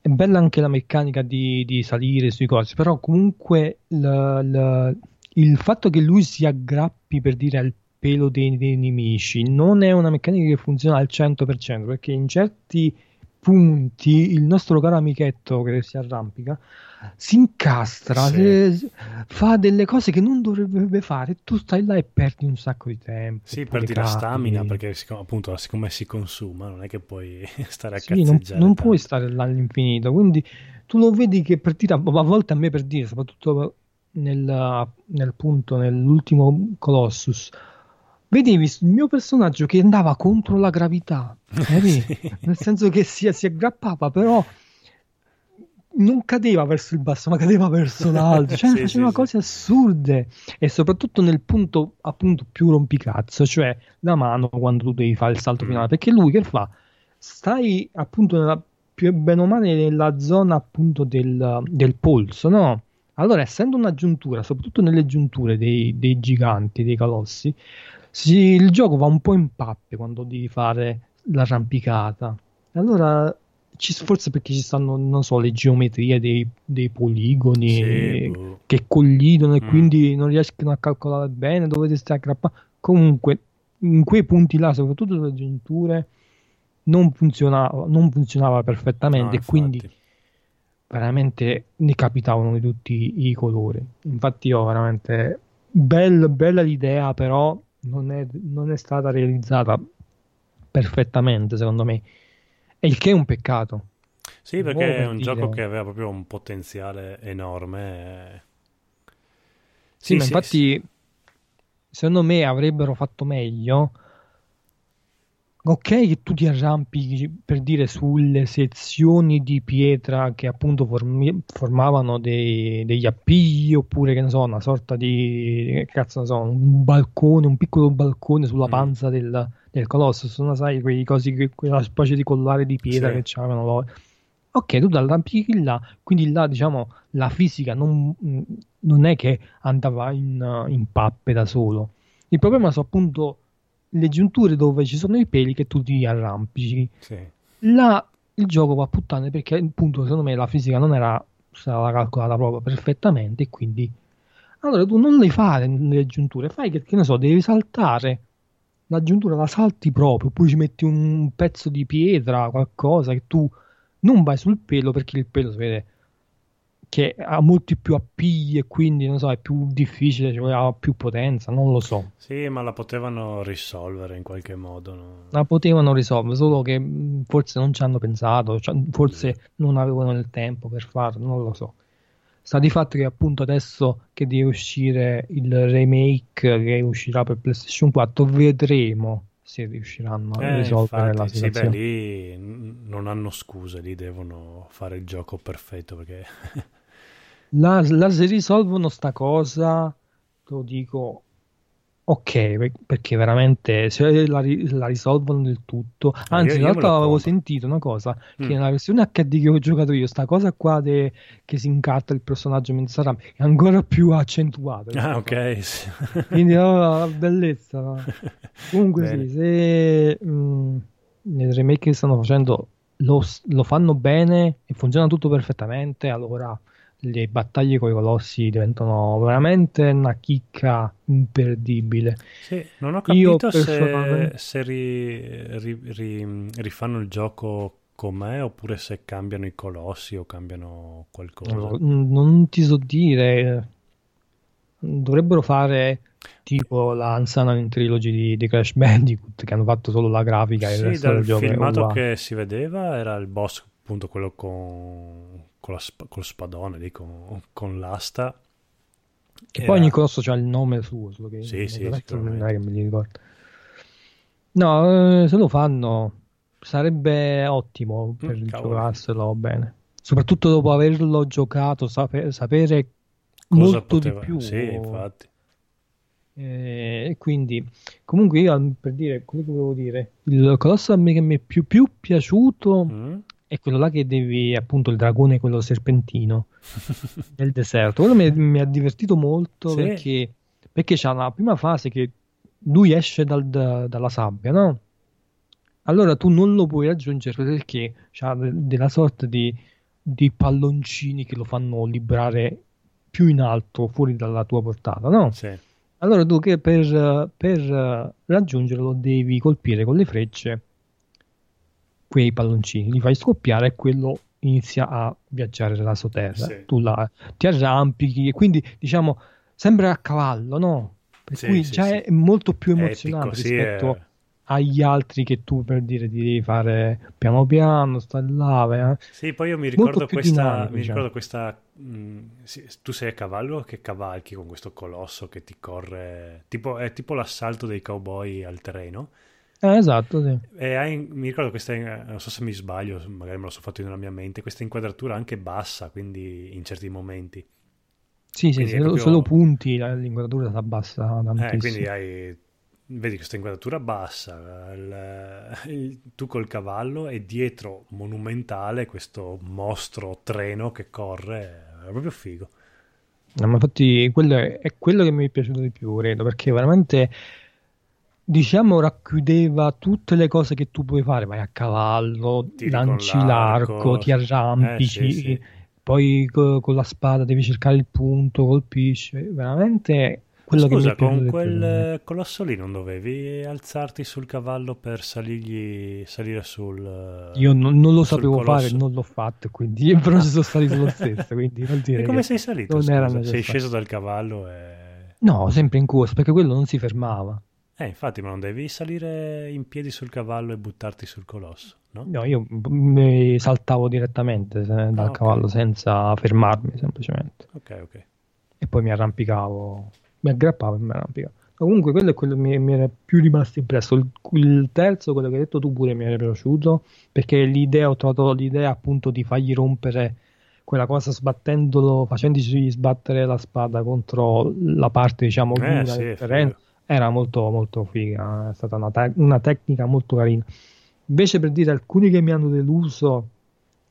è bella anche la meccanica di, di salire sui colossi, però comunque l- l- il fatto che lui si aggrappi per dire al pelo dei, dei nemici non è una meccanica che funziona al 100%, perché in certi punti il nostro caro amichetto che si arrampica si incastra, Sì. se- fa delle cose che non dovrebbe fare, tu stai là e perdi un sacco di tempo. Sì, perdi la stamina perché appunto siccome si consuma non è che puoi stare a Sì, non, cazzeggiare non puoi stare là all'infinito, quindi tu lo vedi che per dire, a volte a me per dire, soprattutto nel, nel punto, nell'ultimo Colossus, vedevi il mio personaggio che andava contro la gravità? Sì. nel senso che si, si aggrappava, però non cadeva verso il basso, ma cadeva verso l'alto, cioè Sì, faceva sì, sì. cose assurde e soprattutto nel punto appunto più rompicazzo, cioè la mano quando tu devi fare il salto Mm. finale, perché lui che fa? Stai appunto nella, più bene o male nella zona appunto del, del polso, no? Allora, essendo un'aggiuntura, soprattutto nelle giunture dei, dei giganti, dei colossi, si- il gioco va un po' in pappe quando devi fare l'arrampicata. Allora, ci- forse perché ci stanno, non so, le geometrie dei, dei poligoni Sì, boh. che collidono e Mm. quindi non riescono a calcolare bene dove ti stai aggrappando. Comunque, in quei punti là, soprattutto sulle giunture, non funzionava, non funzionava perfettamente No, e quindi veramente ne capitavano di tutti i colori. Infatti, io veramente bella, bella l'idea, però non è, non è stata realizzata perfettamente, secondo me. E il che è un peccato. Sì, perché è un dire. gioco che aveva proprio un potenziale enorme. Sì, ma infatti, secondo me avrebbero fatto meglio. Ok, che tu ti arrampichi per dire sulle sezioni di pietra che appunto formi- formavano dei- degli appigli oppure che ne so, una sorta di cazzo ne so, un balcone, un piccolo balcone sulla Mm. panza del, del colosso. Sono, sai, quei cosi, quella specie di collare di pietra Sì. che c'avevano loro. Ok, tu l'arrampichi là, quindi là diciamo la fisica non, non è che andava in, in pappe da solo. Il problema sono appunto le giunture dove ci sono i peli che tu ti arrampici. Sì. Là il gioco va a puttane perché appunto secondo me la fisica non era stata calcolata proprio perfettamente e quindi allora tu non le fare le giunture, fai che, che ne so, devi saltare la giuntura la salti proprio, oppure ci metti un pezzo di pietra, qualcosa che tu non vai sul pelo perché il pelo si vede che ha molti più appigli e quindi non so, è più difficile, cioè ha più potenza, non lo so. Sì, ma la potevano risolvere in qualche modo. no? La potevano risolvere, solo che mh, forse non ci hanno pensato, cioè, forse non avevano il tempo per farlo, non lo so. Sta di fatto che appunto adesso che deve uscire il remake che uscirà per PlayStation 4, vedremo se riusciranno a Eh, risolvere la infatti, sì, beh, situazione. lì non hanno scuse, lì devono fare il gioco perfetto perché La, la- se risolvono sta cosa, te lo dico ok, per- perché veramente se la, la risolvono del tutto. Ah, Anzi, in realtà avevo sentito una cosa che Mm. nella versione HD che ho giocato io, sta cosa qua de- che si incarta il personaggio mentre sarà è ancora più accentuata. Ah, ok. sì. Quindi oh, la bellezza. Comunque sì, se mh, nel remake che stanno facendo lo, lo fanno bene e funziona tutto perfettamente, allora le battaglie con i colossi diventano veramente una chicca imperdibile. Sì, non ho capito se, se ri- ri- ri- rifanno il gioco com'è oppure se cambiano i colossi o cambiano qualcosa. Non, lo- non ti so dire, dovrebbero fare tipo la Unsanna Trilogy di, di Crash Bandicoot che hanno fatto solo la grafica e il resto del gioco è filmato che si vedeva era il boss, appunto quello con, con la sp- col spadone, lì, con, con l'asta. Che Era- poi ogni colosso ha il nome suo, solo che Sì, sì, non è che me li ricordo. No, eh, se lo fanno sarebbe ottimo per Mm, giocarselo bene. Soprattutto dopo averlo giocato, sape- sapere Cosa molto poteva- di più. Sì, infatti. Eh, E quindi, comunque, io per dire quello che volevo dire, il colosso a me che mi è più, più piaciuto Mm? È quello là che devi, appunto, il dragone, quello serpentino nel deserto. Quello mi, mi ha divertito molto Sì. perché, perché c'ha la prima fase che lui esce dal- da- dalla sabbia, no? Allora tu non lo puoi raggiungere perché c'ha de- della sorta di, di palloncini che lo fanno librare più in alto, fuori dalla tua portata, no? Sì. Allora tu che per, per raggiungerlo devi colpire con le frecce quei palloncini, li fai scoppiare e quello inizia a viaggiare nella sotterra. Sì. Tu là ti arrampichi e quindi diciamo sembra a cavallo, no? Per Sì, cui sì, già è molto più emozionante Epico, sì, rispetto è- agli altri che tu per dire devi fare piano piano, stai là, eh. Sì, poi io mi ricordo questa, dinamico, mi diciamo. ricordo questa mh, sì, tu sei a cavallo che cavalchi con questo colosso che ti corre, tipo, è tipo l'assalto dei cowboy al terreno. Eh, esatto, sì. E hai, mi ricordo questa, non so se mi sbaglio, magari me lo sono fatto io nella mia mente, questa inquadratura anche bassa, quindi in certi momenti. Sì, sì, Quindi se, è lo, proprio- se lo punti l'inquadratura si abbassa Eh, tantissimo. quindi hai, vedi questa inquadratura bassa, il- il- tu col cavallo e dietro monumentale questo mostro treno che corre, è proprio figo. No, ma infatti quello è, è, quello che mi è piaciuto di più, credo, perché veramente diciamo racchiudeva tutte le cose che tu puoi fare, vai a cavallo, Tiri lanci l'arco, l'arco, ti arrampici, eh, sì, sì. poi co- con la spada devi cercare il punto, colpisci, veramente quello Scusa, con quel colosso lì non dovevi alzarti sul cavallo per salirgli, salire sul. Io non, non lo sapevo colosso. fare, non l'ho fatto, quindi però ci sono salito lo stesso. Quindi vuol dire e come sei salito? sei sceso dal cavallo e. No, sempre in corsa perché quello non si fermava. Eh, infatti, ma non devi salire in piedi sul cavallo e buttarti sul colosso, no? No, io mi saltavo direttamente dal ah, okay. cavallo senza fermarmi, semplicemente. Ok, ok. E poi mi arrampicavo mi aggrappavo e mi arrampicavo. Comunque quello è quello che mi, mi, era più rimasto impresso. Il, il, terzo, quello che hai detto tu pure mi era piaciuto, perché l'idea, ho trovato l'idea appunto di fargli rompere quella cosa sbattendolo, facendoci sbattere la spada contro la parte diciamo eh, sì, del terreno. Era molto molto figa, è stata una, te- una tecnica molto carina. Invece per dire alcuni che mi hanno deluso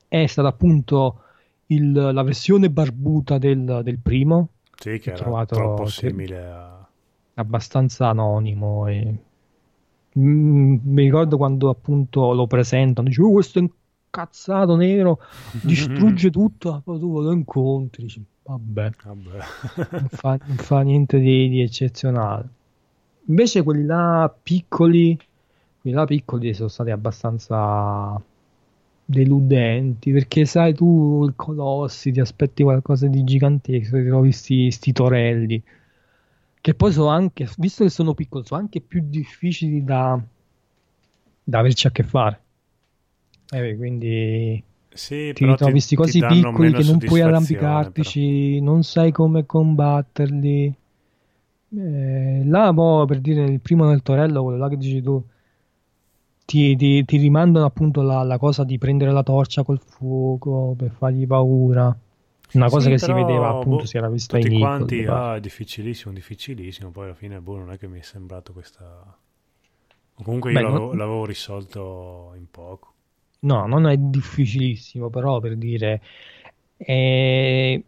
è stata appunto il, la versione barbuta del, del primo, sì, che era troppo simile a... Abbastanza anonimo e... Mm, mi ricordo quando appunto lo presentano, dice, oh, questo incazzato nero distrugge tutto, poi tu lo incontri, dici, vabbè, vabbè. non, fa, non, fa, niente di, di eccezionale. Invece quelli là piccoli, quelli là piccoli sono stati abbastanza deludenti perché sai tu il Colossi ti aspetti qualcosa di gigantesco ti trovi sti, sti torelli che poi sono anche visto che sono piccoli sono anche più difficili da, da averci a che fare. Eh, quindi sì, ti trovi questi cosi piccoli che non puoi arrampicartici non sai come combatterli eh, là boh, per dire il primo nel torello quello là che dici tu ti, ti, ti rimandano appunto la, la, cosa di prendere la torcia col fuoco per fargli paura. Una cosa sì, che si vedeva appunto, boh, si era vista tutti in quanti, ah, è difficilissimo, difficilissimo. Poi alla fine, boh, non è che mi è sembrato questa. Comunque io Beh, l'avevo, non... l'avevo risolto in poco. No, non è difficilissimo, però per dire. Eh,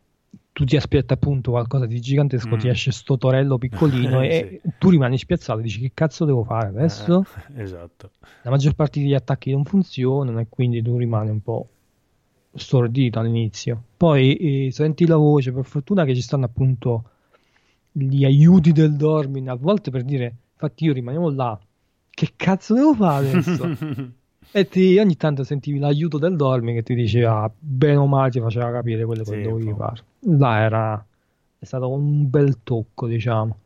tu ti aspetti appunto qualcosa di gigantesco, mm. ti esce sto torello piccolino e sì. tu rimani spiazzato e dici che cazzo devo fare adesso? Eh, esatto. La maggior parte degli attacchi non funzionano e quindi tu rimani un po' stordito all'inizio. Poi eh, senti la voce, per fortuna che ci stanno appunto gli aiuti del Dormin, a volte per dire, infatti io rimaniamo là, che cazzo devo fare adesso? E ti, ogni tanto sentivi l'aiuto del Dormi che ti diceva bene o male ti faceva capire quello che sì, dovevi fare. Là era è stato un bel tocco, diciamo.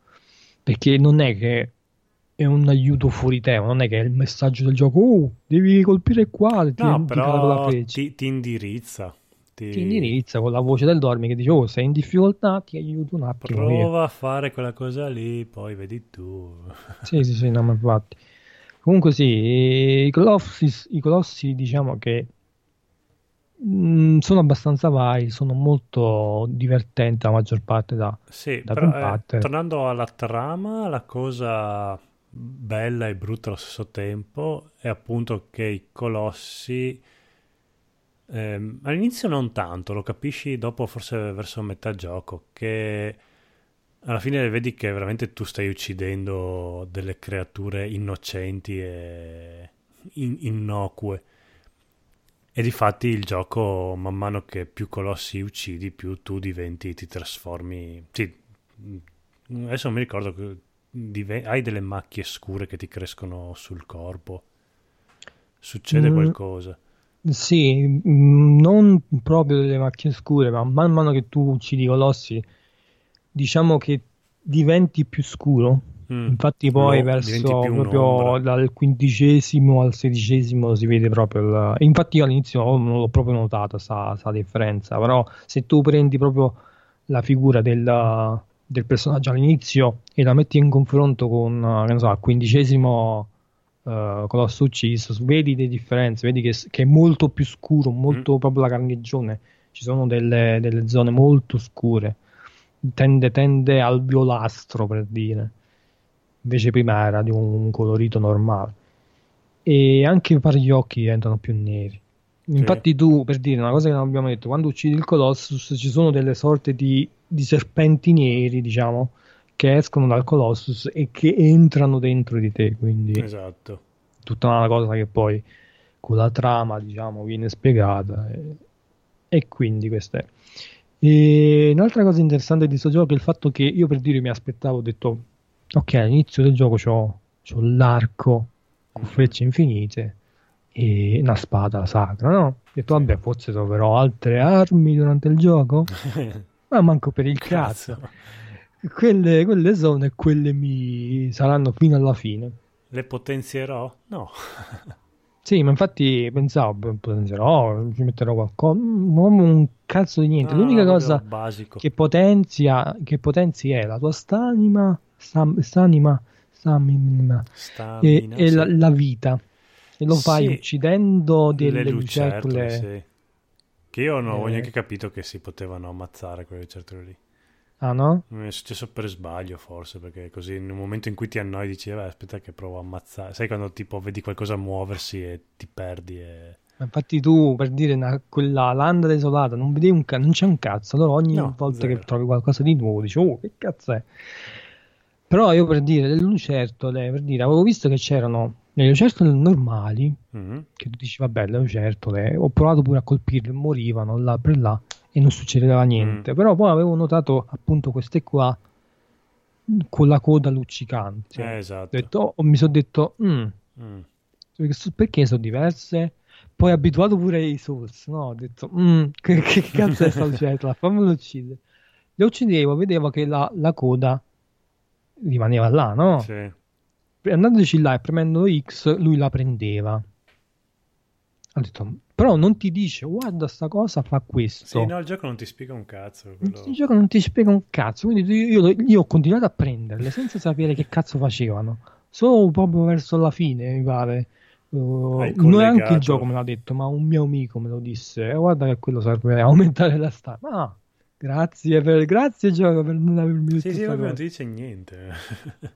Perché non è che è un aiuto fuori tema, non è che è il messaggio del gioco, oh, devi colpire qua, ti, no, però ti, ti, indirizza. Ti... ti... indirizza con la voce del Dormi che dice, oh, sei in difficoltà, ti aiuto un attimo. Prova via. a fare quella cosa lì, poi vedi tu. sì, sì, sì, no, ma infatti. Comunque sì, i colossi, i colossi diciamo che mh, mm, sono abbastanza vari, sono molto divertenti la maggior parte da, sì, da però, eh. Eh, tornando alla trama, la cosa bella e brutta allo stesso tempo è appunto che i colossi ehm, all'inizio non tanto, lo capisci dopo forse verso metà gioco, che alla fine vedi che veramente tu stai uccidendo delle creature innocenti e in- innocue. E di fatti il gioco, man mano che più colossi uccidi, più tu diventi, ti trasformi. Sì, adesso non mi ricordo che div- hai delle macchie scure che ti crescono sul corpo. Succede mm, qualcosa. Sì, non proprio delle macchie scure, ma man mano che tu uccidi i colossi diciamo che diventi più scuro. Mm. Infatti, poi no, verso proprio dal quindicesimo al sedicesimo si vede proprio. Il... Infatti, io all'inizio non l'ho proprio notata questa differenza. Però, se tu prendi proprio la figura del, del, personaggio all'inizio e la metti in confronto con che so, al quindicesimo uh, colosso ucciso, vedi le differenze. Vedi che, che, è molto più scuro, molto mm. proprio la carnegione. Ci sono delle, delle zone molto scure tende, tende al violastro per dire invece prima era di un colorito normale e anche pare gli occhi diventano più neri infatti tu per dire una cosa che non abbiamo detto quando uccidi il Colossus ci sono delle sorte di di serpenti neri, diciamo, che escono dal Colossus e che entrano dentro di te. Quindi Esatto. tutta una cosa che poi con la trama, diciamo, viene spiegata. E, e quindi questa è. E un'altra cosa interessante di questo gioco è il fatto che io per dire mi aspettavo, ho detto, ok, all'inizio del gioco c'ho, c'ho l'arco con frecce infinite e una spada sacra, no? Ho detto, vabbè, forse troverò altre armi durante il gioco, ma manco per il cazzo. Quelle, quelle sono e quelle mi saranno fino alla fine. Le potenzierò? No. Sì, ma infatti pensavo, potenzierò, ci metterò qualcosa, non un cazzo di niente. No, L'unica no, cosa che potenzia, che potenzi è la tua stanima, stam- stanima, stamina, e, Stamina, e la, sì. la vita. E lo fai Sì. uccidendo delle Le lucertole. sì. Che io non ho Eh. neanche capito che si potevano ammazzare quelle lucertole lì. Ah no? Mi è successo per sbaglio forse, perché così in un momento in cui ti annoi dici, "Vabbè, aspetta che provo a ammazzare. Sai quando tipo vedi qualcosa muoversi e ti perdi e... Infatti tu, per dire, una- quella landa desolata, non vedevi un ca- non c'è un cazzo, allora ogni No, volta zero. che trovi qualcosa di nuovo dici, oh, che cazzo è? Però io per dire, le lucertole, per dire, avevo visto che c'erano le lucertole normali, Mhm. che tu dici, vabbè, le lucertole, ho provato pure a colpirle, morivano là per là e non succedeva niente. Mm. Però poi avevo notato appunto queste qua con la coda luccicante. Eh, Ho esatto. detto, oh, mi sono detto, "Mm, Mm. perché so- perché sono diverse? Poi abituato pure ai Souls, no? Ho detto, "Mm, che, che cazzo è sta lucertola? Fammelo uccidere. Le uccidevo, vedevo che la, la coda rimaneva là, no? Sì. Andandoci là e premendo X, lui la prendeva. Ho detto, però non ti dice, guarda sta cosa fa questo. Sì, no, il gioco non ti spiega un cazzo. quello- Il gioco non ti spiega un cazzo, quindi io, io- ho continuato a prenderle senza sapere che cazzo facevano. Solo proprio verso la fine, mi pare. Uh, non è anche il gioco me l'ha detto, ma un mio amico me lo disse. "Eh, guarda che quello serve a aumentare la stamina. Ah, grazie, per, grazie gioco per non avermi detto Sì, sì, non ti dice niente.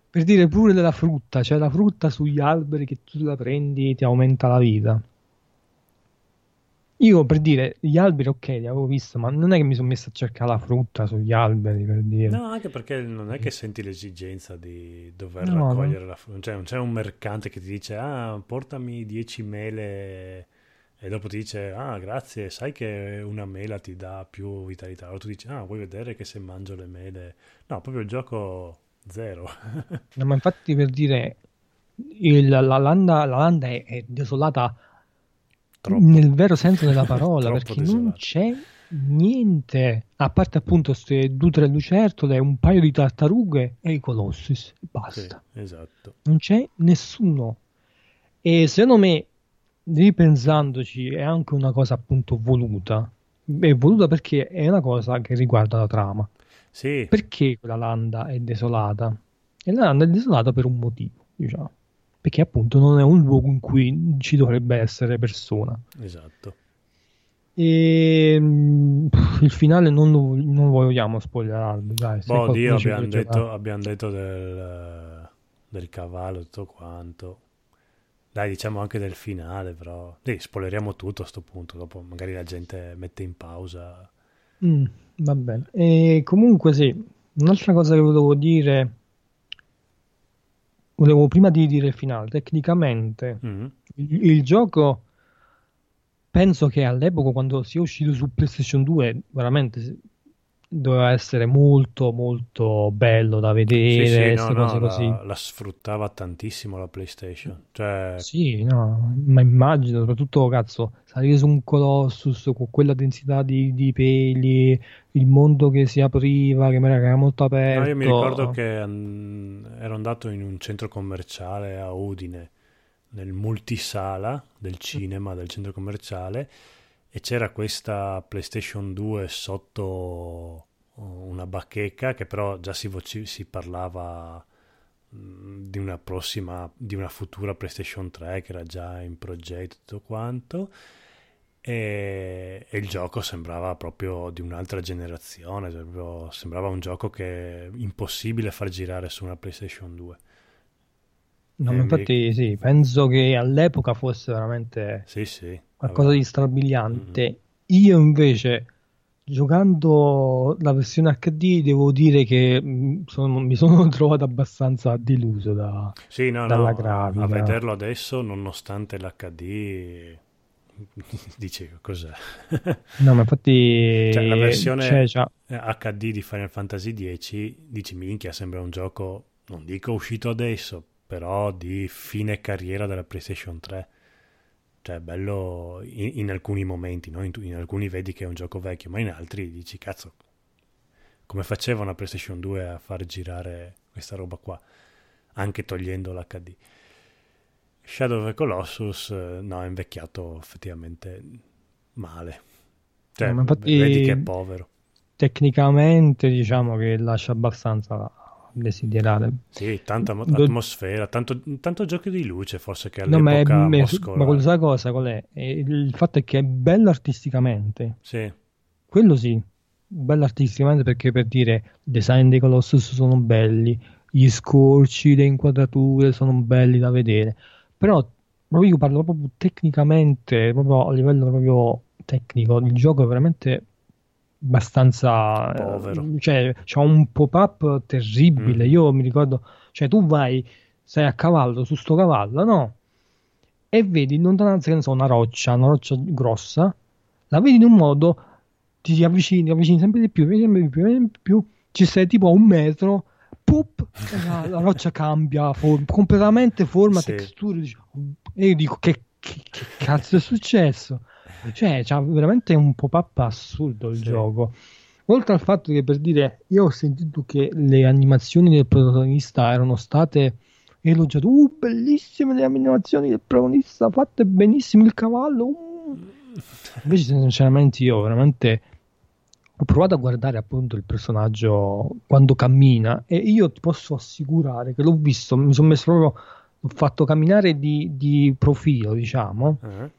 Per dire pure della frutta, cioè la frutta sugli alberi che tu la prendi ti aumenta la vita. Io per dire, gli alberi ok, li avevo visto, ma non è che mi sono messo a cercare la frutta sugli alberi per dire. No, anche perché non è che senti l'esigenza di dover No, raccogliere la frutta. Cioè, non c'è un mercante che ti dice, ah, portami 10 mele e dopo ti dice, ah, grazie, sai che una mela ti dà più vitalità. Allora tu dici, ah, vuoi vedere che se mangio le mele... No, proprio il gioco zero. No, ma infatti per dire, il- la, landa, la landa è, è desolata Troppo. nel vero senso della parola, perché non desolata. c'è niente, a parte appunto queste due o tre lucertole, un paio di tartarughe e i colossus, e Sì, basta. esatto. Non c'è nessuno. E secondo me, ripensandoci, è anche una cosa appunto voluta. È voluta perché è una cosa che riguarda la trama. Sì, Perché quella landa è desolata? E la landa è desolata per un motivo, diciamo. Perché appunto non è un luogo in cui ci dovrebbe essere persona. esatto. E mm, il finale non lo, non vogliamo spoilerarlo, dai. Boh, Dio, abbiamo detto, abbiamo detto del, del cavallo tutto quanto. Dai, diciamo anche del finale, però. Sì, spoileriamo tutto a sto punto. Dopo magari la gente mette in pausa. Mm, va bene. E comunque sì, un'altra cosa che volevo dire, volevo prima di dire il finale, tecnicamente Mhm. il, il gioco penso che all'epoca quando sia uscito su PlayStation 2 veramente doveva essere molto molto bello da vedere, Sì, sì, no, no, così. la, la sfruttava tantissimo la PlayStation. Cioè, Sì, no, ma immagino soprattutto, cazzo, salire su un Colossus con quella densità di, di peli, il mondo che si apriva, che era molto aperto. no, io mi ricordo che mm, ero andato in un centro commerciale a Udine, nel multisala del cinema del centro commerciale, e c'era questa PlayStation 2 sotto una bacheca che però già si, voci- si parlava di una prossima, di una futura PlayStation 3 che era già in progetto tutto quanto. E, e il gioco sembrava proprio di un'altra generazione, cioè sembrava un gioco che è impossibile far girare su una PlayStation 2. No, Eh, infatti sì, penso che all'epoca fosse veramente Sì, sì. Qualcosa di strabiliante. Io invece giocando la versione HD devo dire che mh, sono- mi sono trovato abbastanza deluso da, Sì, no, dalla no, grafica. a vederlo adesso, nonostante l'HD, dici cos'è? No, ma infatti Cioè, la versione- cioè, HD di Final Fantasy X, dici minchia, sembra un gioco, non dico uscito adesso, però di fine carriera della PlayStation 3. Cioè, bello in, in alcuni momenti, no? in, in alcuni vedi che è un gioco vecchio, ma in altri dici, cazzo, come faceva una PlayStation 2 a far girare questa roba qua, anche togliendo l'HD. Shadow of the Colossus, eh, no, è invecchiato effettivamente male. Cioè, infatti- vedi che è povero. tecnicamente diciamo che lascia abbastanza desiderare. Sì, tanta Do- atmosfera, tanto, tanto giochi di luce forse che No, ma, è- all'epoca ma- sai cosa? Qual è? Il fatto è che è bello artisticamente, Sì, quello sì, bello artisticamente perché per dire i design dei Colossus sono belli, gli scorci, le inquadrature sono belli da vedere, però proprio io parlo proprio tecnicamente, proprio a livello proprio tecnico, il gioco è veramente abbastanza eh, Povero. cioè c'ha un pop-up terribile Mm. io mi ricordo cioè tu vai sei a cavallo su sto cavallo no e vedi in lontananza che ne so una roccia una roccia grossa la vedi in un modo ti avvicini avvicini sempre di più sempre di più, sempre di più ci sei tipo a un metro pup, e la, la roccia cambia forma, completamente forma Sì. texture dici, e io dico che, che- che cazzo è successo cioè, c'ha veramente un pop-up assurdo il Sì. gioco. Oltre al fatto che per dire, io ho sentito che le animazioni del protagonista erano state elogiate. Uh, bellissime le animazioni del protagonista, fatte benissimo il cavallo. uh." Invece, sinceramente, io veramente ho provato a guardare appunto il personaggio quando cammina e io ti posso assicurare che l'ho visto, mi sono messo proprio, l'ho fatto camminare di, di profilo, diciamo Eh?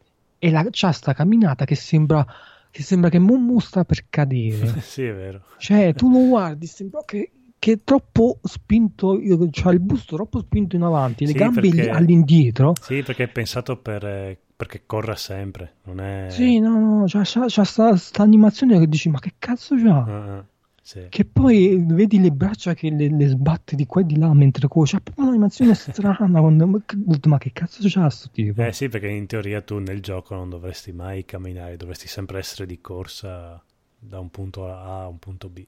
E la, c'ha sta camminata che sembra che sembra che Momo sta per cadere. sì, è vero. Cioè, tu lo guardi, sembra che, che è troppo spinto, c'ha il busto troppo spinto in avanti, le Sì, gambe perché- all'indietro. Sì, perché è pensato per, eh, perché corra sempre, non è... Sì, no, no, c'ha, c'ha, c'ha sta, sta animazione che dici, ma che cazzo c'ha? Ah, sì. Che poi vedi le braccia che le, le sbatte di qua e di là mentre corre. C'ha proprio un'animazione strana. quando- ma, che- ma che cazzo c'ha sto tipo? Eh sì, perché in teoria tu nel gioco non dovresti mai camminare, dovresti sempre essere di corsa da un punto A a un punto B.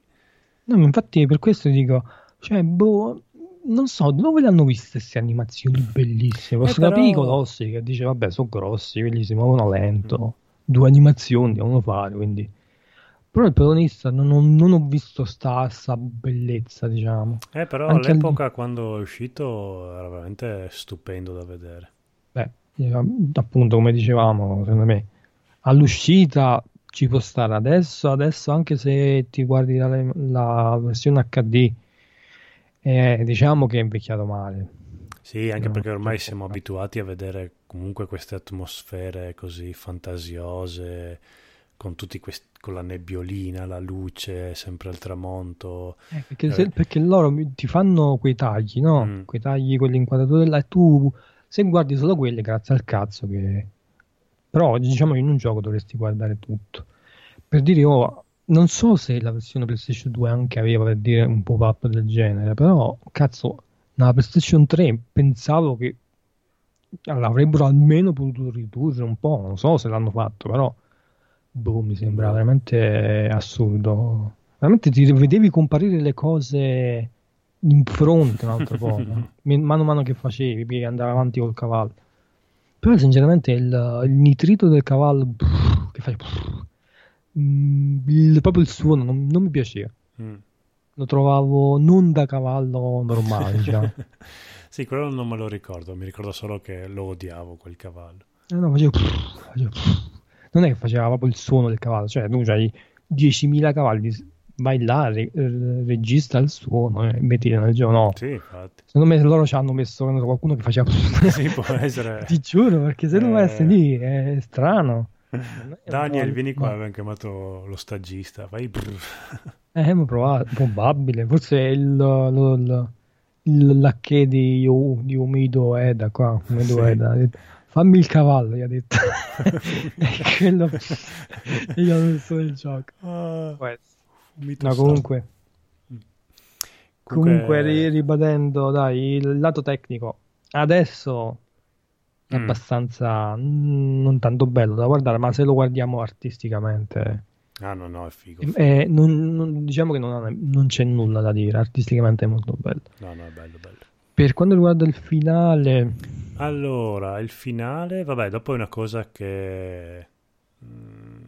No, ma infatti per questo dico, cioè, boh, non so, dove le hanno viste queste animazioni bellissime? Posso Eh, però- capire i colossi che dice, vabbè, sono grossi, quelli si muovono lento, due animazioni devono fare, quindi... Però il protagonista non, ho- non ho visto sta, sta bellezza, diciamo. Eh, però Anche all'epoca quando è uscito era veramente stupendo da vedere. Beh, eh, appunto, come dicevamo, secondo me, all'uscita ci può stare adesso, adesso anche se ti guardi la, la versione HD, eh, diciamo che è invecchiato male. Sì, anche No, perché ormai siamo fa. abituati a vedere comunque queste atmosfere così fantasiose, con tutti questi, con la nebbiolina, la luce, sempre al tramonto. Eh, perché, se- perché loro ti fanno quei tagli, no? Mm. Quei tagli, quelle inquadrature là, e tu se guardi solo quelle, grazie al cazzo che... Però diciamo in un gioco dovresti guardare tutto. Per dire, oh, non so se la versione PlayStation 2 anche aveva per dire un pop-up del genere, però cazzo, nella PlayStation 3 pensavo che l'avrebbero almeno potuto ridurre un po', non so se l'hanno fatto, però boh, mi sembra veramente assurdo. Veramente ti vedevi comparire le cose in fronte un'altra cosa, man mano a mano che facevi, che andavi avanti col cavallo. Però sinceramente il, il nitrito del cavallo brrr, che fai brrr, mm, il- proprio il suono non, non mi piaceva. Mm. Lo trovavo non da cavallo normale, diciamo. Sì, quello non me lo ricordo, mi ricordo solo che lo odiavo quel cavallo. Eh, no, facevo brrr, facevo. Non è che faceva proprio il suono del cavallo, cioè tu hai 10.000 cavalli, vai là, re- eh, registra il suono e metti nel gioco. No, Sì, infatti. secondo me loro ci hanno messo qualcuno che faceva Sì, può essere. Ti giuro, perché se non Eh. essere lì è strano. Daniel, vieni qua, Ma- abbiamo chiamato lo stagista. Vai. Eh, abbiamo provato, probabile. Forse è il, lo- il lacché di, di Umido Eda qua. Umido Sì. Eda. Fammi il cavallo, gli ha detto. e quello gli ha messo il gioco. Mito No, sano. comunque, comunque ri- ribadendo, dai, il lato tecnico adesso è Mm. abbastanza mm, non tanto bello da guardare, ma se lo guardiamo artisticamente, Ah, no, no, è figo. eh, non- non- diciamo che non, ha- non c'è nulla da dire, artisticamente è molto bello. No, no, è bello, bello. Per quanto riguarda il finale, Allora, il finale, vabbè, dopo è una cosa che mm,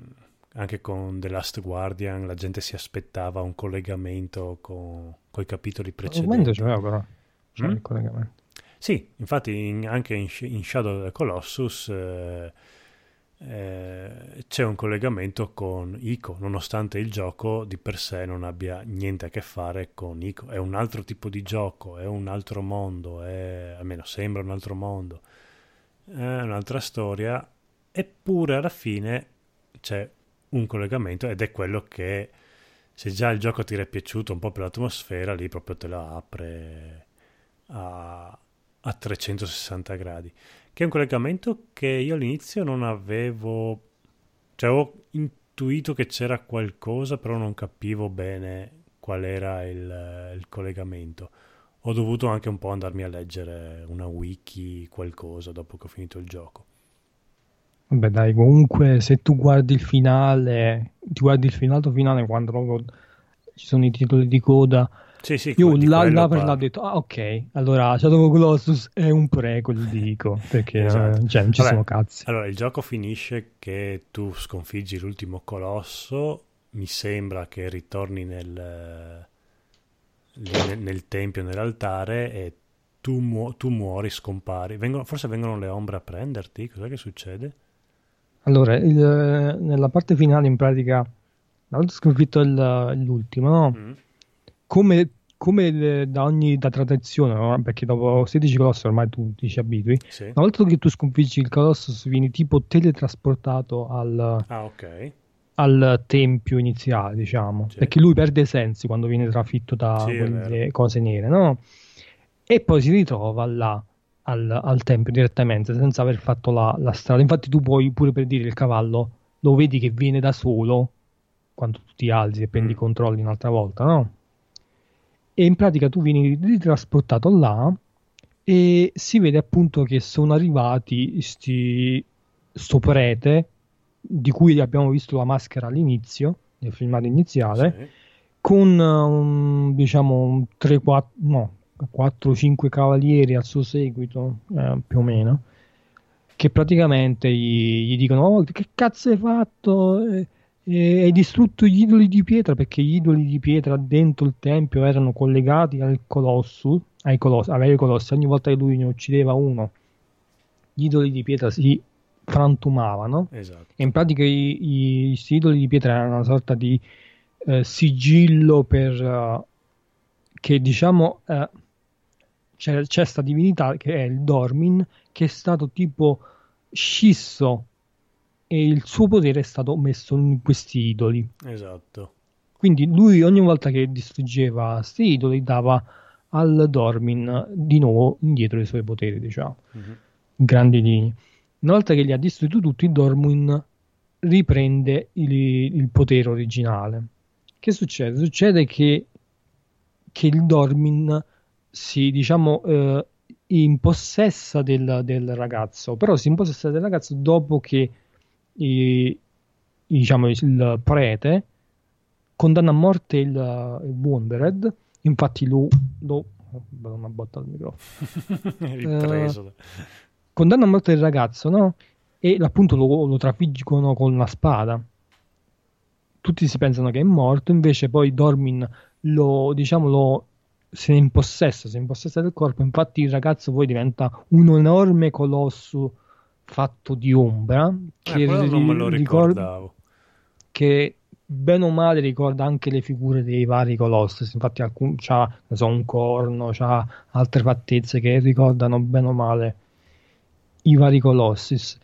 anche con The Last Guardian la gente si aspettava un collegamento con i capitoli precedenti. c'è però c'è Mm? il collegamento. Sì, infatti in- anche in, in Shadow of the Colossus eh, eh, c'è un collegamento con Ico, nonostante il gioco di per sé non abbia niente a che fare con Ico. È un altro tipo di gioco, è un altro mondo, è, almeno sembra un altro mondo, è un'altra storia, eppure alla fine c'è un collegamento ed è quello che se già il gioco ti era piaciuto un po' per l'atmosfera, lì proprio te la apre a, a 360 gradi. Che è un collegamento che io all'inizio non avevo, cioè avevo intuito che c'era qualcosa, però non capivo bene qual era il, il collegamento. Ho dovuto anche un po' andarmi a leggere una wiki, qualcosa, dopo che ho finito il gioco. Vabbè, dai, comunque se tu guardi il finale, ti guardi il finale finale quando ci sono i titoli di coda, Sì, sì, io là, là per là ho detto, ah ok, allora Shadow of Colossus è un prequel, dico, perché Esatto. cioè, non ci Vabbè, sono cazzi. Allora, il gioco finisce che tu sconfiggi l'ultimo colosso, mi sembra che ritorni nel, nel, nel tempio, nell'altare e tu, mu- tu muori, scompari. Vengono- forse vengono le ombre a prenderti? Cos'è che succede? Allora, il- nella parte finale in pratica, volta sconfitto l'ultimo, no? Mm. Come, come eh, da ogni da tradizione, no? perché dopo 16 colossi ormai tu ti ci abitui, Sì. una volta che tu sconfiggi il Colossus vieni tipo teletrasportato al, Ah, ok. al tempio iniziale, diciamo, Sì. perché lui perde i sensi quando viene trafitto da Sì, quelle cose nere, no? E poi si ritrova là al, al tempio direttamente senza aver fatto la, la strada. Infatti, tu puoi pure per dire il cavallo lo vedi che viene da solo quando tu ti alzi e prendi Mm. i controlli un'altra volta, no? E in pratica tu vieni ritrasportato là e si vede appunto che sono arrivati sti, sto prete di cui abbiamo visto la maschera all'inizio, nel filmato iniziale, Sì. con um, diciamo un 3-4 no 4-5 cavalieri al suo seguito eh, più o meno che praticamente gli, gli dicono oh, che cazzo hai fatto Eh, eh, hai distrutto gli idoli di pietra perché gli idoli di pietra dentro il tempio erano collegati al colosso ai colossi, ai colossi ogni volta che lui ne uccideva uno gli idoli di pietra si frantumavano Esatto. e in pratica i, i, idoli di pietra erano una sorta di eh, sigillo per eh, che diciamo eh, c'è, c'è sta divinità che è il Dormin che è stato tipo scisso e il suo potere è stato messo in questi idoli Esatto. quindi lui ogni volta che distruggeva questi idoli dava al Dormin di nuovo indietro i suoi poteri diciamo Mhm. in grandi linee. Una volta che li ha distrutti tutti, Dormin riprende il, il potere originale. Che succede? Succede che, che il Dormin si, diciamo, eh, impossessa del, del ragazzo, però si impossessa del ragazzo dopo che i- diciamo, il prete condanna a morte il, il Wondered, infatti lo, lo oh, una botta al microfono Ripreso. condanna a morte il ragazzo, no? E appunto lo, lo trafiggono con una spada. Tutti si pensano che è morto, invece poi Dormin lo, diciamo, lo se ne impossessa, se ne impossessa del corpo. Infatti il ragazzo poi diventa un enorme colosso fatto di ombra Eh, che, quello non me lo ri- ricorda- ricordavo. che bene o male ricorda anche le figure dei vari colossi. Infatti alcun, c'ha so, un corno, c'ha altre fattezze che ricordano bene o male i vari colossis.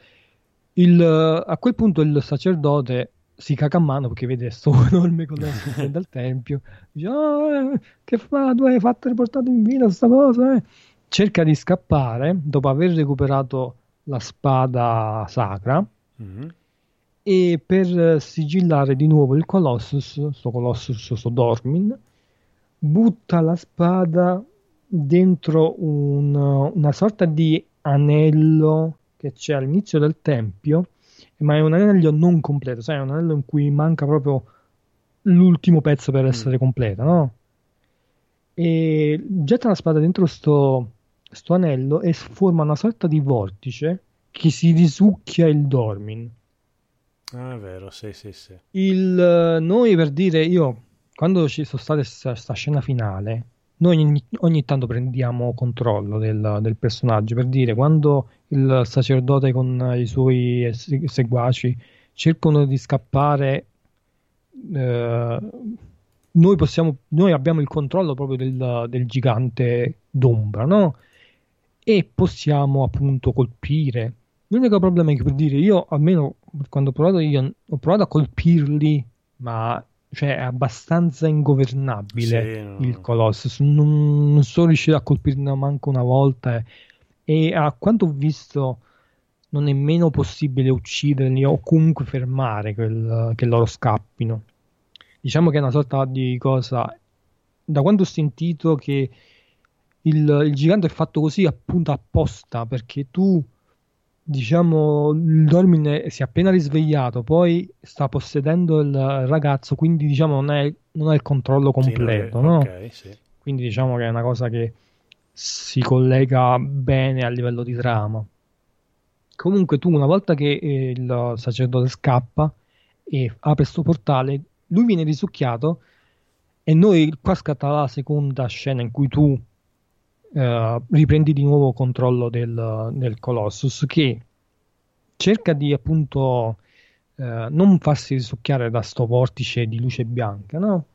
Il, eh, a quel punto il sacerdote si caga a mano perché vede sto enorme colosso dal tempio. Dice: "Ah, eh, Che fa? Tu hai fatto riportato in vita sta cosa? eh?" Cerca di scappare dopo aver recuperato la spada sacra Mhm. e per sigillare di nuovo il Colossus, sto Colossus, sto Dormin, butta la spada dentro un- una sorta di anello che c'è all'inizio del tempio, ma è un anello non completo, sai, è un anello in cui manca proprio l'ultimo pezzo per essere completo, no? E getta la spada dentro sto, sto anello e forma una sorta di vortice che si risucchia il Dormin. Ah, è vero, sì, sì, sì. Il, eh, noi per dire, io quando ci sono state questa scena finale, noi ogni, ogni tanto prendiamo controllo del, del personaggio. Per dire, quando il sacerdote con i suoi se- seguaci cercano di scappare, eh, noi possiamo, noi abbiamo il controllo proprio del, del gigante d'ombra, no? E possiamo appunto colpire. L'unico problema è che per dire, io almeno quando ho provato io ho provato a colpirli, ma cioè è abbastanza ingovernabile Sì, il Colossus. Non, non sono riuscito a colpirne manco una volta. E, e a quanto ho visto, non è nemmeno possibile ucciderli o comunque fermare quel- che loro scappino. Diciamo che è una sorta di cosa. Da quando ho sentito che il, il gigante è fatto così appunto apposta perché tu diciamo il Dormin si è appena risvegliato poi sta possedendo il ragazzo quindi diciamo non è, non ha il controllo Sì, completo no, no? Ok, sì. quindi diciamo che è una cosa che si collega bene a livello di trama comunque tu una volta che eh, il sacerdote scappa e apre questo portale lui viene risucchiato e noi qua scatta la seconda scena in cui tu eh, riprendi di nuovo controllo del, del Colossus che cerca di appunto eh, non farsi risucchiare da sto vortice di luce bianca, no?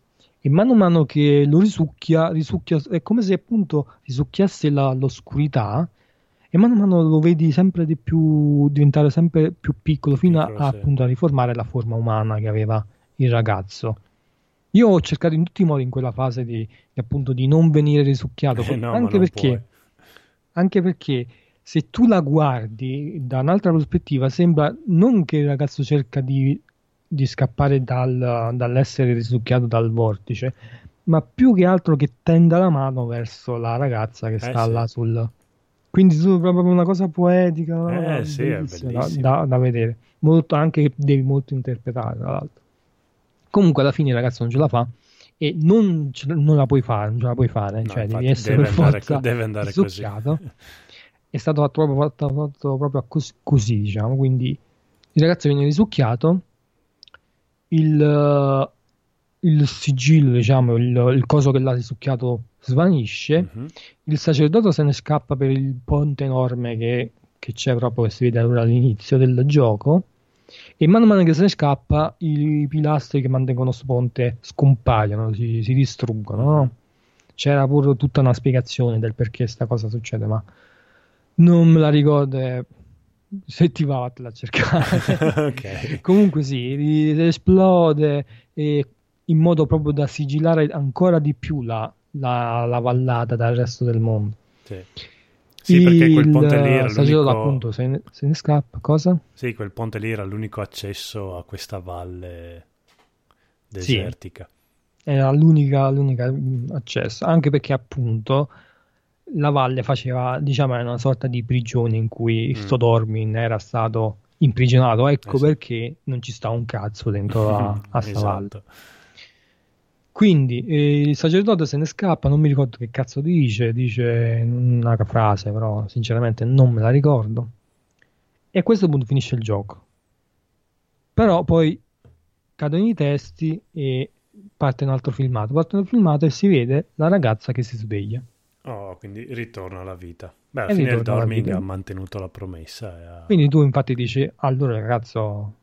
E mano a mano che lo risucchia, risucchia è come se appunto risucchiasse la- l'oscurità e mano a mano lo vedi sempre di più diventare sempre più piccolo fino a, sì. appunto a riformare la forma umana che aveva il ragazzo. Io ho cercato in tutti i modi in quella fase di, di, appunto di non venire risucchiato, Eh, no, anche perché, anche perché se tu la guardi da un'altra prospettiva sembra non che il ragazzo cerca di, di scappare dal- dall'essere risucchiato dal vortice, ma più che altro che tenda la mano verso la ragazza che sta Eh, sì. là sul... Quindi tu proprio una cosa poetica, Eh, sì, è da, da- da vedere, molto anche che devi molto interpretare, tra l'altro. Comunque alla fine il ragazzo non ce la fa e non, ce- non la puoi fare, non ce la puoi fare, No, cioè devi essere deve per andare forza deve andare così. È stato fatto proprio, fatto, fatto proprio cos- così, diciamo, quindi il ragazzo viene risucchiato, il, il sigillo, diciamo, il, il coso che l'ha risucchiato svanisce, Mhm. il sacerdote se ne scappa per il ponte enorme che, che c'è proprio che si vede ora all'inizio del gioco e man mano che se ne scappa i pilastri che mantengono questo ponte scompaiono, si, si distruggono. no? C'era pure tutta una spiegazione del perché sta cosa succede, ma non me la ricordo. eh, Se ti va, vattela a cercare. ok. Comunque sì, esplode e in modo proprio da sigillare ancora di più la, la- la vallata dal resto del mondo. Sì. Sì, perché quel ponte lì era l'unico... appunto se ne, se ne scappa. Cosa? Sì, quel ponte lì era l'unico accesso a questa valle desertica. Era l'unica, l'unica mh, accesso, anche perché appunto la valle faceva, diciamo, una sorta di prigione in cui Mm. sto Dormin era stato imprigionato. Ecco sì. perché non ci sta un cazzo dentro a, a sta valle. Quindi eh, il sacerdote se ne scappa, non mi ricordo che cazzo dice, dice una frase, però sinceramente non me la ricordo. E a questo punto finisce il gioco. Però poi cadono i testi e parte un altro filmato. Parte un filmato e si vede la ragazza che si sveglia. Oh, quindi ritorno alla vita. Beh, alla E fine il Dorming ha mantenuto la promessa. ha- Quindi tu infatti dici, allora ragazzo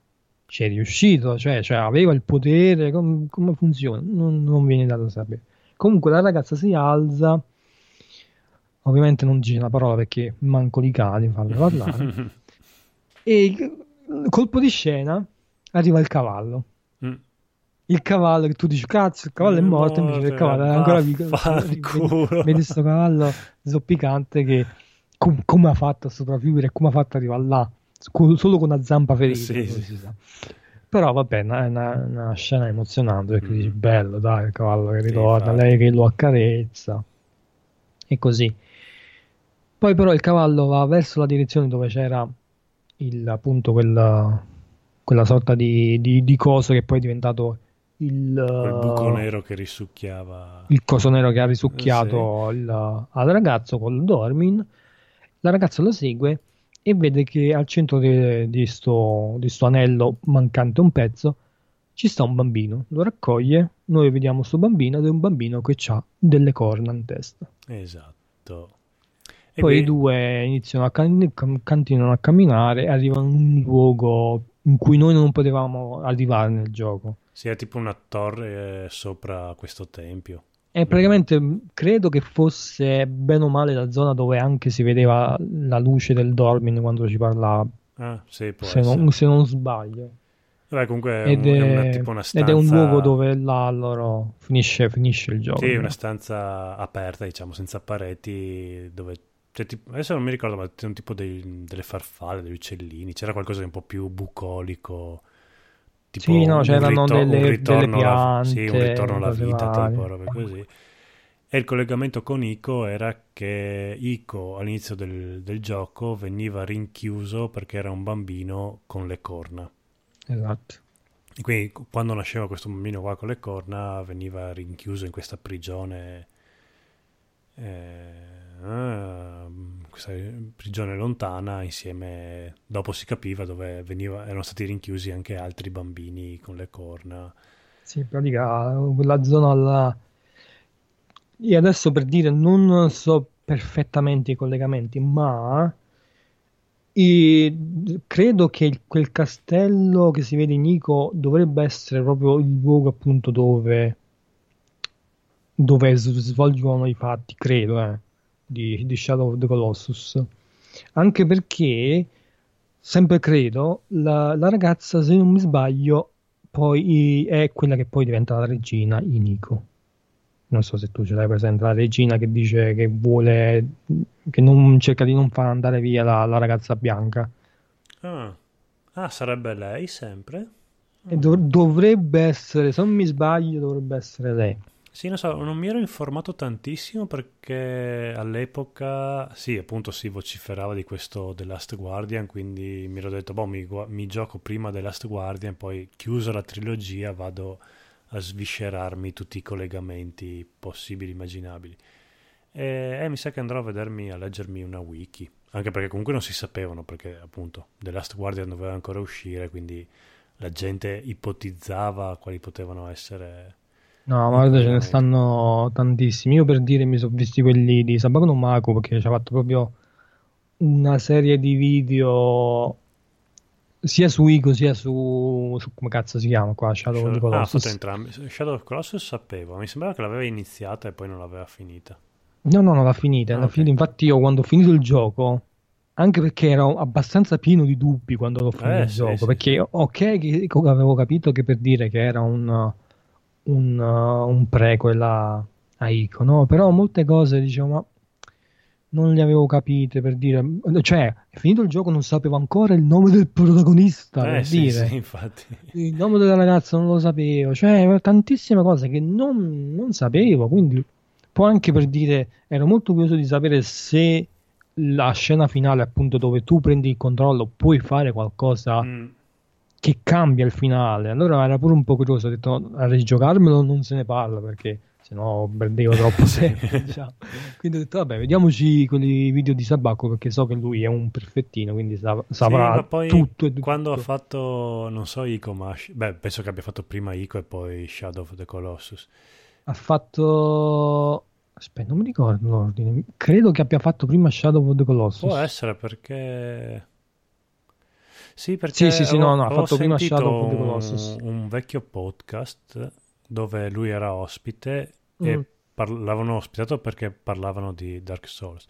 ci è riuscito, cioè, cioè, aveva il potere, com- come funziona? Non, non viene dato sapere. Comunque la ragazza si alza, ovviamente non dice una parola perché manco di cani farle parlare, e colpo di scena arriva il cavallo. Mm. Il cavallo che tu dici, cazzo, il cavallo è morto, invece il cavallo è ancora vivo. Vedi, vedi sto cavallo zoppicante che com- come ha fatto a sopravvivere come ha fatto ad arrivare là, solo con una zampa ferita. Sì, sì. Però vabbè, è una, una, scena emozionante perché mm. dici bello, dai, il cavallo che ritorna, sì, lei che lo accarezza e così. Poi però il cavallo va verso la direzione dove c'era il, appunto quella, quella sorta di, di, di coso che poi è diventato il Quel buco nero che risucchiava il coso nero che ha risucchiato sì. il, al ragazzo con Dormin la ragazza lo segue e vede che al centro di, di, sto, di sto anello mancante un pezzo ci sta un bambino. Lo raccoglie noi vediamo questo bambino ed è un bambino che ha delle corna in testa. Esatto. E poi qui... i due iniziano a, can- continuano a camminare arrivano in un luogo in cui noi non potevamo arrivare nel gioco. Sì, è tipo una torre sopra questo tempio. E praticamente credo che fosse bene o male la zona dove anche si vedeva la luce del Dormin quando ci parlava. Ah, sì, se, non, se non sbaglio. Beh, comunque è, ed un, è, una, tipo una stanza... Ed è un luogo dove là loro finisce, finisce il gioco. Sì, una stanza aperta, diciamo, senza pareti, dove... Cioè, tipo, adesso non mi ricordo, ma un tipo dei, delle farfalle, degli uccellini, c'era qualcosa di un po' più bucolico tipo sì, no, c'erano rito- delle, delle piante, alla, sì, un ritorno alla vita, tipo robe così. E il collegamento con Ico era che Ico all'inizio del, del, gioco veniva rinchiuso perché era un bambino con le corna. Esatto. E quindi quando nasceva questo bambino qua con le corna veniva rinchiuso in questa prigione. Eh, questa prigione lontana insieme dopo si capiva dove veniva, erano stati rinchiusi anche altri bambini con le corna. Sì in pratica quella zona là e adesso per dire non so perfettamente i collegamenti ma credo che quel castello che si vede in Nico dovrebbe essere proprio il luogo appunto dove dove svolgono i fatti credo eh di, di Shadow of the Colossus. Anche perché, sempre credo, la, la, ragazza, se non mi sbaglio, poi è quella che poi diventa la regina in Nico. Non so se tu ce l'hai presente, la regina che dice che vuole, che non cerca di non far andare via la, la ragazza bianca. Ah. ah. sarebbe lei sempre? Dov- dovrebbe essere, se non mi sbaglio, dovrebbe essere lei. Sì, non so, non mi ero informato tantissimo perché all'epoca, sì, appunto si vociferava di questo The Last Guardian, quindi mi ero detto, boh, mi, mi gioco prima The Last Guardian, poi chiusa la trilogia vado a sviscerarmi tutti i collegamenti possibili, immaginabili. E eh, mi sa che andrò a vedermi, a leggermi una wiki, anche perché comunque non si sapevano, perché appunto The Last Guardian doveva ancora uscire, quindi la gente ipotizzava quali potevano essere No, ma guarda, ce ne stanno tantissimi. Io per dire mi sono visti quelli di Sabato Maco perché ci ha fatto proprio una serie di video sia su Ico sia su, su come cazzo si chiama qua Shadow, Shadow of the Colossus. Ah, entrambi. Shadow of Colossus sapevo, mi sembrava che l'aveva iniziata e poi non l'aveva finita. No, no, non l'ha finita, ah, okay. finita. Infatti io quando ho finito il gioco anche perché ero abbastanza pieno di dubbi quando l'ho finito eh, il sì, gioco, sì, perché ok che avevo capito che per dire che era un un, uh, un prequel a, a Ico, no? Però molte cose, diciamo, ma non le avevo capite per dire, cioè, è finito il gioco, non sapevo ancora il nome del protagonista, eh, per sì, dire. Sì, infatti. Il nome della ragazza non lo sapevo, cioè, tantissime cose che non, non sapevo, quindi poi anche per dire, ero molto curioso di sapere se la scena finale, appunto, dove tu prendi il controllo, puoi fare qualcosa mm che cambia il finale. Allora era pure un po' curioso, ho detto a rigiocarmelo non se ne parla perché sennò perdevo troppo tempo. diciamo. Quindi ho detto vabbè, vediamoci quelli video di Sabacco perché so che lui è un perfettino, quindi sa- saprà sì, tutto, e tutto. Quando ha fatto, non so Ico, ma beh, penso che abbia fatto prima Ico e poi Shadow of the Colossus. Ha fatto Aspetta, non mi ricordo l'ordine. Credo che abbia fatto prima Shadow of the Colossus. Può essere perché sì, perché sì, sì, sì, no, no, ha fatto prima Shadow of the Colossus. Un, un vecchio podcast dove lui era ospite mm. e par- l'avevano ospitato perché parlavano di Dark Souls.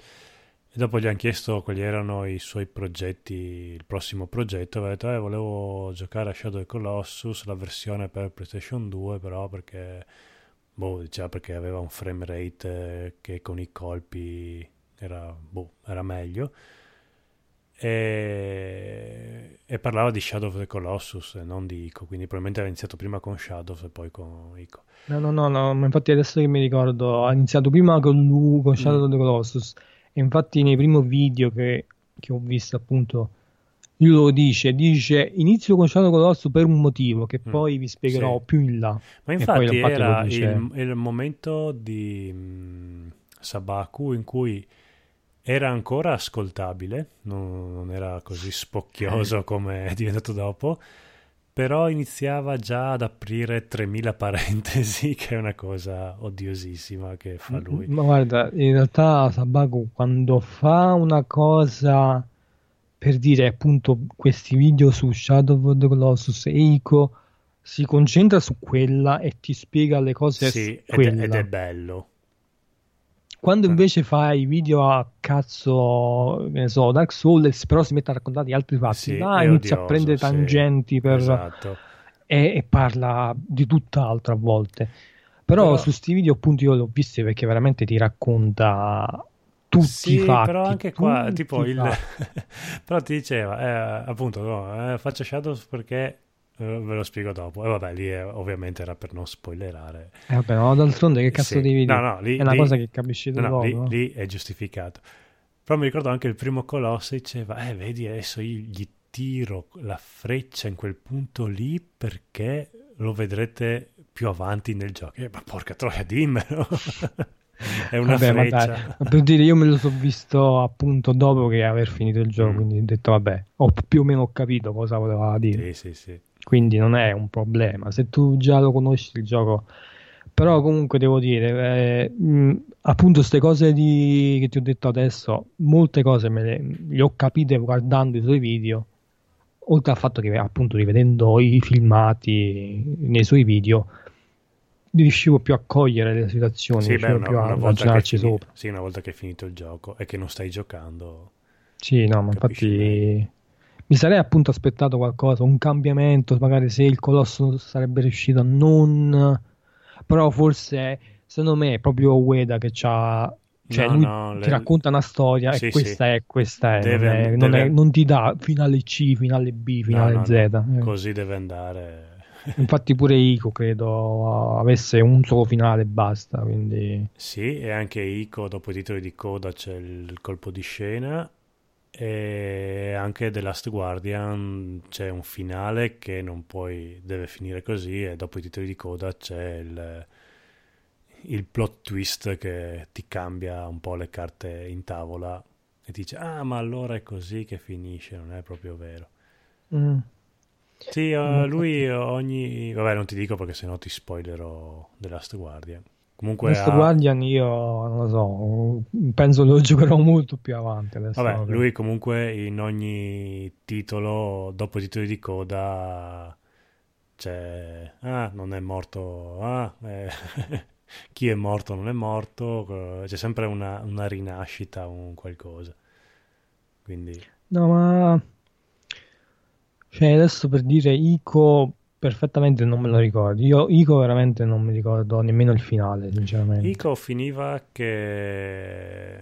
E dopo gli hanno chiesto quali erano i suoi progetti, il prossimo progetto, aveva detto, eh, volevo giocare a Shadow of the Colossus, la versione per PlayStation 2, però perché, boh, diceva perché aveva un frame rate che con i colpi era, boh, era meglio. E, e, parlava di Shadow of the Colossus e non di Ico, quindi probabilmente aveva iniziato prima con Shadow e poi con Ico. No, no, no, no, infatti adesso che mi ricordo, ha iniziato prima con lui, con Shadow mm. of the Colossus, e infatti nei primi video che, che ho visto appunto lui lo dice, dice inizio con Shadow Colossus per un motivo che mm. poi vi spiegherò sì. più in là. Ma infatti era il, il, momento di um, Sabaku in cui era ancora ascoltabile, non, non era così spocchioso come è diventato dopo, però iniziava già ad aprire 3000 parentesi, che è una cosa odiosissima che fa lui. Ma guarda, in realtà Sabaku quando fa una cosa per dire appunto questi video su Shadow of the Colossus e Ico si concentra su quella e ti spiega le cose sì, ed è, ed è bello quando invece fai video a cazzo, ne so, Dark Souls, però si mette a raccontare altri fatti, sì, là inizia odioso, a prendere tangenti sì, per... esatto. e, e, parla di tutt'altro a volte. Però, però... su questi video appunto io l'ho visto perché veramente ti racconta tutti sì, i fatti. però anche qua, tipo il... però ti diceva, eh, appunto, no, eh, faccio Shadows perché eh, ve lo spiego dopo. E vabbè, lì è, ovviamente era per non spoilerare. Eh, vabbè, no, d'altronde che cazzo sì. di video? No, no, lì, è una lì, cosa che capisci no, dopo. Lì, lì, è giustificato. Però mi ricordo anche il primo colosso diceva, eh, vedi, adesso io gli tiro la freccia in quel punto lì perché lo vedrete più avanti nel gioco. Eh, ma porca troia, dimmelo. è una vabbè, freccia. Ma per dire, io me lo so visto appunto dopo che aver finito il gioco, mm. quindi ho detto, vabbè, ho più o meno capito cosa voleva dire. Sì, sì, sì quindi non è un problema. Se tu già lo conosci il gioco, però comunque devo dire, eh, mh, appunto queste cose di, che ti ho detto adesso, molte cose me le, le ho capite guardando i suoi video, oltre al fatto che appunto rivedendo i filmati nei suoi video riuscivo più a cogliere le situazioni, sì, beh, una, più a ragionarci sopra. Sì, una volta che hai finito il gioco e che non stai giocando. Sì, no, ma infatti meglio mi sarei appunto aspettato qualcosa, un cambiamento, magari se il colosso sarebbe riuscito a non... Però forse, secondo me, è proprio Ueda che c'ha... Cioè, no, lui no, ti le... racconta una storia sì, e questa sì. è, questa è, deve, non, è, non, è, non, ti dà finale C, finale B, finale no, Z. Eh. Così deve andare. Infatti pure Ico credo avesse un solo finale e basta. Quindi... Sì, e anche Ico dopo i titoli di coda c'è il colpo di scena e anche The Last Guardian c'è un finale che non puoi deve finire così e dopo i titoli di coda c'è il, il plot twist che ti cambia un po' le carte in tavola e dice ah ma allora è così che finisce non è proprio vero. Mm. sì uh, lui ogni vabbè non ti dico perché sennò ti spoilerò The Last Guardian Comunque Questo ha... Guardian io non lo so, penso lo giocherò molto più avanti. Adesso Vabbè, lui comunque in ogni titolo, dopo i titoli di coda, c'è... Ah, non è morto... Ah, eh... chi è morto non è morto, c'è sempre una, una rinascita, un qualcosa. Quindi... No, ma... Cioè, adesso per dire Ico perfettamente non me lo ricordo. Io Ico veramente non mi ricordo nemmeno il finale, sinceramente. Ico finiva che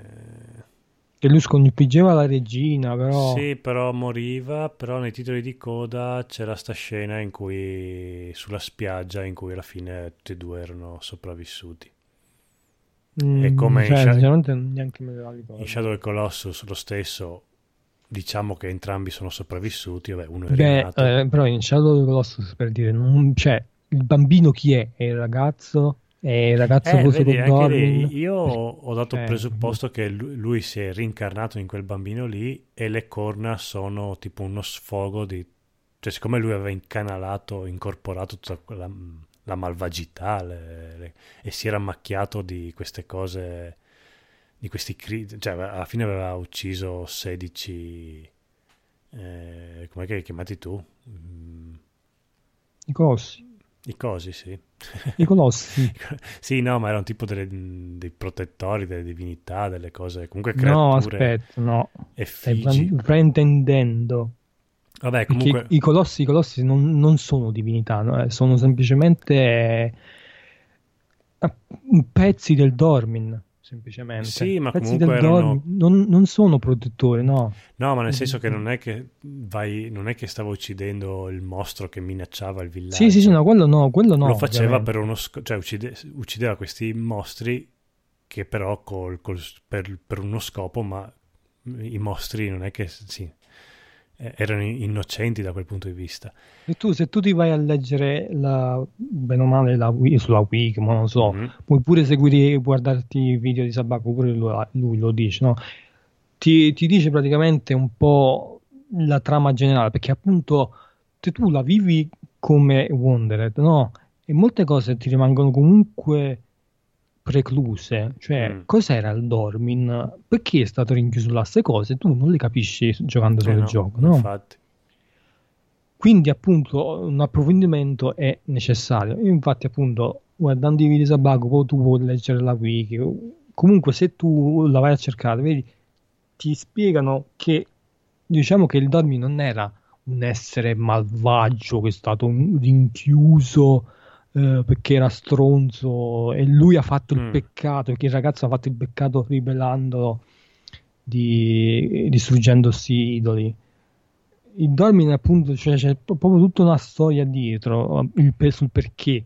che lui sconfiggeva la regina, però Sì, però moriva, però nei titoli di coda c'era sta scena in cui sulla spiaggia in cui alla fine tutti e due erano sopravvissuti. Mm, e come cioè, in, Sha- neanche me la ricordo. in Shadow the Colossus lo stesso diciamo che entrambi sono sopravvissuti. Vabbè, uno è Beh, eh, però in Shadow of the Colossus per dire, non, cioè, il bambino chi è? È il ragazzo? È il ragazzo eh, vedi, con lì, Io ho dato il presupposto che lui, lui, si è rincarnato in quel bambino lì e le corna sono tipo uno sfogo di... Cioè, siccome lui aveva incanalato, incorporato tutta quella, la malvagità le, le, e si era macchiato di queste cose di questi cri- cioè alla fine aveva ucciso 16 eh, come che li chiamati tu? Mm. I colossi i cosi sì i colossi sì no ma erano tipo delle, dei protettori delle divinità delle cose comunque creature no aspetta no stai fraintendendo Vabbè, comunque... i colossi, i colossi non, non sono divinità, no? Eh, sono semplicemente eh, pezzi del Dormin semplicemente. Sì, ma Pezzi comunque erano- non, non sono protettori, no. No, ma nel senso che non è che vai, non è che stava uccidendo il mostro che minacciava il villaggio. Sì, sì, sì, no, quello no, quello no. Lo faceva ovviamente. per uno scopo, cioè uccide- uccideva questi mostri che però col- col- per, per uno scopo, ma i mostri non è che sì, erano innocenti da quel punto di vista. E tu, se tu ti vai a leggere la, bene o male la, sulla Wiki, ma non so, Mhm. puoi pure seguire, guardarti i video di Sabaku, pure lui, lui lo dice, no? Ti, ti dice praticamente un po' la trama generale, perché appunto se tu la vivi come Wandered, no? E molte cose ti rimangono comunque precluse, cioè Mm. cos'era il Dormin, perché è stato rinchiuso là, queste cose tu non le capisci giocando Eh solo no, il gioco, no? Infatti. Quindi appunto un approfondimento è necessario. Io infatti appunto guardando i video poi tu puoi leggere la wiki. Comunque se tu la vai a cercare, vedi, ti spiegano che diciamo che il Dormi non era un essere malvagio che è stato rinchiuso eh, perché era stronzo e lui ha fatto il Mm. peccato, perché il ragazzo ha fatto il peccato ribellandolo di, distruggendosi idoli. Il Dormin appunto cioè, c'è pro- proprio tutta una storia dietro il pe- sul perché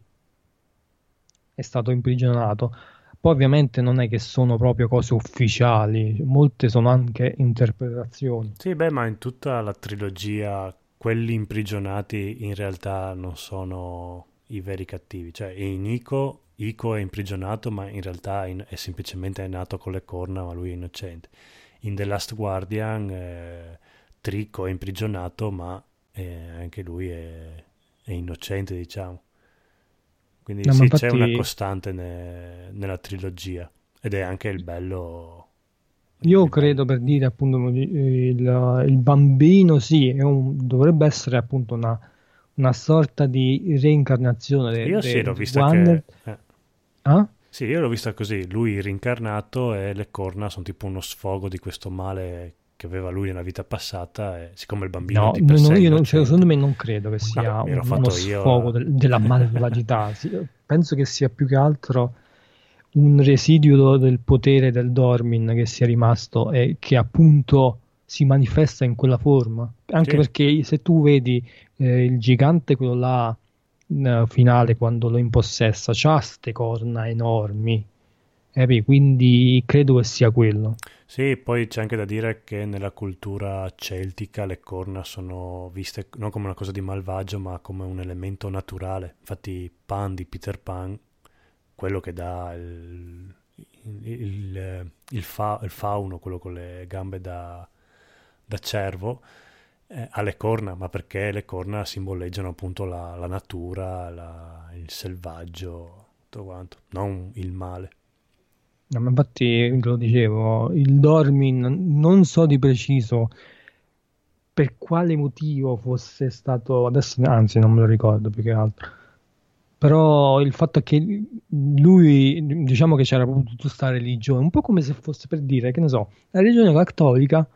è stato imprigionato. Poi ovviamente non è che sono proprio cose ufficiali molte sono anche interpretazioni. Sì, beh, ma in tutta la trilogia quelli imprigionati in realtà non sono i veri cattivi. Cioè, in Ico, Ico è imprigionato, ma in realtà è, è semplicemente nato con le corna, ma lui è innocente. In The Last Guardian, eh, Trico è imprigionato, ma eh, anche lui è, è innocente, diciamo. Quindi No, sì, infatti- c'è una costante ne- nella trilogia. Ed è anche il bello... io il bello. credo per dire appunto il, il bambino sì un- dovrebbe essere appunto una, una sorta di reincarnazione de- Io de- sì, l'ho vista Wander. che... eh. Ah? Sì, io l'ho vista così, lui rincarnato e le corna sono tipo uno sfogo di questo male che aveva lui nella vita passata e siccome il bambino No, di per no, io non- innocente- secondo me non credo che sia ero un- uno sfogo del- della malvagità. Penso che sia più che altro un residuo del potere del Dormin che sia rimasto e che appunto si manifesta in quella forma. Anche Sì. perché se tu vedi eh, il gigante, quello là eh, finale, quando lo impossessa, c'ha ste corna enormi. capi? Quindi credo che sia quello. Sì, poi c'è anche da dire che nella cultura celtica le corna sono viste non come una cosa di malvagio, ma come un elemento naturale. Infatti Pan di Peter Pan, quello che dà il- il- il fa- il fauno, quello con le gambe da, da cervo, eh, ha le corna, ma perché le corna simboleggiano appunto la, la natura, la- il selvaggio, tutto quanto, non il male. No, ma infatti lo dicevo, il Dormin non so di preciso per quale motivo fosse stato, adesso anzi non me lo ricordo più che altro, però il fatto è che lui, diciamo che c'era proprio tutta questa religione, un po' come se fosse per dire, che ne so, la religione cattolica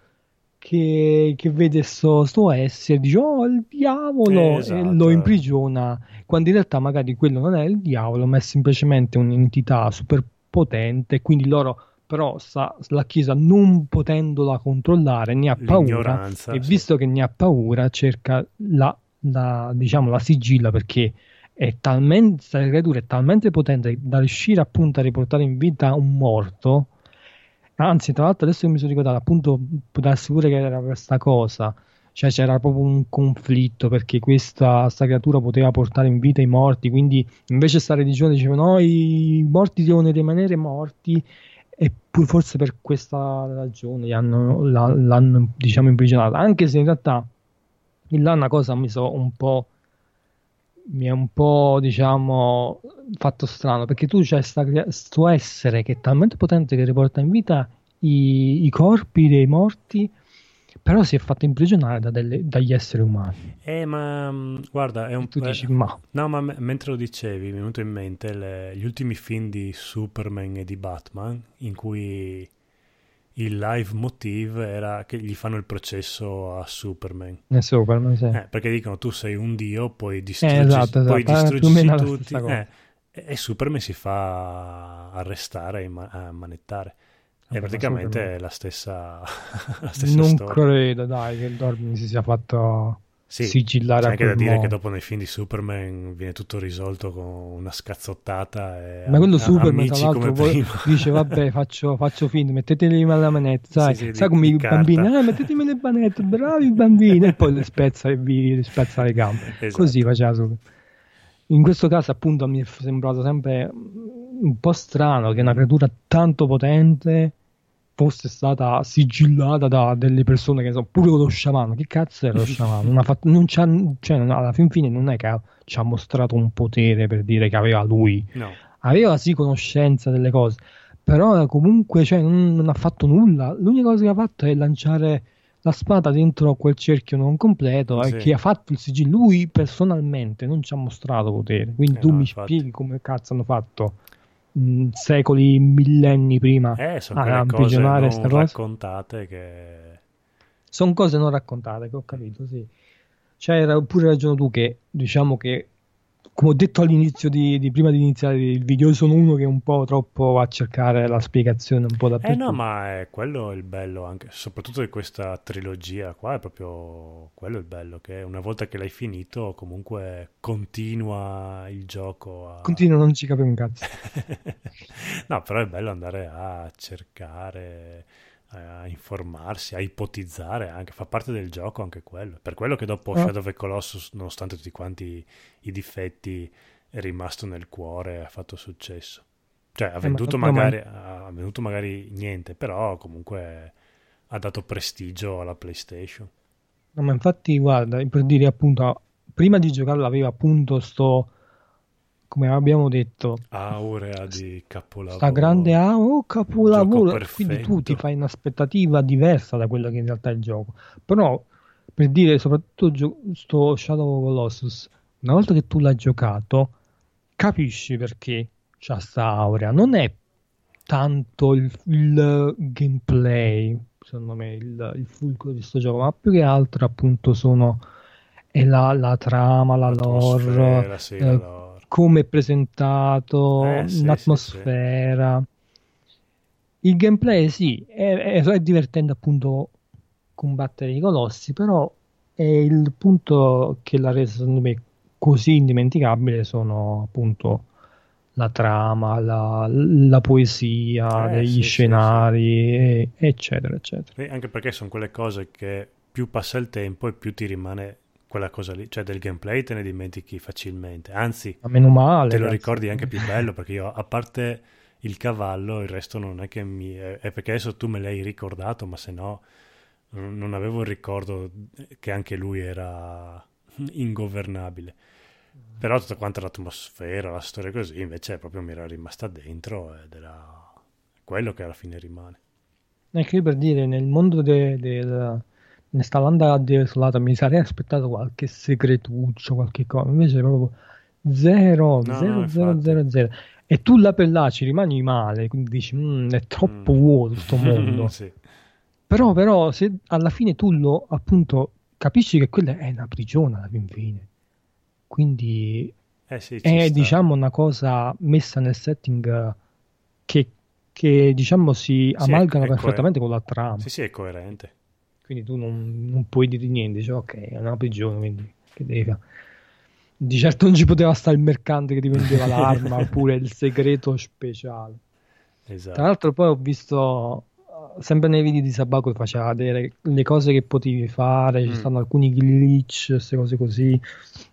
che, che vede sto, sto essere, dice oh il diavolo Eh, e esatto, lo eh. imprigiona, quando in realtà magari quello non è il diavolo, ma è semplicemente un'entità super potente, quindi loro però sa- la Chiesa non potendola controllare ne ha paura e sì. visto che ne ha paura cerca la, la, diciamo, la sigilla perché è talmente, questa creatura è talmente potente da riuscire appunto a riportare in vita un morto anzi tra l'altro adesso che mi sono ricordato appunto darsi pure che era questa cosa. Cioè c'era proprio un conflitto perché questa, creatura poteva portare in vita i morti quindi invece sta religione diceva no i morti devono rimanere morti e forse per questa ragione hanno- l'hanno diciamo imprigionato. Anche se in realtà là una cosa mi so un po' mi è un po' diciamo fatto strano perché tu c'hai sta crea- sto essere che è talmente potente che riporta in vita i, i corpi dei morti però si è fatto imprigionare da delle- dagli esseri umani. Eh, ma mh, guarda, è un tu po'... dici ma No, ma me- mentre lo dicevi, mi è venuto in mente le- gli ultimi film di Superman e di Batman, in cui il live motive era che gli fanno il processo a Superman. ne so per me sì. Eh, perché dicono tu sei un dio, puoi distruggi, esatto, esatto, puoi eh, più o distruggersi la tutti. eh, e Superman si fa arrestare e ma- manettare. E praticamente Superman. è la stessa, la stessa non storia. credo, dai, che Dormin si sia fatto sì, sigillare c'è anche da dire modo. che dopo nei film di Superman viene tutto risolto con una scazzottata e Ma quello am- Superman, tra l'altro, prima. dice: Vabbè, faccio, faccio finta, metteteli alla manetta. Sai, Sì, sì, sai come i carta. bambini, eh, mettetemi le manette, bravi bambini. E poi le spezza e vi le spezza le gambe. Esatto. Così faceva Superman. In questo caso, appunto, mi è sembrato sempre un po' strano che una creatura tanto potente fosse stata sigillata da delle persone che sono pure lo sciamano. Che cazzo era lo sciamano? Non ha fatto, non c'ha, cioè, alla fin fine non è che ha- ci ha mostrato un potere per dire che aveva lui No, aveva sì conoscenza delle cose, però comunque cioè, non, non ha fatto nulla. L'unica cosa che ha fatto è lanciare la spada dentro quel cerchio non completo Sì. e chi ha fatto il sigillo. Lui personalmente non ci ha mostrato potere. Quindi Eh tu no, mi infatti. spieghi come cazzo hanno fatto mh, secoli, millenni prima eh, sono a cose imprigionare non sta cosa. raccontate che... Sono cose non raccontate, che ho capito, sì. C'hai pure ragione tu che, diciamo che, come ho detto all'inizio di, di- prima di iniziare il video, io sono uno che un po' troppo va a cercare la spiegazione un po' Eh dappertutto. no, ma è quello il bello anche, soprattutto di questa trilogia qua, è proprio quello il bello, che una volta che l'hai finito comunque continua il gioco a... Continuo, non ci capivo un cazzo. no, però è bello andare a cercare, a informarsi, a ipotizzare anche, fa parte del gioco anche quello. Per quello che dopo Ah. Shadow of the Colossus, nonostante tutti quanti i difetti, è rimasto nel cuore ha fatto successo. Cioè, ha ma- venduto, ma- magari, ha venduto magari niente, però comunque ha dato prestigio alla PlayStation. No, ma infatti, guarda, per dire appunto, prima di giocarlo aveva appunto sto, come abbiamo detto, Aurea di capolavoro. sta grande ah, oh, capolavoro. Quindi tu ti fai un'aspettativa diversa da quello che in realtà è il gioco. Però, per dire, soprattutto gio- sto Shadow of Colossus, una volta che tu l'hai giocato, capisci perché c'ha sta aurea. Non è tanto il, il gameplay, secondo me, il, il fulcro di sto gioco, ma più che altro appunto sono è la, la trama, la lore, sì, la eh, lore. Come è presentato, Eh, sì, l'atmosfera. Il gameplay sì, è, è- è divertente appunto combattere i colossi, però è il punto che l'ha reso secondo me così indimenticabile sono appunto la trama, la, la poesia Eh, sì, sì, scenari, e- eccetera, eccetera. Sì, anche perché sono quelle cose che più passa il tempo e più ti rimane quella cosa lì, cioè del gameplay te ne dimentichi facilmente, anzi Ma meno male. te lo cazzo. ricordi anche più bello perché io a parte il cavallo il resto non è che mi... è perché adesso tu me l'hai ricordato ma se no non avevo il ricordo che anche lui era ingovernabile. Però tutta quanta l'atmosfera, la storia così invece proprio mi era rimasta dentro ed era quello che alla fine rimane. Ecco, io per dire, nel mondo de- del... in sta landa desolata mi sarei aspettato qualche segretuccio, qualche cosa, invece proprio zero, No, zero, no, zero, zero, zero. E tu là per là ci rimani male, quindi dici, "Mm, è troppo Mm. vuoto sto mondo. Sì. Però, però, se alla fine tu lo, appunto, capisci che quella è una prigione alla fin fine. Quindi Eh sì, è, sta. diciamo, una cosa messa nel setting che, che diciamo, si Sì, perfettamente con la trama. Sì, sì, è coerente. Quindi tu non, non puoi dire niente, dici ok, è una prigione, quindi che devi fare? Di certo non ci poteva stare il mercante che ti vendeva l'arma oppure il segreto speciale. Tra Esatto. l'altro poi ho visto, eh, sempre nei video di Sabaco che faceva vedere le cose che potevi fare, ci Mm. stanno alcuni glitch, queste cose così,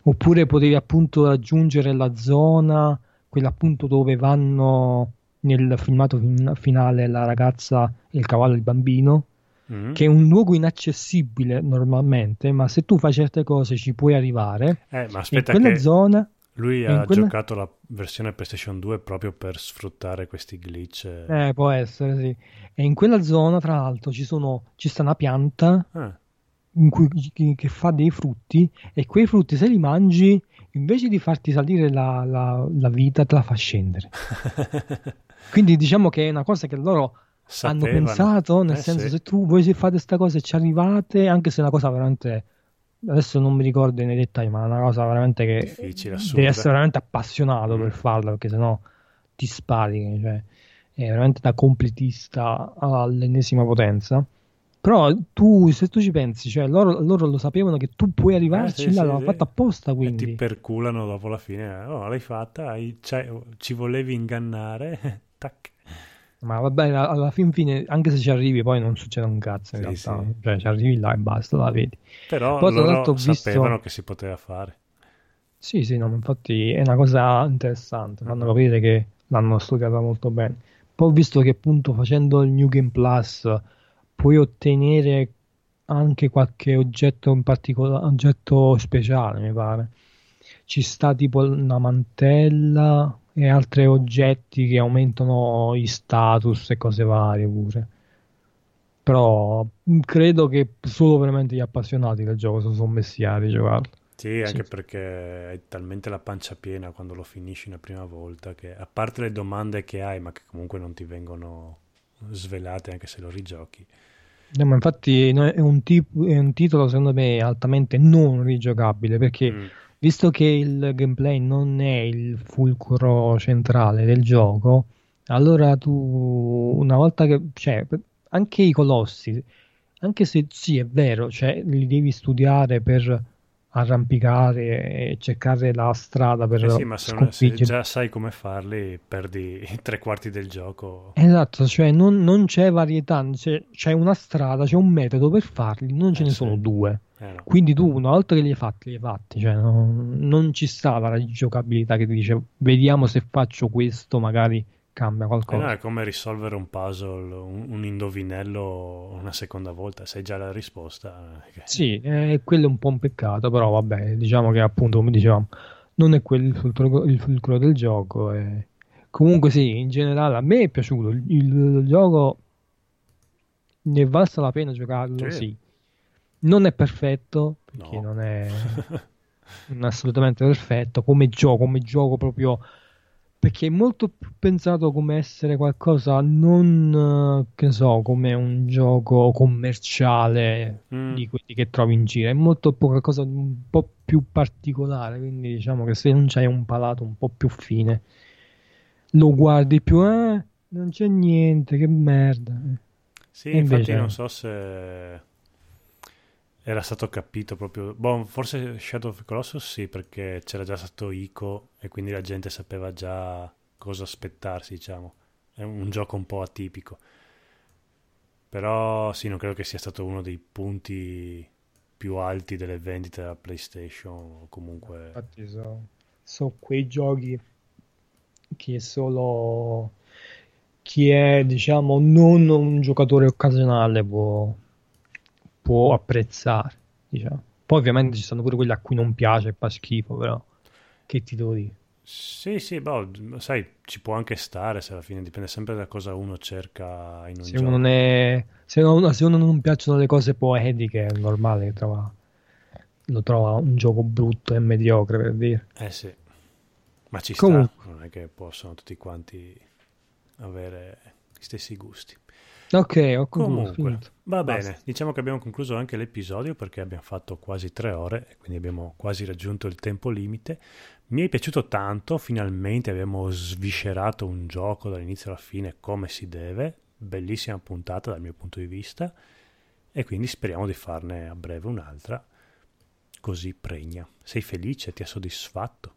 oppure potevi appunto raggiungere la zona, quella appunto dove vanno nel filmato fin- finale la ragazza e il cavallo e il bambino, Mm. che è un luogo inaccessibile normalmente, ma se tu fai certe cose ci puoi arrivare. Eh, ma in aspetta quella che zona, lui in ha quella- giocato la versione PlayStation 2 proprio per sfruttare questi glitch. eh, può essere, sì. E in quella zona, tra l'altro, ci sono, ci sta una pianta Ah, in cui, che- che fa dei frutti e quei frutti se li mangi invece di farti salire la, la- la vita te la fa scendere quindi diciamo che è una cosa che loro hanno Sapevano. pensato nel Eh, senso sì. se tu voi se fate questa cosa e ci arrivate anche se è una cosa veramente adesso non mi ricordo nei dettagli, ma è una cosa veramente che Difficile, devi assurda. essere veramente appassionato Mm. per farla, perché sennò ti spari, cioè, è veramente da completista all'ennesima potenza. Però tu, se tu ci pensi, cioè, loro, loro lo sapevano che tu puoi arrivarci Eh, sì, l'hanno sì. fatto apposta, E ti quindi. perculano dopo la fine. Oh, l'hai fatta, hai- c'hai- ci volevi ingannare. Tac. Ma vabbè, alla, fin fine, anche se ci arrivi, poi non succede un cazzo in Sì, realtà. sì. Cioè, ci arrivi là e basta, la vedi. Però Poi, loro visto- sapevano che si poteva fare. Sì, sì, no, infatti è una cosa interessante, fanno capire che l'hanno studiata molto bene. Poi ho visto che appunto facendo il New Game Plus puoi ottenere anche qualche oggetto in particolare, oggetto speciale, mi pare. Ci sta tipo una mantella e altri oggetti che aumentano i status e cose varie pure. Però mh, credo che solo veramente gli appassionati del gioco sono messi a rigiocarlo. Sì, anche Sì. perché hai talmente la pancia piena quando lo finisci una prima volta che a parte le domande che hai, ma che comunque non ti vengono svelate anche se lo rigiochi. No, ma infatti è un, tip- è un titolo secondo me altamente non rigiocabile perché Mm. Visto che il gameplay non è il fulcro centrale del gioco, allora tu una volta che cioè anche i colossi, anche se sì è vero, cioè li devi studiare per arrampicare e cercare la strada per Eh sì, ma se, non- se già sai come farli, perdi tre quarti del gioco. Esatto, cioè non, non c'è varietà, c'è, c'è una strada, c'è un metodo per farli, non ce Eh ne sì. sono due. Eh, no. Quindi tu una volta che li hai fatti, li hai fatti, cioè non, non ci sta la giocabilità che ti dice vediamo se faccio questo, magari cambia Eh qualcosa. no, è come risolvere un puzzle, un, un indovinello una seconda volta, sai già la risposta. eh, Sì, eh, quello è un po' un peccato, però vabbè, diciamo che appunto, come dicevamo, non è quello il fulcro, il del gioco. e- Comunque sì, in generale a me è piaciuto, il, il gioco ne valsa la pena giocarlo, Sì. sì. Non è perfetto, perché No. non è assolutamente perfetto come gioco, come gioco proprio perché è molto più pensato come essere qualcosa non che so, come un gioco commerciale Mm. di quelli che trovi in giro, è molto qualcosa di un po' più particolare, quindi diciamo che se non c'hai un palato un po' più fine lo guardi più eh, non c'è niente, che merda. Sì, E infatti invece- non so se era stato capito proprio. Boh, forse Shadow of Colossus sì, perché c'era già stato Ico e quindi la gente sapeva già cosa aspettarsi, diciamo. È un gioco un po' atipico. Però sì, non credo che sia stato uno dei punti più alti delle vendite della PlayStation o comunque... Infatti so, so quei giochi che solo chi è, diciamo, non un giocatore occasionale può, può apprezzare, diciamo. Poi ovviamente ci sono pure quelli a cui non piace fa schifo, però che ti devo dire? Sì, sì, boh, sai, ci può anche stare se alla fine dipende sempre da cosa uno cerca in un Se gioco. uno, non è, se, uno, se uno non piacciono le cose poetiche è normale che trova, lo trova un gioco brutto e mediocre, per dire. Eh sì, ma ci Comunque. sta, non è che possono tutti quanti avere gli stessi gusti. Ok, ho concluso, Comunque, va Basta. bene, diciamo che abbiamo concluso anche l'episodio perché abbiamo fatto quasi tre ore e quindi abbiamo quasi raggiunto il tempo limite. Mi è piaciuto tanto, finalmente abbiamo sviscerato un gioco dall'inizio alla fine come si deve, bellissima puntata dal mio punto di vista e quindi speriamo di farne a breve un'altra così pregna. Sei felice? Ti ha soddisfatto?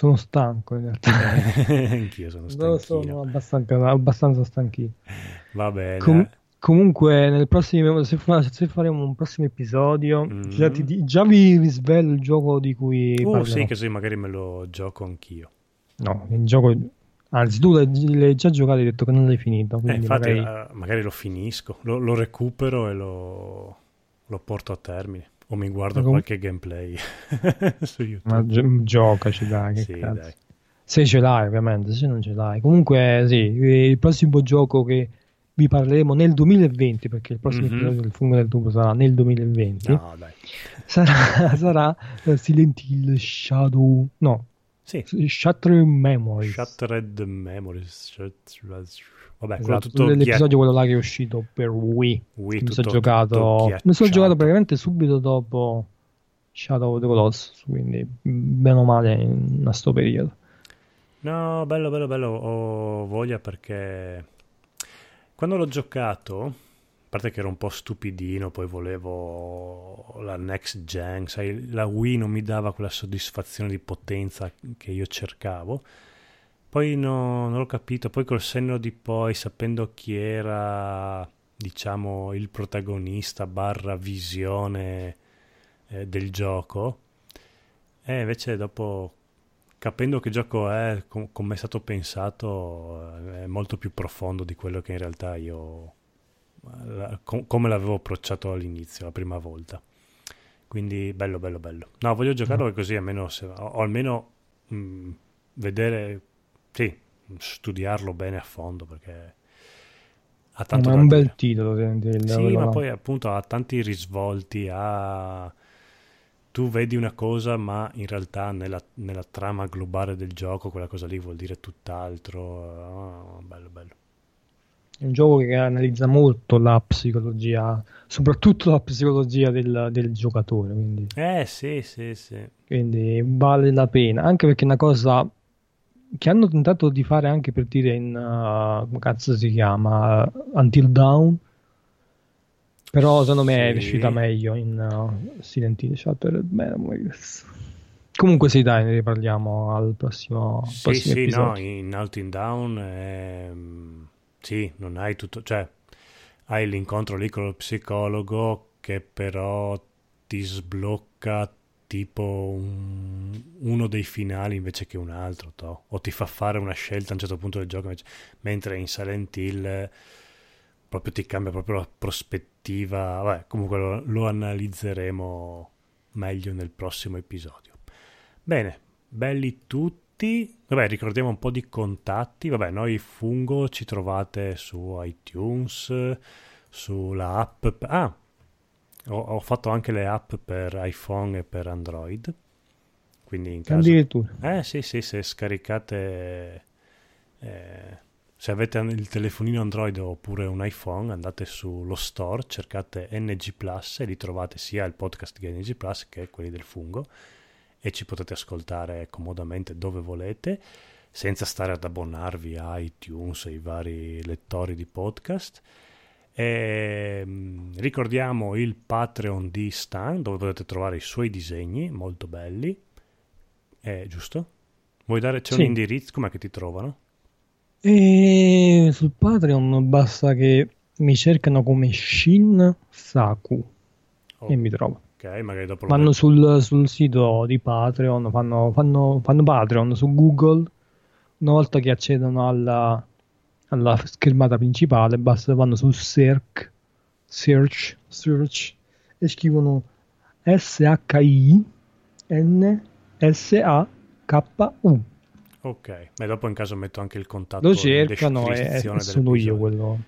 Sono stanco in realtà. Anch'io sono No, stanchino. sono abbastanza, abbastanza stanchino. Va bene. Com- comunque, nel prossimo, se, fa- se faremo un prossimo episodio, Mm. già, ti già vi risvelo il gioco di cui Uh, parlerò. sì, così magari me lo gioco anch'io. No, il gioco. Anzi, tu l'hai, già giocato e hai detto che non l'hai finito. Eh, infatti, magari... eh, magari lo finisco, lo, lo recupero e lo, lo porto a termine. O mi guardo com- qualche gameplay su YouTube. Ma gi- giocaci, dai. Che sì, cazzo. dai. Se ce l'hai, ovviamente. Se non ce l'hai, comunque, sì. Il prossimo gioco che vi parleremo nel 2020, perché il prossimo Mhm. episodio del fungo del tubo sarà nel 2020. No, dai. Sarà, sarà eh, Silent Hill Shadow. No, Sì, Shattered Memories. Shattered Memories. Shut- Vabbè, Esatto, tutto l'episodio quello là che è uscito per Wii. Wii, mi sono giocato, mi sono giocato praticamente subito dopo Shadow of the Colossus, quindi bene o male in questo periodo. No, bello, bello, bello, ho voglia perché quando l'ho giocato, a parte che ero un po' stupidino, poi volevo la next gen, sai, la Wii non mi dava quella soddisfazione di potenza che io cercavo. Poi no, non l'ho capito, poi col senno di poi, sapendo chi era, diciamo, il protagonista barra visione eh, del gioco, e invece dopo capendo che gioco è, com- come è stato pensato, è molto più profondo di quello che in realtà io, la, com- come l'avevo approcciato all'inizio, la prima volta. Quindi bello, bello, bello. No, voglio giocarlo mm. così almeno, se, o, o almeno mh, mm, vedere, sì, studiarlo bene a fondo perché ha tanto... Ma è un bel titolo. Del, sì, ma poi appunto ha tanti risvolti, ha tu vedi una cosa, ma in realtà nella, nella, trama globale del gioco quella cosa lì vuol dire tutt'altro. Oh, bello, bello. È un gioco che analizza molto la psicologia, soprattutto la psicologia del, del giocatore. Quindi. Eh sì, sì, sì. Quindi vale la pena, anche perché è una cosa che hanno tentato di fare anche per dire in, uh, come cazzo si chiama, Until Dawn però secondo me sì. è riuscita meglio in uh, Silent Hill Shattered Memories. Comunque sì, dai, ne riparliamo al prossimo, sì, prossimo sì, episodio. no, in Outing Down ehm, sì, non hai tutto, cioè hai l'incontro lì con lo psicologo che però ti sblocca tipo un, uno dei finali invece che un altro, to. o ti fa fare una scelta a un certo punto del gioco, invece, mentre in Silent Hill proprio ti cambia proprio la prospettiva. Vabbè, comunque lo, lo analizzeremo meglio nel prossimo episodio. Bene, belli tutti. Vabbè, ricordiamo un po' di contatti. Vabbè, noi Fungo ci trovate su iTunes, sulla app. Ah, ho, ho, fatto anche le app per iPhone e per Android. Quindi in caso... Addirittura. Eh sì, sì, se scaricate... Eh, se avete il telefonino Android oppure un iPhone, andate sullo store, cercate NG Plus e li trovate sia il podcast di NG Plus che quelli del fungo e ci potete ascoltare comodamente dove volete senza stare ad abbonarvi a iTunes e ai vari lettori di podcast. E, mm, ricordiamo il Patreon di Stan dove potete trovare i suoi disegni molto belli. È giusto? Vuoi dare c'è sì. un indirizzo? Com'è che ti trovano? E sul Patreon basta che mi cercano come Shin Saku oh. e mi trovo. Ok, magari dopo Vanno sul, sul, sito di Patreon, fanno, fanno, fanno, Patreon su Google. Una volta che accedono alla, alla schermata principale, basta vanno su search, search, search e scrivono S-H-I-N-S-A-K-U Ok, ma dopo in caso metto anche il contatto Lo cercano e sono io quello.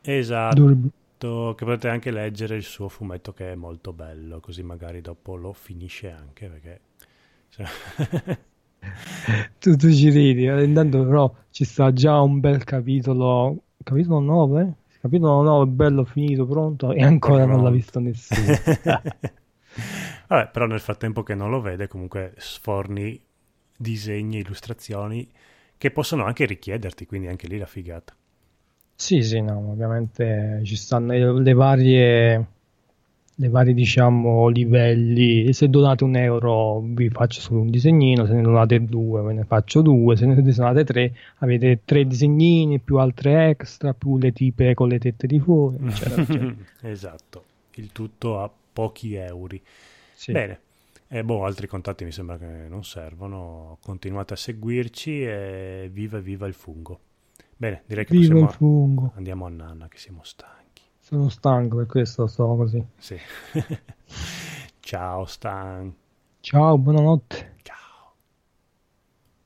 Esatto, Dur- che potete anche leggere il suo fumetto che è molto bello, così magari dopo lo finisce anche perché... tu, tu ci ridi, eh, intanto però ci sta già un bel capitolo, capitolo 9? Capitolo 9 bello finito, pronto e ancora pronto. non l'ha visto nessuno. Vabbè, però nel frattempo che non lo vede comunque sforni disegni, illustrazioni che possono anche richiederti, quindi anche lì la figata. Sì, sì, no, ovviamente ci stanno le varie, le varie diciamo livelli. Se donate un euro vi faccio solo un disegnino, se ne donate due ve ne faccio due, se ne donate tre avete tre disegnini più altre extra, più le tipe con le tette di fuori, eccetera, eccetera. esatto, il tutto a pochi euro. Sì. Bene. E boh, altri contatti mi sembra che non servono. Continuate a seguirci e viva viva il fungo. Bene, direi che viva possiamo... andiamo a Nanna che siamo stanchi. Sono stanco per questo sto così. Sì. Ciao Stan. Ciao, buonanotte.